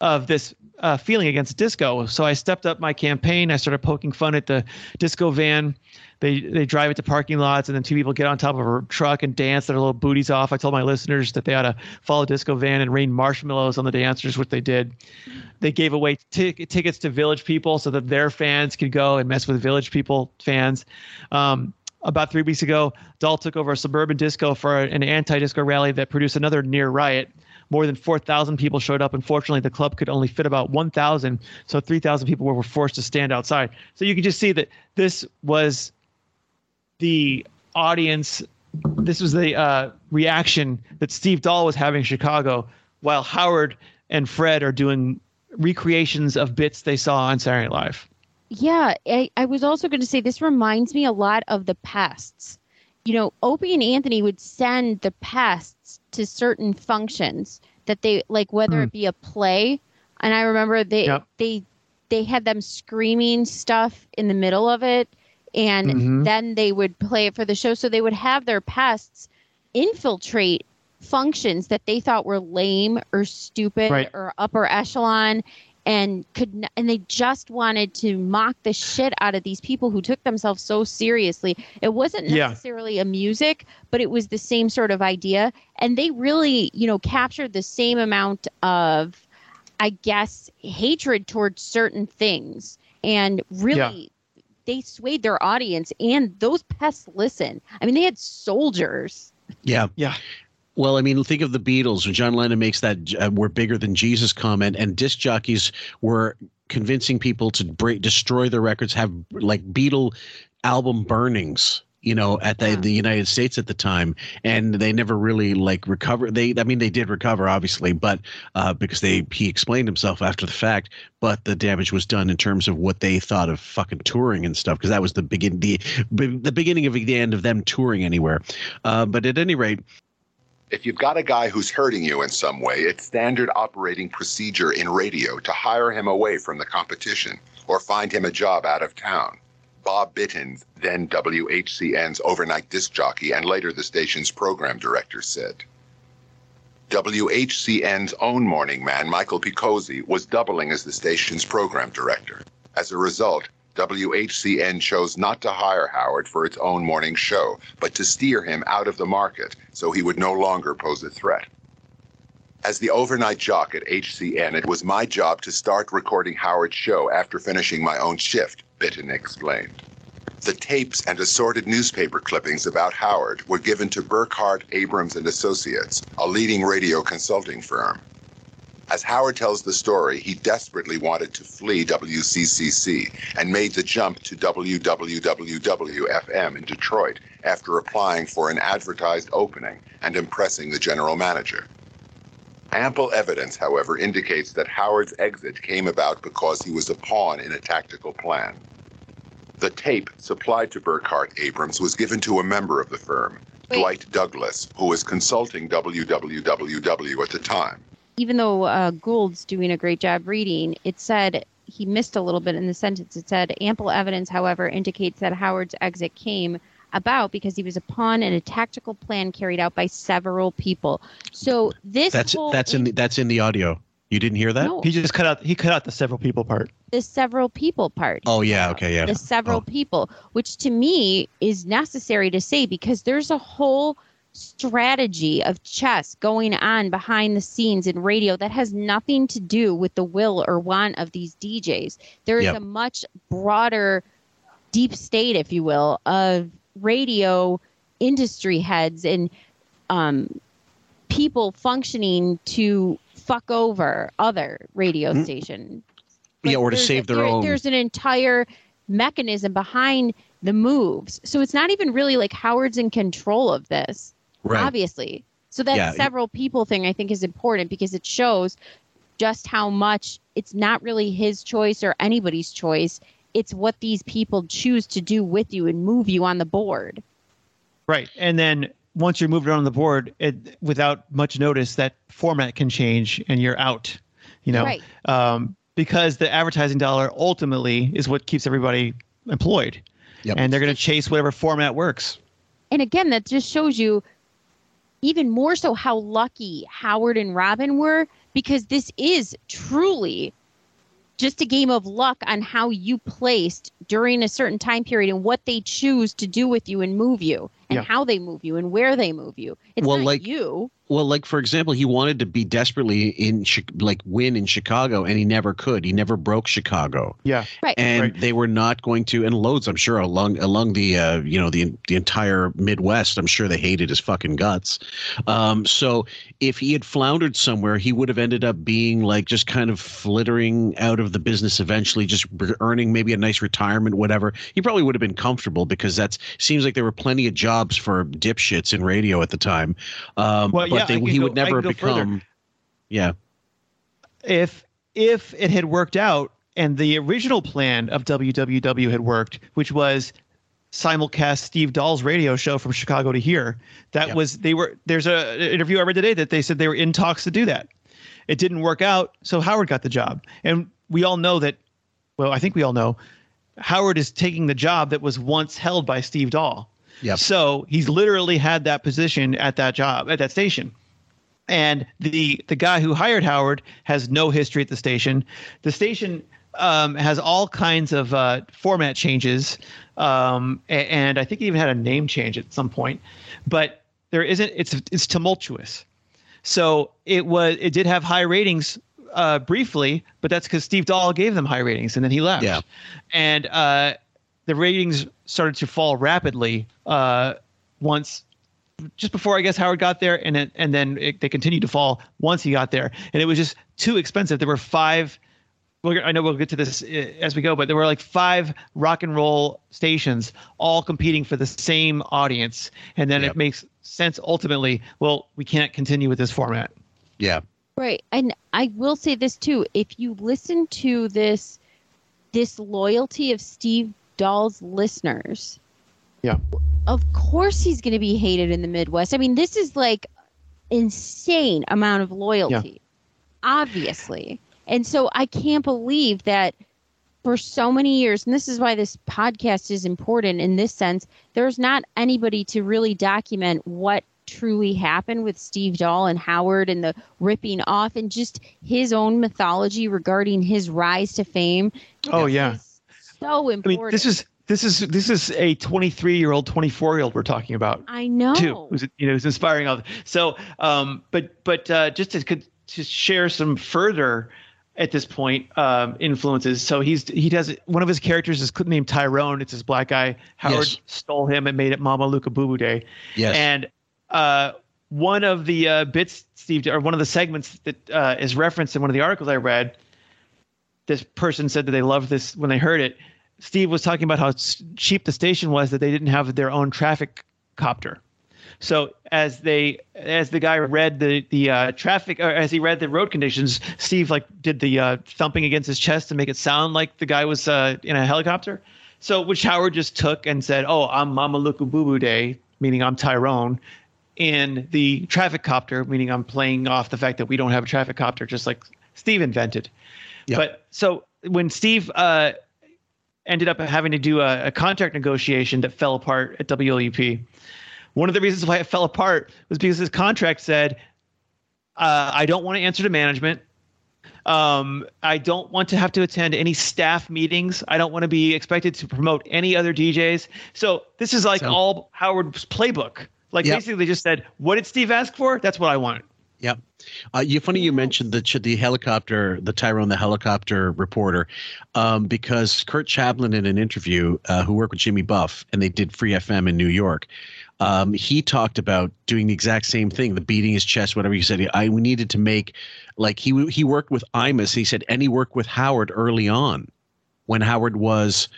of this uh, feeling against disco. So I stepped up my campaign. I started poking fun at the disco van. They they drive it to parking lots, and then two people get on top of a truck and dance their little booties off. I told my listeners that they ought to follow disco van and rain marshmallows on the dancers, which they did. They gave away tic- tickets to Village People so that their fans could go and mess with Village People fans. Um, about three weeks ago, Dahl took over a suburban disco for an anti-disco rally that produced another near riot. More than 4,000 people showed up. Unfortunately, the club could only fit about 1,000, so 3,000 people were forced to stand outside. So you can just see that this was the audience. This was the uh, reaction that Steve Dahl was having in Chicago, while Howard and Fred are doing recreations of bits they saw on Saturday Night Live. Yeah, I, I was also going to say this reminds me a lot of the pests. You know, Opie and Anthony would send the pests to certain functions that they like, whether Hmm. it be a play, and I remember they Yep. they they had them screaming stuff in the middle of it, and Mhm. then they would play it for the show. So they would have their pests infiltrate functions that they thought were lame or stupid Right. or upper echelon and could n- and they just wanted to mock the shit out of these people who took themselves so seriously it wasn't Yeah. necessarily a music but it was the same sort of idea and they really you know captured the same amount of i guess hatred towards certain things and really they swayed their audience and those pests listen i mean they had soldiers Yeah. Yeah. Well, I mean, think of the Beatles. When John Lennon makes that uh, "We're bigger than Jesus" comment, and disc jockeys were convincing people to break, destroy their records, have like Beatle album burnings. You know, at the, the United States at the time, and they never really like recover. They, I mean, they did recover, obviously, but uh, because they he explained himself after the fact. But the damage was done in terms of what they thought of fucking touring and stuff, because that was the begin the the beginning of the end of them touring anywhere. Uh, but at any rate, If you've got a guy who's hurting you in some way, it's standard operating procedure in radio to hire him away from the competition or find him a job out of town. Bob Bittins, then WHCN's overnight disc jockey and later the station's program director, said. WHCN's own morning man, Michael Picozzi, was doubling as the station's program director. As a result, WHCN chose not to hire Howard for its own morning show, but to steer him out of the market so he would no longer pose a threat. As the overnight jock at HCN, it was my job to start recording Howard's show after finishing my own shift, Bitton explained. The tapes and assorted newspaper clippings about Howard were given to Burkhart, Abrams and Associates, a leading radio consulting firm. As Howard tells the story, he desperately wanted to flee WCCC and made the jump to WWWFM in Detroit after applying for an advertised opening and impressing the general manager. Ample evidence, however, indicates that Howard's exit came about because he was a pawn in a tactical plan. The tape supplied to Burkhart Abrams was given to a member of the firm, Dwight Douglas, who was consulting WWWW at the time. even though uh, Gould's doing a great job reading, it said he missed a little bit in the sentence. It said ample evidence, however, indicates that Howard's exit came about because he was a pawn in a tactical plan carried out by several people. So this that's whole that's in the, that's in the audio. You didn't hear that? No. He just cut out he cut out the several people part. the several people part. Oh yeah, okay, yeah. the several oh. people, which to me is necessary to say because there's a whole strategy of chess going on behind the scenes in radio that has nothing to do with the will or want of these DJs. There is Yep. a much broader deep state, if you will, of radio industry heads and um, people functioning to fuck over other radio Mm. station Yeah, or to save their there- own- There's an entire mechanism behind the moves. So it's not even really like Howard's in control of this. Right. Obviously. So that Yeah. several people thing I think is important because it shows just how much it's not really his choice or anybody's choice. It's what these people choose to do with you and move you on the board. Right. And then once you're moved around the board, it, without much notice, that format can change and you're out. You know, Right. um, because the advertising dollar ultimately is what keeps everybody employed, and they're going to chase whatever format works. And again, that just shows you even more so how lucky Howard and Robin were because this is truly just a game of luck on how you placed during a certain time period and what they choose to do with you and move you and Yeah. how they move you and where they move you. It's Well, not like- you. Well, like for example, he wanted to be desperately in like win in Chicago, and he never could. He never broke Chicago. Yeah, right. And they were not going to, and loads, I'm sure, along along the uh, you know the the entire Midwest. I'm sure they hated his fucking guts. Um, so if he had floundered somewhere, he would have ended up being like just kind of flittering out of the business eventually, just earning maybe a nice retirement, whatever. He probably would have been comfortable because that seems like there were plenty of jobs for dipshits in radio at the time. Um, Well, but yeah, they, he go- would never become. Yeah. if if it had worked out and the original plan of WWW had worked, which was simulcast Steve Dahl's radio show from Chicago to here, that was they were there's a an interview I read today that they said they were in talks to do that. It didn't work out, so Howard got the job. And we all know that well, I think we all know Howard is taking the job that was once held by Steve Dahl. Yep. So he's literally had that position at that job at that station and the the guy who hired Howard has no history at the station. The station um, has all kinds of uh, format changes, um, and I think he even had a name change at some point. But there isn't. It's it's tumultuous. So it was. It did have high ratings uh, briefly, but that's because Steve Dahl gave them high ratings, and then he left. Yeah. And uh, the ratings started to fall rapidly uh, once just before I guess Howard got there, and it, and then it, they continued to fall once he got there, and it was just too expensive. There were five. We're, I know we'll get to this uh, as we go, but there were like five rock and roll stations all competing for the same audience, and then it makes sense ultimately. Well, we can't continue with this format. Yeah. Right. And I will say this too. If you listen to this this loyalty of Steve Dahl's listeners, Yeah. of course he's going to be hated in the Midwest. I mean, this is like insane amount of loyalty. Obviously. And so I can't believe that for so many years, and this is why this podcast is important in this sense, there's not anybody to really document what truly happened with Steve Dahl and Howard and the ripping off and just his own mythology regarding his rise to fame. Oh yeah. So important. I mean, this is this is this is a 23 year old, 24 year old we're talking about. I know. too. Who's you know who's inspiring all. this. So, um, but but uh, just to could to share some further at this point um, influences. So he's he does one of his characters is named Tyrone. It's this black guy. Howard Yes. stole him and made it Mama Luca Boo Boo Day. Yes. And uh, one of the uh, bits Steve or one of the segments that uh, is referenced in one of the articles I read this person said that they loved this when they heard it. Steve was talking about how cheap the station was that they didn't have their own traffic copter. So as they as the guy read the the uh, traffic or as he read the road conditions, Steve like did the uh, thumping against his chest to make it sound like the guy was uh, in a helicopter. So which Howard just took and said, "Oh, I'm Mama Luka Boo Boo Day," meaning I'm Tyrone. In the traffic copter, meaning I'm playing off the fact that we don't have a traffic copter, just like Steve invented. But so when Steve uh, ended up having to do a, a contract negotiation that fell apart at WLUP, one of the reasons why it fell apart was because his contract said, uh, "I don't want to answer to management. Um, I don't want to have to attend any staff meetings. I don't want to be expected to promote any other DJs." So this is like all Howard's playbook. Like Yep. basically, they just said, "What did Steve ask for? That's what I want." Yep. Uh, you funny you mentioned the the helicopter, the Tyrone the helicopter reporter, um, because Kurt Chaplin in an interview, uh, who worked with Jimmy Buff, and they did Free FM in New York. um, he talked about doing the exact same thing, the beating his chest, whatever he said. I we needed to make like he he worked with Imus. He said, and he worked with Howard early on, when Howard was,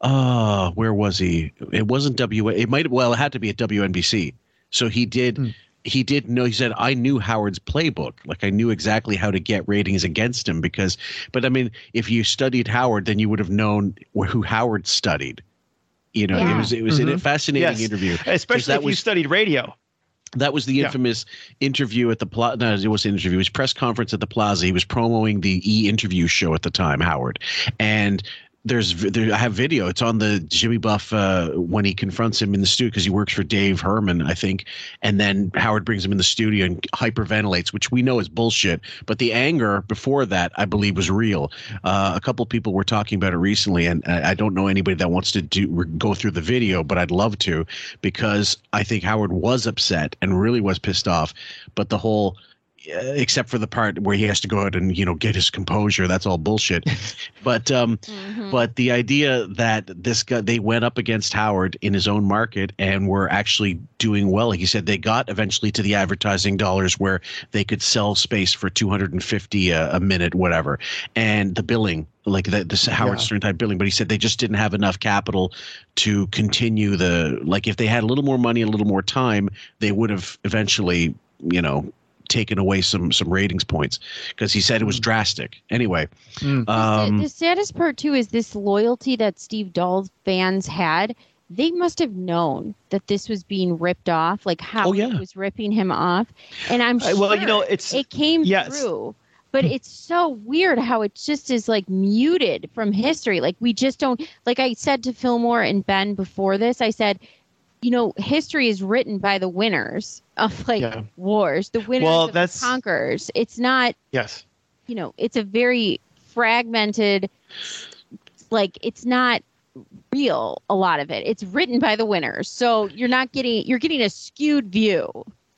uh, where was he? It wasn't W. It might well, it had to be at WNBC. So he did. He did know. He said, "I knew Howard's playbook. Like I knew exactly how to get ratings against him because." But I mean, if you studied Howard, then you would have known who Howard studied. You know, it was it was a Mhm. fascinating Yes. interview. especially that if you studied radio. that was the Yeah. infamous interview at the plaza. No, it was an interview. It was press conference at the plaza. He was promoting the E interview show at the time, Howard. And there's there, I have video. It's on the Jimmy Buff uh, when he confronts him in the studio because he works for Dave Herman, I think. And then Howard brings him in the studio and hyperventilates, which we know is bullshit. But the anger before that, I believe, was real. Uh, a couple people were talking about it recently, and I, I don't know anybody that wants to do go through the video, but I'd love to because I think Howard was upset and really was pissed off. But the whole except for the part where he has to go out and you know get his composure. That's all bullshit. But um but the idea that this guy they went up against howard in his own market and were actually doing well. He said they got eventually to the advertising dollars where they could sell space for 250 a, a minute whatever. And the billing like the, this Howard Yeah. Stern type billing, but he said they just didn't have enough capital to continue the like if they had a little more money, a little more time, they would have eventually, you know, taken away some some ratings points because he said it was drastic. Anyway, um, the saddest part too is this loyalty that Steve Dahl's fans had. They must have known that this was being ripped off, like how he was ripping him off. And I'm sure well, you know, it's- it came yes. through. But it's so weird how it just is like muted from history. Like we just don't like I said to Fillmore and Ben before this, I said, you know, history is written by the winners of like Yeah. wars, the winners Well, that's- the conquerors. It's not Yes. you know, it's a very fragmented, like it's not real. A lot of it, it's written by the winners, so you're not getting you're getting a skewed view.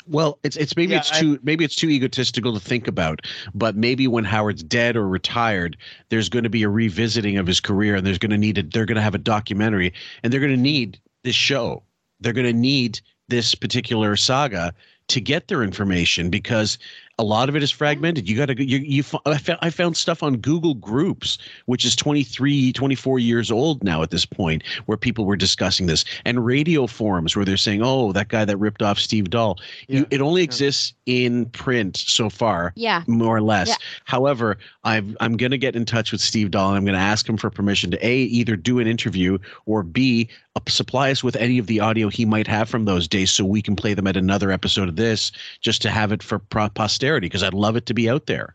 Well, it's it's maybe Yeah, it's I- too maybe it's too egotistical to think about, but maybe when Howard's dead or retired, there's going to be a revisiting of his career, and there's going to need a, they're going to have a documentary, and they're going to need this show. They're going to need this particular saga to get their information because a lot of it is fragmented. You got to you you I found, I found stuff on Google Groups which is 23 24 years old now at this point where people were discussing this and radio forums where they're saying oh that guy that ripped off Steve Dahl. You, it only exists in print so far. Yeah. More or less. Yeah. However, I've, I'm going to get in touch with Steve Dahl and I'm going to ask him for permission to A, either do an interview or B, uh, supply us with any of the audio he might have from those days so we can play them at another episode of this just to have it for pro- posterity because I'd love it to be out there.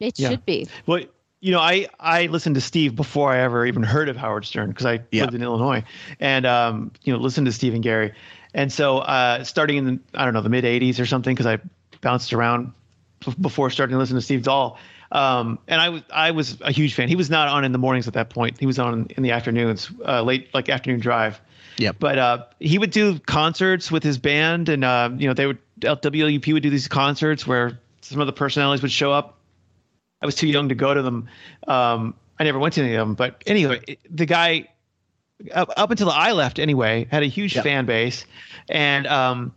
It Yeah. should be. Well, you know, I I listened to Steve before I ever even heard of Howard Stern because I Yeah. lived in Illinois, and um, you know, listened to Steve and Gary, and so uh, starting in the, I don't know the mid '80s or something because I bounced around b- before starting to listen to Steve Dahl. Um, and I was I was a huge fan. He was not on in the mornings at that point. He was on in the afternoons, uh, late like afternoon drive. Yep. But uh, he would do concerts with his band, and uh, you know they would WLUP would do these concerts where some of the personalities would show up. I was too young to go to them. Um, I never went to any of them, but anyway, the guy up, up until I left anyway had a huge fan base, and um,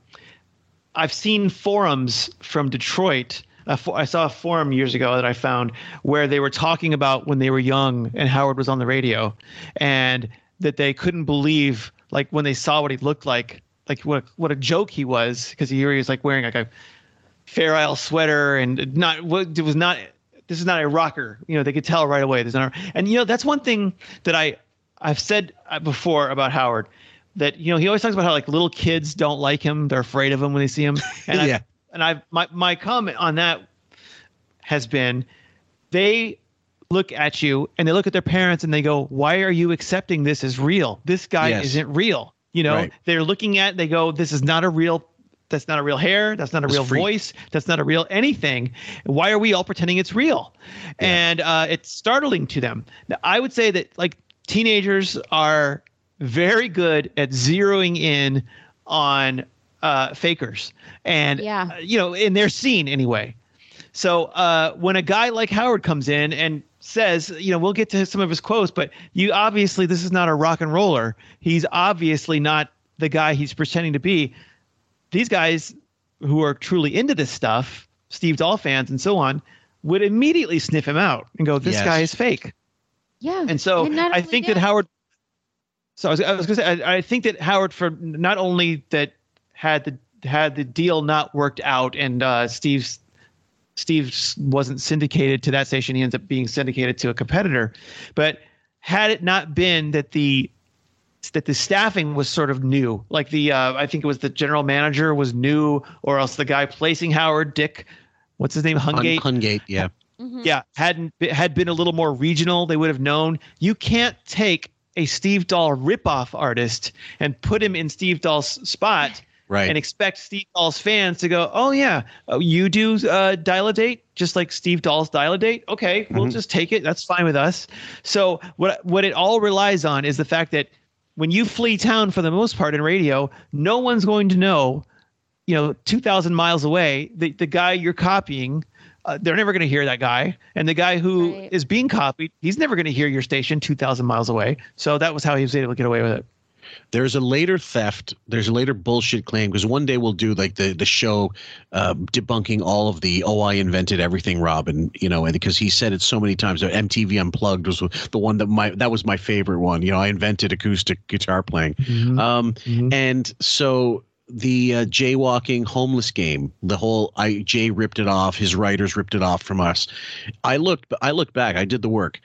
I've seen forums from Detroit. I saw a forum years ago that I found where they were talking about when they were young and Howard was on the radio, and that they couldn't believe like when they saw what he looked like, like what what a joke he was because he was like wearing like a Fair Isle sweater and not what it was not. This is not a rocker. You know, they could tell right away. There's not, and you know that's one thing that I I've said uh, before about Howard that you know he always talks about how like little kids don't like him. They're afraid of him when they see him. And I, Yeah. and I my my comment on that has been they look at you and they look at their parents and they go, "Why are you accepting this as real? This guy Yes. isn't real." You know, Right. they're looking at they go, "This is not a real that's not a real hair, that's not a It's real freak. voice, that's not a real anything. Why are we all pretending it's real?" And uh, it's startling to them. Now, I would say that like teenagers are very good at zeroing in on uh, fakers and Yeah. uh, you know in their scene anyway so uh, when a guy like Howard comes in and says, you know, we'll get to some of his quotes, but you obviously this is not a rock and roller. He's obviously not the guy he's pretending to be, these guys who are truly into this stuff, Steve Dahl fans and so on, would immediately sniff him out and go, "This Yes. guy is fake." Yeah. And so And I think that- that Howard. So I was, I was going to say, I, I think that Howard, for not only that had the had the deal not worked out, and uh, Steve's Steve wasn't syndicated to that station, he ends up being syndicated to a competitor. But had it not been that the that the staffing was sort of new, like the uh, I think it was the general manager was new, or else the guy placing Howard, Dick, what's his name, Hun- Hungate, Hungate, yeah. yeah, hadn't had been a little more regional, they would have known. You can't take a Steve Dahl ripoff artist and put him in Steve Dahl's spot Right. and expect Steve Dahl's fans to go, "Oh yeah, oh, you do uh, dial a date just like Steve Dahl's dial a date. Okay, we'll Mhm. just take it. That's fine with us." So what what it all relies on is the fact that when you flee town for the most part in radio, no one's going to know you know, 2,000 miles away, the, the guy you're copying, uh, they're never going to hear that guy. And the guy who is being copied, he's never going to hear your station 2,000 miles away. So that was how he was able to get away with it. There's a later theft. There's a later bullshit claim because one day we'll do like the the show uh, debunking all of the oh I invented everything Robin you know and because he said it so many times. uh, MTV Unplugged was the one that my that was my favorite one. You know I invented acoustic guitar playing. Um, and so the uh, jaywalking homeless game, the whole I Jay ripped it off. His writers ripped it off from us. I looked. I looked back. I did the work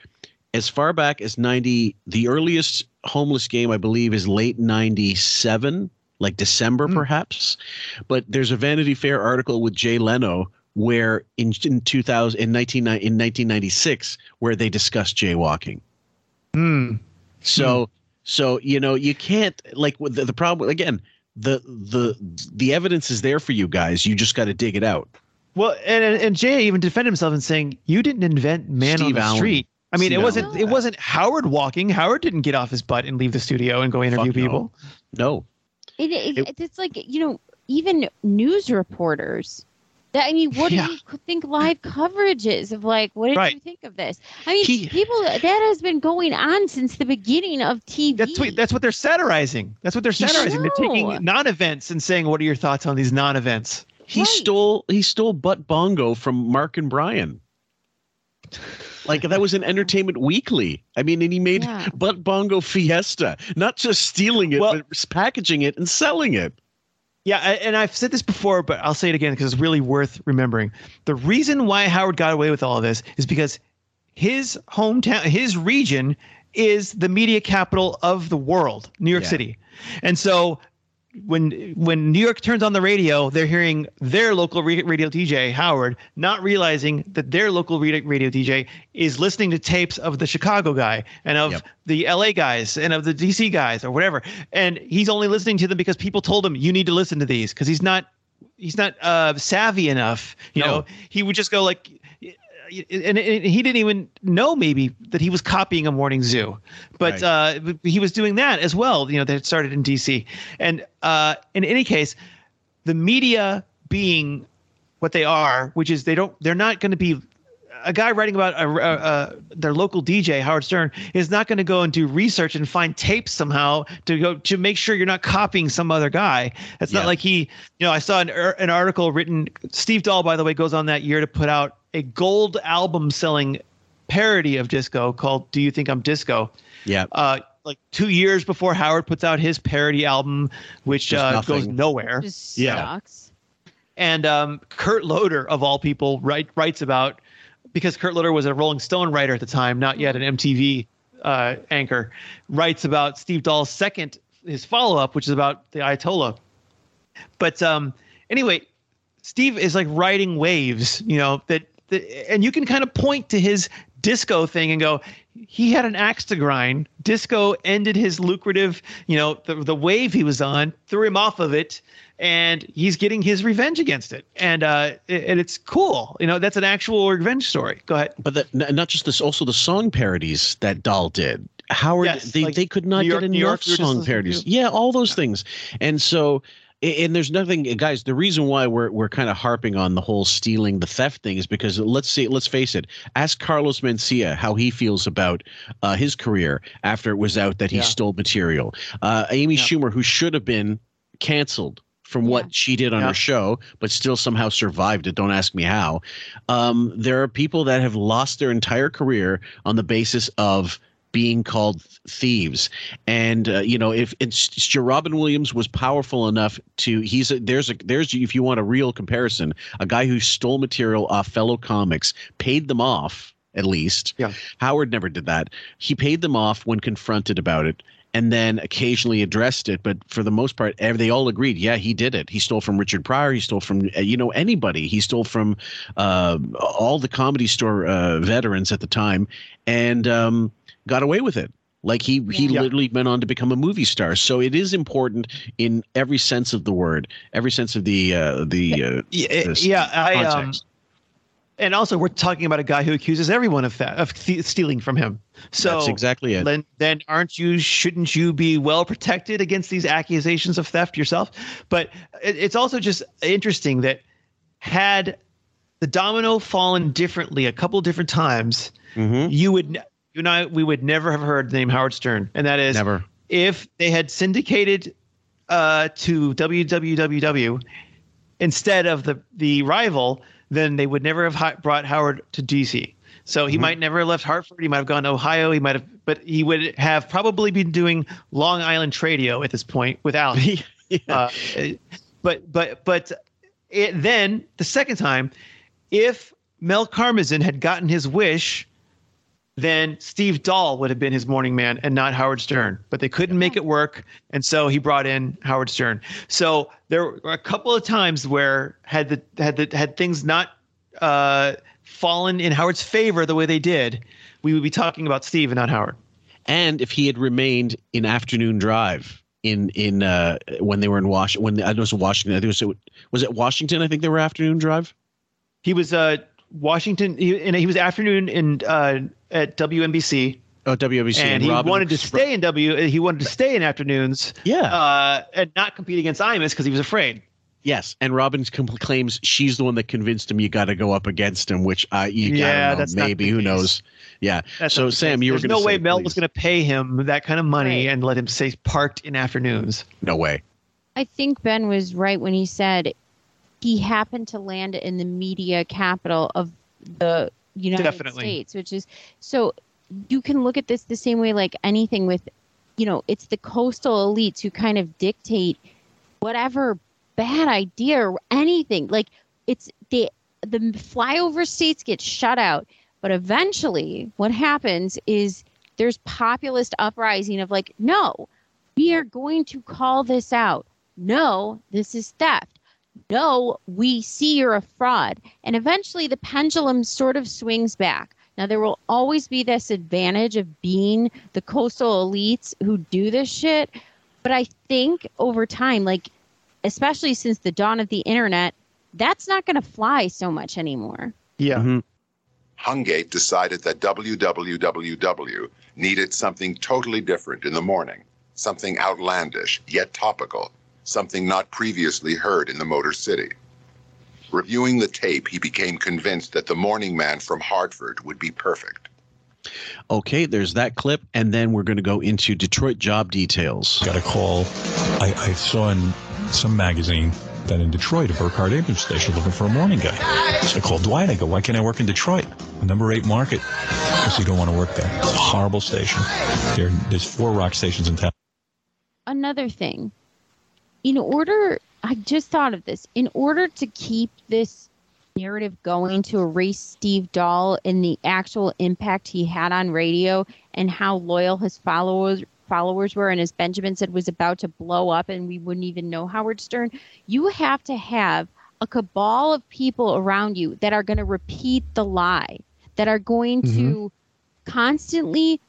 as far back as 90 the earliest homeless game i believe is late 97 like december perhaps but there's a vanity fair article with jay leno where in, in 2000 in 19 in 1996 where they discuss jaywalking Hmm. so so you know you can't like the, the problem again the the the evidence is there for you guys you just got to dig it out Well, and and and Jay even defended himself in saying, "You didn't invent man Steve on the Allen. street." I mean, Steve it wasn't it wasn't Howard walking. Howard didn't get off his butt and leave the studio and go interview Fuck no. people. no It, it, it's like you know, even news reporters. That I mean, what Yeah. do you think live coverage is of like? What did Right. you think of this? I mean, people that has been going on since the beginning of TV. That's what, that's what they're satirizing. That's what they're satirizing. They're taking non-events and saying, "What are your thoughts on these non-events?" He stole he stole butt bongo from Mark and Brian. Like that was an Entertainment Weekly. I mean, and he made Yeah. butt bongo fiesta, not just stealing it, but packaging it and selling it. Yeah, and I've said this before, but I'll say it again because it's really worth remembering. The reason why Howard got away with all of this is because his hometown, his region, is the media capital of the world, New York Yeah. City, and so when when New York turns on the radio, they're hearing their local radio DJ Howard, not realizing that their local radio, radio DJ is listening to tapes of the Chicago guy and of the LA guys and of the DC guys or whatever, and he's only listening to them because people told him you need to listen to these because he's not he's not uh, savvy enough. You know, he would just go like. And, and he didn't even know maybe that he was copying a morning zoo, but Right. uh, he was doing that as well. You know, that started in D.C. And uh, in any case, the media being what they are, which is they don't, they're not going to be. A guy writing about a, a, a, their local DJ Howard Stern is not going to go and do research and find tapes somehow to go to make sure you're not copying some other guy. It's Yeah. not like he, you know, I saw an, an article written. Steve Dahl, by the way, goes on that year to put out a gold album selling parody of disco called "Do You Think I'm Disco." Yeah. uh, like two years before Howard puts out his parody album, which uh, goes nowhere. Just Yeah. sucks. And um, Kurt Loder, of all people, write, writes about because Kurt Loder was a Rolling Stone writer at the time, not yet an MTV uh, anchor, writes about Steve Dahl's second, his follow up, which is about the Ayatollah. But um, anyway, Steve is like riding waves, you know, that, and you can kind of point to his disco thing and go, he had an axe to grind. Disco ended his lucrative, you know, the, the wave he was on, threw him off of it, and he's getting his revenge against it. And uh, it- and it's cool. You know, that's an actual revenge story. Go ahead. But that, not just this, also the song parodies that Dahl did. Howard, Yes, they, like they could not York, get New enough York, we were just song parodies. Yeah, all those things. And so And there's nothing, guys. The reason why we're we're kind of harping on the whole stealing the theft thing is because let's see, let's face it. Ask Carlos Mencia how he feels about uh, his career after it was out that he Yeah. stole material. Uh, Amy Schumer, who should have been canceled from what she did on Yeah. her show, but still somehow survived it. Don't ask me how. Um, there are people that have lost their entire career on the basis of being called thieves. And uh, you know if it's Robin Williams was powerful enough to he's a, there's a there's if you want a real comparison a guy who stole material off fellow comics paid them off at least. Yeah. Howard never did that. He paid them off when confronted about it and then occasionally addressed it but for the most part they all agreed yeah he did it. He stole from richard pryor. He stole from uh, you know anybody. He stole from uh, all the comedy store uh, veterans at the time. And um, got away with it like he he Yeah. literally went on to become a movie star so it is important in every sense of the word every sense of the uh, the uh, Yeah, yeah, I um, and also we're talking about a guy who accuses everyone of that, of th- stealing from him. So That's exactly it. Then, then aren't you? Shouldn't you be well protected against these accusations of theft yourself? But it, it's also just interesting that had the domino fallen differently a couple different times, Mm-hmm. you would, you and I, we would never have heard the name Howard Stern, and that is Never. if they had syndicated uh, to WWW instead of the the rival, then they would never have hi- brought Howard to DC. So he might never have left Hartford. He might have gone to Ohio. He might have, but he would have probably been doing Long Island Tradio at this point with Alan. uh, but but but it, then the second time, if Mel Karmazin had gotten his wish, then Steve Dahl would have been his morning man and not Howard Stern. But they couldn't make it work, and so he brought in Howard Stern. So there were a couple of times where had the had the had things not uh, fallen in Howard's favor the way they did, we would be talking about Steve and not Howard. and if he had remained in afternoon drive in in uh when they were in Washington when I know it was Washington I think it was was it Washington I think they were afternoon drive He was uh, Washington. He, and he was afternoon in uh, at WNBC. oh WBC and he Robin- wanted to stay in W. He wanted to stay in afternoons. Yeah. Uh, and not compete against Imus because he was afraid. Yes, and Robin com- claims she's the one that convinced him you got to go up against him, which I you Yeah, yeah, know, that's maybe who knows. Yeah. That's so Sam, case. you were going to no way Mel please. was going to pay him that kind of money and let him stay parked in afternoons. No way. I think Ben was right when he said he happened to land in the media capital of the United Definitely. States, which is so you can look at this the same way like anything with you know, it's the coastal elites who kind of dictate whatever bad idea or anything. Like it's the the flyover states get shut out, but eventually what happens is there's populist uprising of like, no, we are going to call this out. No, this is theft. No, we see you're a fraud. And eventually the pendulum sort of swings back. Now, there will always be this advantage of being the coastal elites who do this shit. But I think over time, like, especially since the dawn of the internet, that's not going to fly so much anymore. Yeah. Mm-hmm. Hungate decided that WWWW needed something totally different in the morning, something outlandish yet topical, something not previously heard in the Motor City. Reviewing the tape, he became convinced that the morning man from Hartford would be perfect. Okay, there's that clip, and then we're going to go into Detroit job details. Got a call. I, I saw in some magazine that in Detroit, a Burkhart Abrams station looking for a morning guy. So I called Dwight. I go, why can't I work in Detroit? Number eight market. Because you don't want to work there. It's a horrible station. There, there's four rock stations in town. another thing in order i just thought of this in order to keep this narrative going to erase steve dahl and the actual impact he had on radio and how loyal his followers followers were and as benjamin said was about to blow up and we wouldn't even know howard stern you have to have a cabal of people around you that are going to repeat the lie that are going mm-hmm. to constantly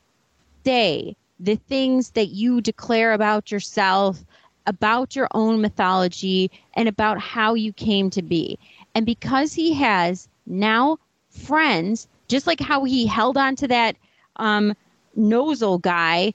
say the things that you declare about yourself, about your own mythology, and about how you came to be. And because he has now friends, just like how he held on to that um, nozzle guy,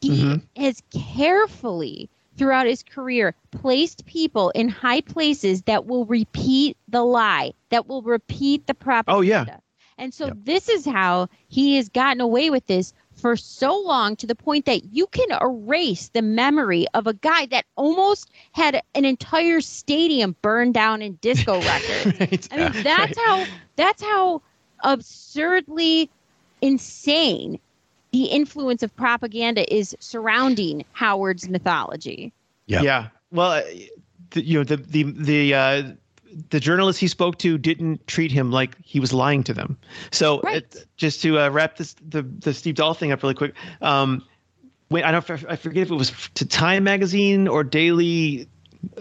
he has carefully throughout his career placed people in high places that will repeat the lie, that will repeat the propaganda. Oh yeah. And so this is how he has gotten away with this for so long to the point that you can erase the memory of a guy that almost had an entire stadium burned down in disco records. I mean, that's how that's how absurdly insane the influence of propaganda is surrounding Howard's mythology. Yeah. Yeah. Well, uh, the, you know the the the uh, the journalists he spoke to didn't treat him like he was lying to them. So it, just to uh, wrap this the the Steve Dahl thing up really quick. Um, when I don't I forget if it was to Time magazine or Daily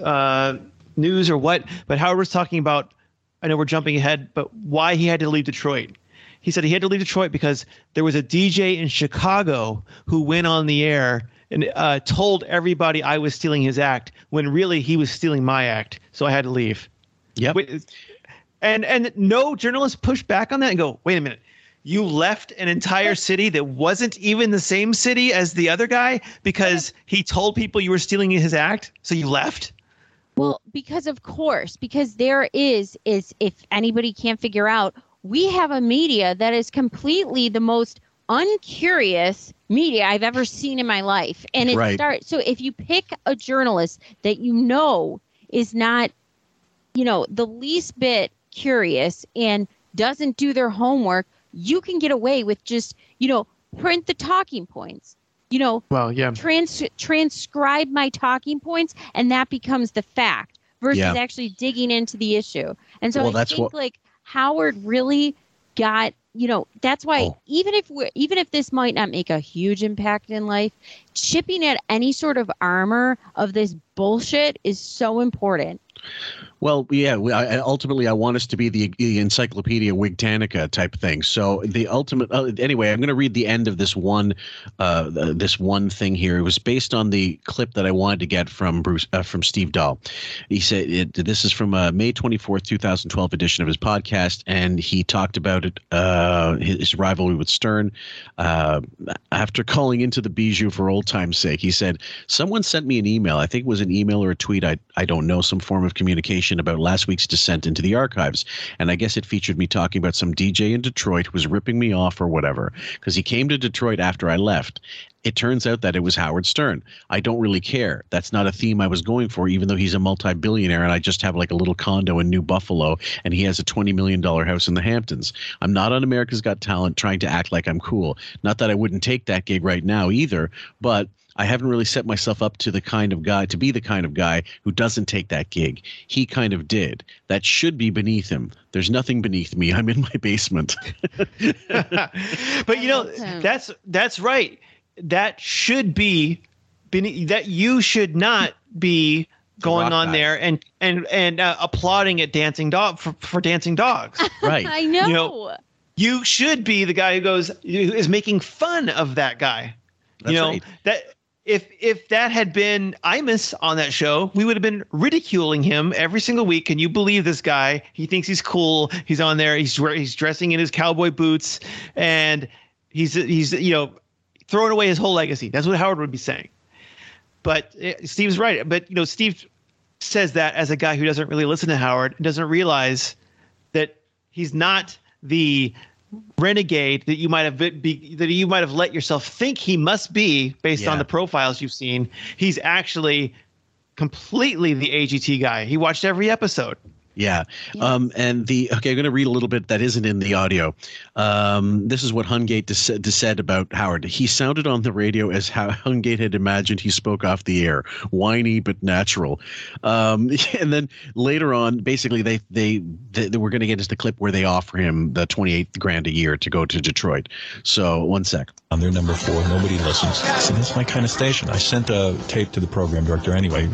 uh, News or what, but Howard was talking about. I know we're jumping ahead, but why he had to leave Detroit. He said he had to leave Detroit because there was a DJ in Chicago who went on the air and uh, told everybody I was stealing his act when really he was stealing my act. So I had to leave. Yep. and and no journalist push back on that and go, wait a minute. You left an entire city that wasn't even the same city as the other guy because he told people you were stealing his act. So you left. Well, because of course, because there is is if anybody can't figure out, we have a media that is completely the most uncurious media I've ever seen in my life. And it Right. starts so if you pick a journalist that you know is not, you know, the least bit curious and doesn't do their homework, you can get away with just, you know, print the talking points. You know, Well, yeah. trans transcribe my talking points and that becomes the fact versus Yeah. actually digging into the issue. And so Well, I think what- like Howard really got you know that's why Oh. even if we even if this might not make a huge impact in life chipping at any sort of armor of this bullshit is so important Well, yeah. we- I, ultimately, I want us to be the, the Encyclopedia Wigtanica type thing. So the ultimate. Uh, anyway, I'm going to read the end of this one, uh, th- this one thing here. It was based on the clip that I wanted to get from Bruce, uh, from Steve Dahl. He said it, this is from a May 24th, 2012 edition of his podcast, and he talked about it, uh, his, his rivalry with Stern. Uh, after calling into the Bijou for old time's sake, he said, "Someone sent me an email. I think it was an email or a tweet. I I don't know some form of communication about last week's descent into the archives, and I guess it featured me talking about some DJ in Detroit who was ripping me off or whatever because he came to Detroit after I left." It turns out that it was Howard Stern. I don't really care. That's not a theme I was going for, even though he's a multi billionaire and I just have like a little condo in New Buffalo and he has a $20 million house in the Hamptons. I'm not on America's Got Talent trying to act like I'm cool. Not that I wouldn't take that gig right now either, but I haven't really set myself up to the kind of guy to be the kind of guy who doesn't take that gig. He kind of did. That should be beneath him. There's nothing beneath me. I'm in my basement. but you know that's that's right. That should be beneath, that you should not be going on guy. there and and and uh, applauding at dancing dog for, for dancing dogs. Right. i know, You know, You should be the guy who goes who is making fun of that guy. That's you know right. that if if that had been Imus on that show, we would have been ridiculing him every single week. Can you believe this guy? He thinks he's cool. He's on there. He's he's dressing in his cowboy boots, and he's he's you know throwing away his whole legacy. That's what Howard would be saying. But eh, Steve's right. But you know, Steve says that as a guy who doesn't really listen to Howard, and doesn't realize that he's not the renegade that you might have be, that you might have let yourself think he must be based on the profiles you've seen. He's actually completely the AGT guy. He watched every episode. Yeah. Um, and the okay, I'm going to read a little bit that isn't in the audio. Um, this is what Hungate dis- dis- said about Howard. He sounded on the radio as how Hungate had imagined he spoke off the air, whiny but natural. Um, and then later on, basically, they they, they, they were going to get into the clip where they offer him the 28 grand a year to go to Detroit. So one sec. On their number four, nobody listens. See, that's my kind of station. I sent a tape to the program director anyway,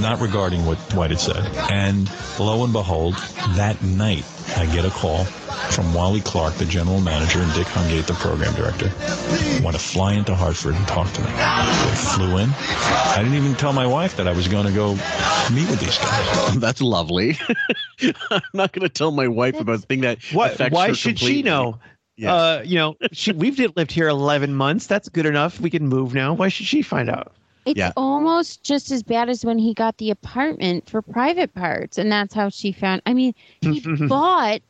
not regarding what Dwight had said. And lo and behold, that night, I get a call from Wally Clark, the general manager, and Dick Hungate, the program director. Want to fly into Hartford and talk to me. They flew in. I didn't even tell my wife that I was going to go meet with these guys. That's lovely. I'm not going to tell my wife about the thing that What? affects Why her should she know? Yes. Uh, you know, she, we've lived here 11 months. That's good enough. We can move now. Why should she find out? It's Yeah. almost just as bad as when he got the apartment for private parts, and that's how she found. I mean, he bought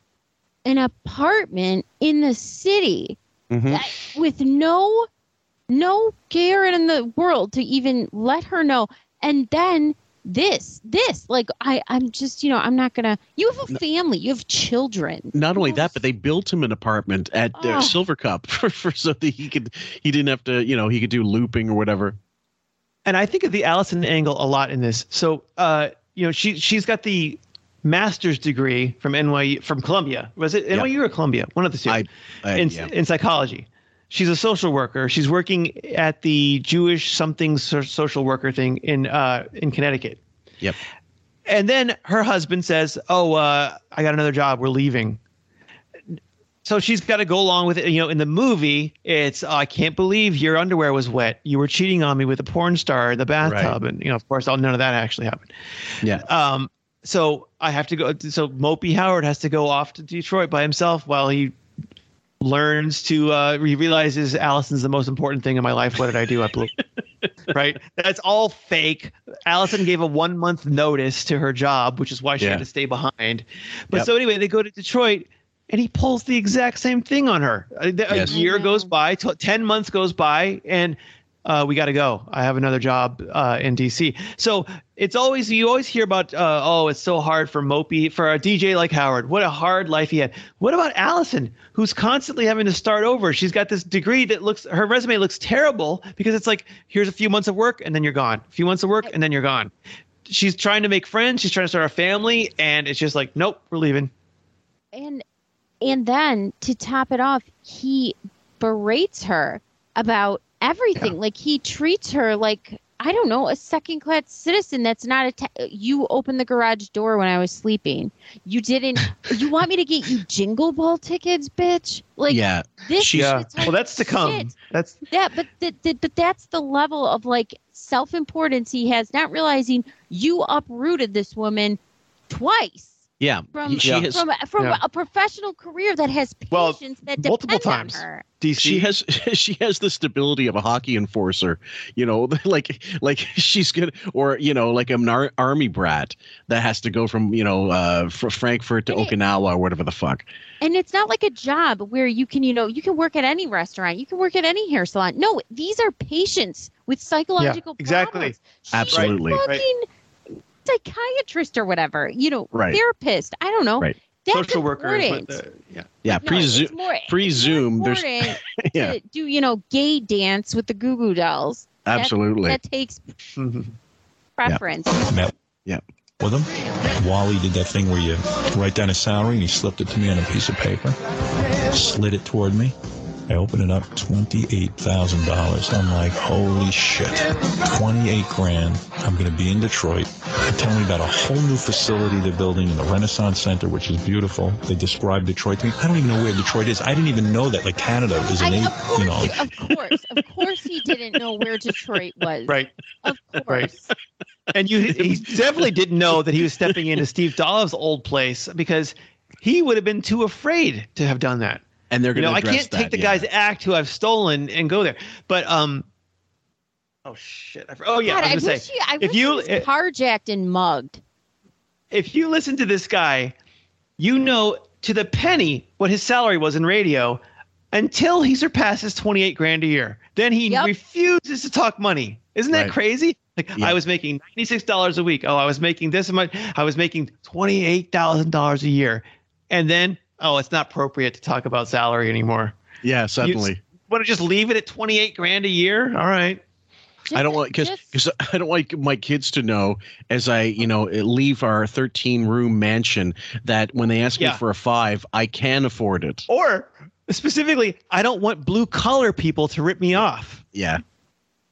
an apartment in the city Mhm. that- with no no care in the world to even let her know, and then this this like I I'm just you know I'm not gonna. You have a family, you have children. Not only that, but they built him an apartment at uh, Oh. Silvercup for, for so that he could he didn't have to you know he could do looping or whatever. And I think of the Allison angle a lot in this. So, uh, you know, she she's got the master's degree from NYU from Columbia. Was it NYU or Columbia? One of the two. I- in, yeah. in psychology. She's a social worker. She's working at the Jewish something social worker thing in uh, in Connecticut. Yep. And then her husband says, "Oh, uh, I got another job. We're leaving." So she's got to go along with it. You know, in the movie, it's oh, I can't believe your underwear was wet. You were cheating on me with a porn star in the bathtub, and you know, of course, all none of that actually happened. Yeah. Um. So I have to go. So Mopey Howard has to go off to Detroit by himself while he learns to. Uh, he realizes Allison's the most important thing in my life. What did I do? I blew. right. That's all fake. Allison gave a one month notice to her job, which is why she Yeah. had to stay behind. But Yep. so anyway, they go to Detroit. And he pulls the exact same thing on her. A, a Yes. year goes by, t- ten months goes by, and uh, we got to go. I have another job uh, in DC. So it's always you always hear about uh, oh it's so hard for Mopey for a DJ like Howard. What a hard life he had. What about Allison, who's constantly having to start over? She's got this degree that looks her resume looks terrible because it's like here's a few months of work and then you're gone. A few months of work and then you're gone. She's trying to make friends. She's trying to start a family, and it's just like nope, we're leaving. and and then to top it off he berates her about everything like he treats her like i don't know a second class citizen that's not a te- you opened the garage door when i was sleeping you didn't you want me to get you jingle ball tickets bitch like yeah. this yeah. Uh, well, that's to come. shit. That's that but th- th- but that's the level of like self-importance he has not realizing you uprooted this woman twice Yeah. from He- she has from, from Yeah. a professional career that has Well, patients that multiple depend times. on her. DC. she has she has the stability of a hockey enforcer you know like like she's good or you know like an ar- army brat that has to go from you know uh fr- frankfurt to Right. okinawa or whatever the fuck And it's not like a job where you can, you know, you can work at any restaurant, you can work at any hair salon. No, these are patients with psychological exactly. problems. She's a Absolutely. Right. Fucking psychiatrist or whatever, you know, Right. therapist. I don't know. Right. That's social worker. is important. yeah. yeah No, pre it's more- pre zoom there's yeah to do, you know, gay dance with the Goo Goo Dolls. Absolutely That, takes Mhm. preference. Met yeah with him. Wally did that thing where you write down his salary and he slipped it to me on a piece of paper, slid it toward me. I opened it up, twenty-eight thousand dollars. I'm like, holy shit, twenty-eight grand. I'm gonna be in Detroit. They're telling me about a whole new facility they're building in the Renaissance Center, which is beautiful. They describe Detroit to me. I don't even know where Detroit is. I didn't even know that like Canada is an I, eight, course, you know. of course, of course, he didn't know where Detroit was. Right. Of course. Right. And you, he definitely didn't know that he was stepping into Steve Dahl's old place because he would have been too afraid to have done that. And they're gonna know, I can't take the yeah. guy's act who I've stolen and go there. But um, oh shit! I, oh yeah, God, I I was gonna say he, I if wish you he was carjacked and mugged. if you listen to this guy, you know to the penny what his salary was in radio until he surpasses 28 grand a year. Then he Yep. refuses to talk money. Isn't that Right. crazy? Like Yeah. I was making $96 a week. Oh, I was making this much. I was making $28,000 a year. And then, oh, it's not appropriate to talk about salary anymore. yeah suddenly Want to just leave it at 28 grand a year? All right. I don't want because Just- I don't want my kids to know as I you know eh, leave our 13 room mansion that when they ask Yeah. me for a five I can afford it. Or specifically, I don't want blue collar people to rip me off. Yeah.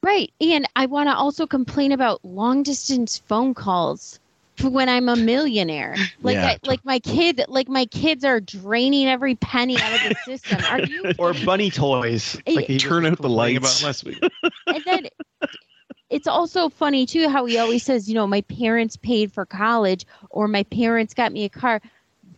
Right. And I want to also complain about long distance phone calls for when I'm a millionaire. Like Yeah. I, like my kid like my kids are draining every penny out of the system. Are you or bunny toys. Hey, Like Turn out the complaining lights. About last week. and then it's also funny too how he always says, you know, my parents paid for college or my parents got me a car.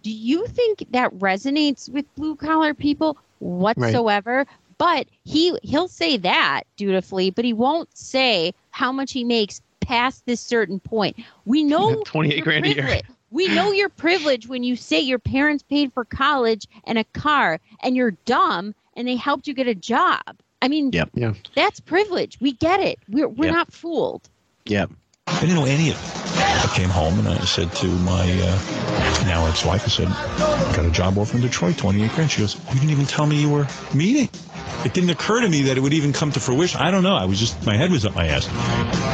Do you think that resonates with blue collar people whatsoever? But he he'll say that dutifully, but he won't say how much he makes past this certain point. We know 28 your grand a year. We know your privilege when you say your parents paid for college and a car and you're dumb and they helped you get a job. I mean, Yep. Yeah. that's privilege. We get it. We're we're Yep. not fooled. Yep. I didn't know any of it. I came home and I said to my uh, now ex-wife, I said, I got a job offer in Detroit, 28 grand. She goes, you didn't even tell me you were meeting. It didn't occur to me that it would even come to fruition. I don't know. I was just, my head was up my ass.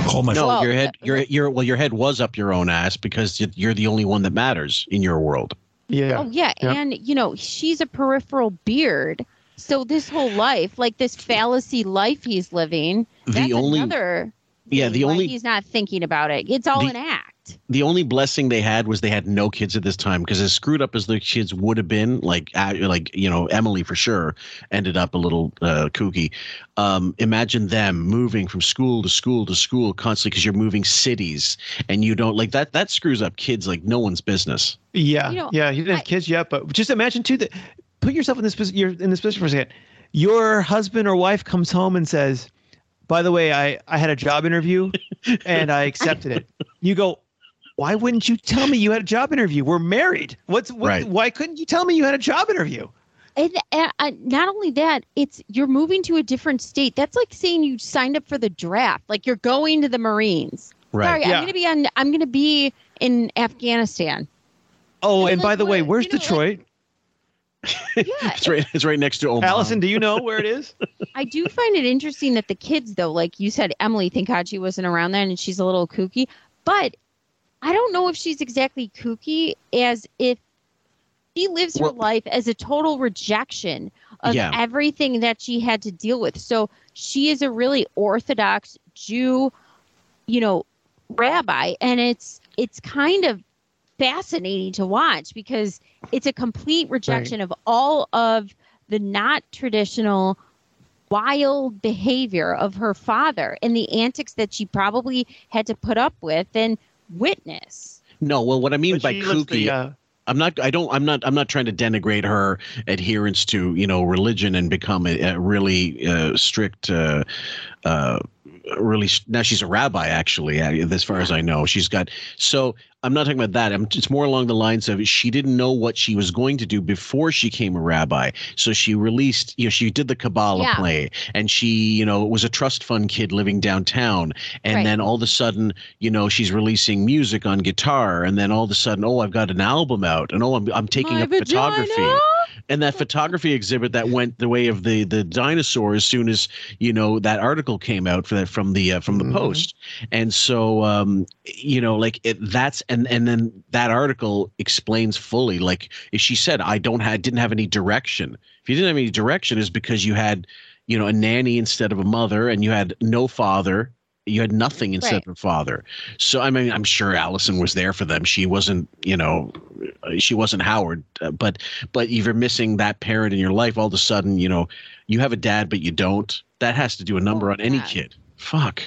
Called my no, your head, your your well, your head was up your own ass because you're the only one that matters in your world. Yeah. Oh yeah, and you know she's a peripheral beard. So this whole life, like this fallacy life he's living, The that's only- another. Yeah, the why only he's not thinking about it. It's all The- an act. the only blessing they had was they had no kids at this time because as screwed up as the kids would have been like like you know emily for sure ended up a little uh, kooky um, imagine them moving from school to school to school constantly because you're moving cities and you don't like that that screws up kids like no one's business Yeah, You know, yeah. He didn't have kids yet, but just imagine too that. Put yourself in this. posi- You're in this position for a second. Your husband or wife comes home and says, "By the way, I I had a job interview, and I accepted it." You go, "Why wouldn't you tell me you had a job interview? We're married. What's what, Right. Why couldn't you tell me you had a job interview?" And uh, uh, not only that, it's you're moving to a different state. That's like saying you signed up for the draft. Like you're going to the Marines. Right. Sorry, Yeah. I'm gonna be on. I'm gonna be in Afghanistan. Oh, And and by like the way, where's you know, like- Detroit? it's right it's right next to Omaha. Allison, do you know where it is? I do find it interesting that the kids, though, like you said, Emily, thank God she wasn't around then and she's a little kooky. But I don't know if she's exactly kooky as if she lives her Well- life as a total rejection of Yeah. everything that she had to deal with. So she is a really orthodox Jew, you know, rabbi, and it's it's kind of fascinating to watch because it's a complete rejection of all of the not traditional wild behavior of her father and the antics that she probably had to put up with and witness. No, well, what I mean But by she lets kooky, the, uh, I'm not. I don't. I'm not. I'm not trying to denigrate her adherence to you know religion and become a, a really uh, strict. Uh, uh, really now she's a rabbi actually uh, as far as i know. She's got so i'm not talking about that. I'm, it's more along the lines of she didn't know what she was going to do before she came a rabbi. So she released you know she did the kabbalah Yeah. play and she you know was a trust fund kid living downtown. And Right. then all of a sudden you know she's releasing music on guitar. And then all of a sudden oh i've got an album out. And oh i'm, I'm taking My up photography. vagina? And that photography exhibit that went the way of the the dinosaur as soon as you know that article came out for that from the uh, from the post. And so um you know like it that's and and then that article explains fully like if she said i don't have didn't have any direction. If you didn't have any direction is because you had you know a nanny instead of a mother and you had no father you had nothing instead Right. of father. So i mean i'm sure allison was there for them. She wasn't you know she wasn't howard uh, but but if you're missing that parent in your life all of a sudden you know you have a dad but you don't. That has to do a number Oh, on any God. kid. Fuck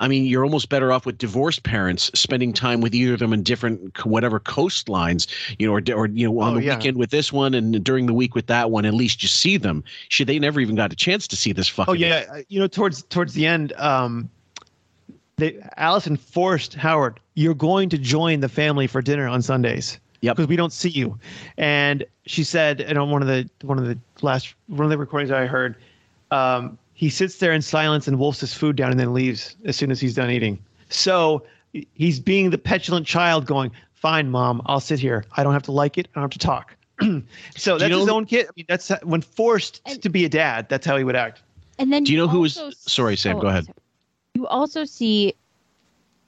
I mean, you're almost better off with divorced parents spending time with either of them in different whatever coastlines, you know, or, or you know, on Oh, the yeah. weekend with this one and during the week with that one. At least you see them. Should they never even got a chance to see this fucking? Oh yeah, you know towards towards the end, um, they Allison forced Howard, "You're going to join the family for dinner on Sundays." Yeah, Because we don't see you, and she said, and on one of the one of the last one of the recordings I heard, um, he sits there in silence and wolfs his food down and then leaves as soon as he's done eating. So he's being the petulant child, going, "Fine, mom, I'll sit here. I don't have to like it. I don't have to talk." so that's know his own kid. I mean, that's when forced to be a dad. That's how he would act. And then Do you know who was? Sorry, Sam. oh, Go ahead. you also see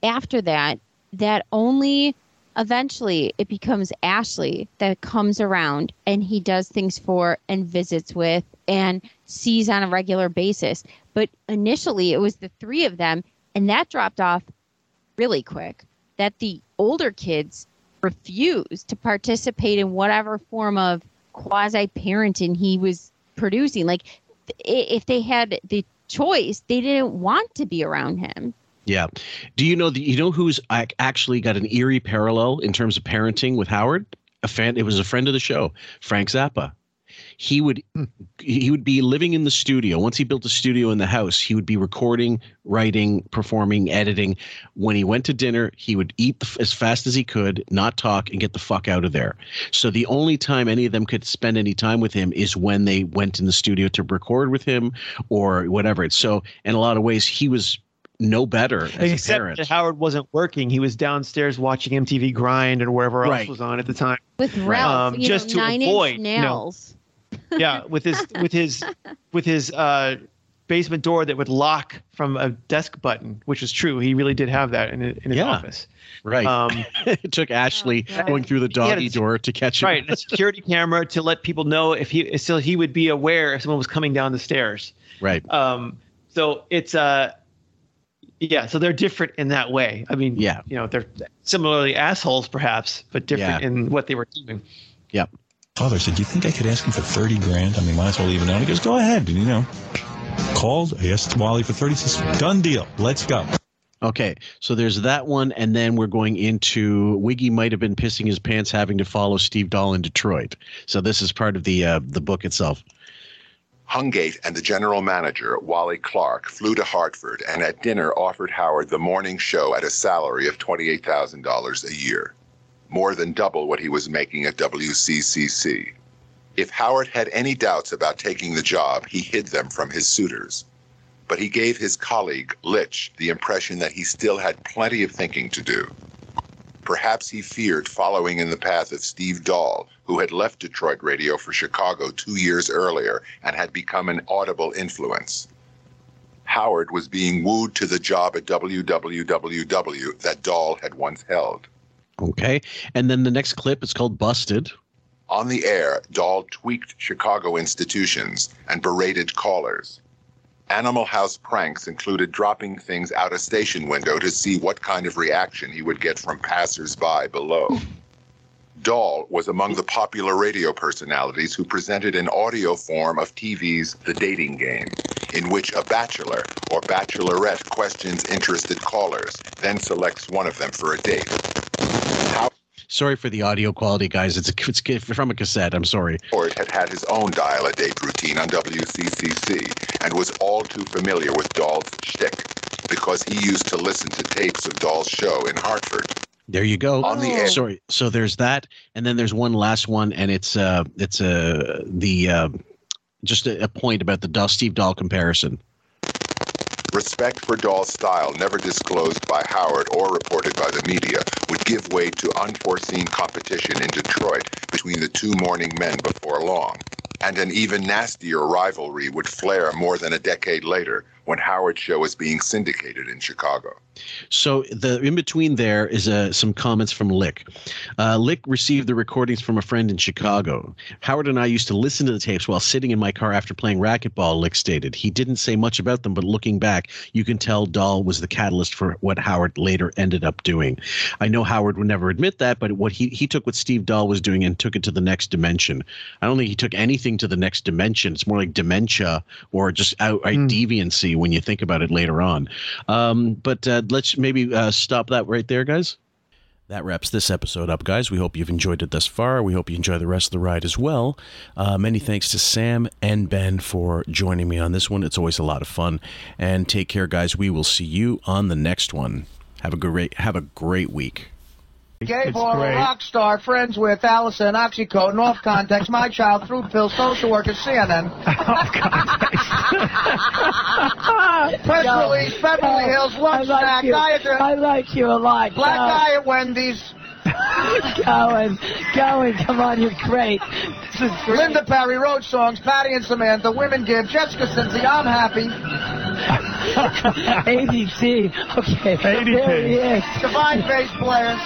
after that that only eventually it becomes Ashley that comes around and he does things for and visits with and sees on a regular basis. But initially it was the three of them and that dropped off really quick. That the older kids refused to participate in whatever form of quasi parenting he was producing. Like if they had the choice, they didn't want to be around him. Yeah. Do you know the, you know who's actually got an eerie parallel in terms of parenting with Howard? A fan. It was a friend of the show, Frank Zappa. He would he would be living in the studio. Once he built a studio in the house, he would be recording, writing, performing, editing. When he went to dinner, he would eat the, as fast as he could, not talk, and get the fuck out of there. So the only time any of them could spend any time with him is when they went in the studio to record with him or whatever. So in a lot of ways, he was no better as a Except parent. that Howard wasn't working. He was downstairs watching MTV Grind and wherever else was on at the time. With Ralph, Um, you just know, to nine avoid, inch you know, nails. Yeah, with his with his with his uh, basement door that would lock from a desk button, which is true. He really did have that in, in his Yeah. office. Right. Um, it took Ashley going through the He doggy a- door to catch it. right, a security camera to let people know if he so he would be aware if someone was coming down the stairs. Right. Um, so it's uh, yeah, so they're different in that way. I mean, Yeah. you know, they're similarly assholes perhaps, but different Yeah. in what they were doing. Yep. Father said, "Do you think I could ask him for thirty grand? I mean, might as well leave it on." He goes, "Go ahead." And, you know, called. I asked Wally for thirty. He Says, "Done deal. Let's go." Okay, so there's that one, and then we're going into Wiggy might have been pissing his pants having to follow Steve Dahl in Detroit. So this is part of the uh, the book itself. Hungate and the general manager, Wally Clark, flew to Hartford and at dinner offered Howard the morning show at a salary of $28,000 a year, more than double what he was making at WCCC. If Howard had any doubts about taking the job, he hid them from his suitors. But he gave his colleague, Litch, the impression that he still had plenty of thinking to do. Perhaps he feared following in the path of Steve Dahl, who had left Detroit radio for Chicago two years earlier and had become an audible influence. Howard was being wooed to the job at WWWW that Dahl had once held. Okay, and then the next clip is called "Busted." On the air, Dahl tweaked Chicago institutions and berated callers. Animal House pranks included dropping things out a station window to see what kind of reaction he would get from passers-by below. Dahl was among the popular radio personalities who presented an audio form of TV's The Dating Game, in which a bachelor or bachelorette questions interested callers, then selects one of them for a date. Sorry for the audio quality, guys. It's a, it's from a cassette. I'm sorry. Howard had had his own dial-a-date routine on WCCC and was all too familiar with Dahl's shtick because he used to listen to tapes of Dahl's show in Hartford. There you go. On the air. Sorry. So there's that, and then there's one last one, and it's uh it's uh the uh, just a, a point about the Dahl, Steve Dahl comparison. Respect for Dahl's style, never disclosed by Howard or reported by the media, would give way to unforeseen competition in Detroit between the two morning men before long. And an even nastier rivalry would flare more than a decade later when Howard's show was being syndicated in Chicago. So the in between there is uh, some comments from Lick. Uh, Lick received the recordings from a friend in Chicago. Howard and I used to listen to the tapes while sitting in my car after playing racquetball. Lick stated he didn't say much about them, but looking back, you can tell Dahl was the catalyst for what Howard later ended up doing. I know Howard would never admit that, but what he he took what Steve Dahl was doing and took it to the next dimension. I don't think he took anything to the next dimension. It's more like dementia or just outright deviancy when you think about it later on. Um, but uh, let's maybe uh, stop that right there, guys. That wraps this episode up, guys. We hope you've enjoyed it thus far. We hope you enjoy the rest of the ride as well. Uh, many thanks to Sam and Ben for joining me on this one. It's always a lot of fun. And take care, guys. We will see you on the next one. Have a great have a great week. Gay boy, rock star, friends with Allison, Oxycodone, off context, my child, fruit pills, social worker, CNN. Off context. Press Yo, release, Beverly oh, Hills, lunch I like snack, you. diet. I like you a lot. Black Go. eye at Wendy's. going, going. Come on, you're great. This is great. Linda Perry, Road Songs, Patty and Samantha, Women Give, Jessica Cincy, I'm happy. ADT. Okay. There he is. Divine bass player.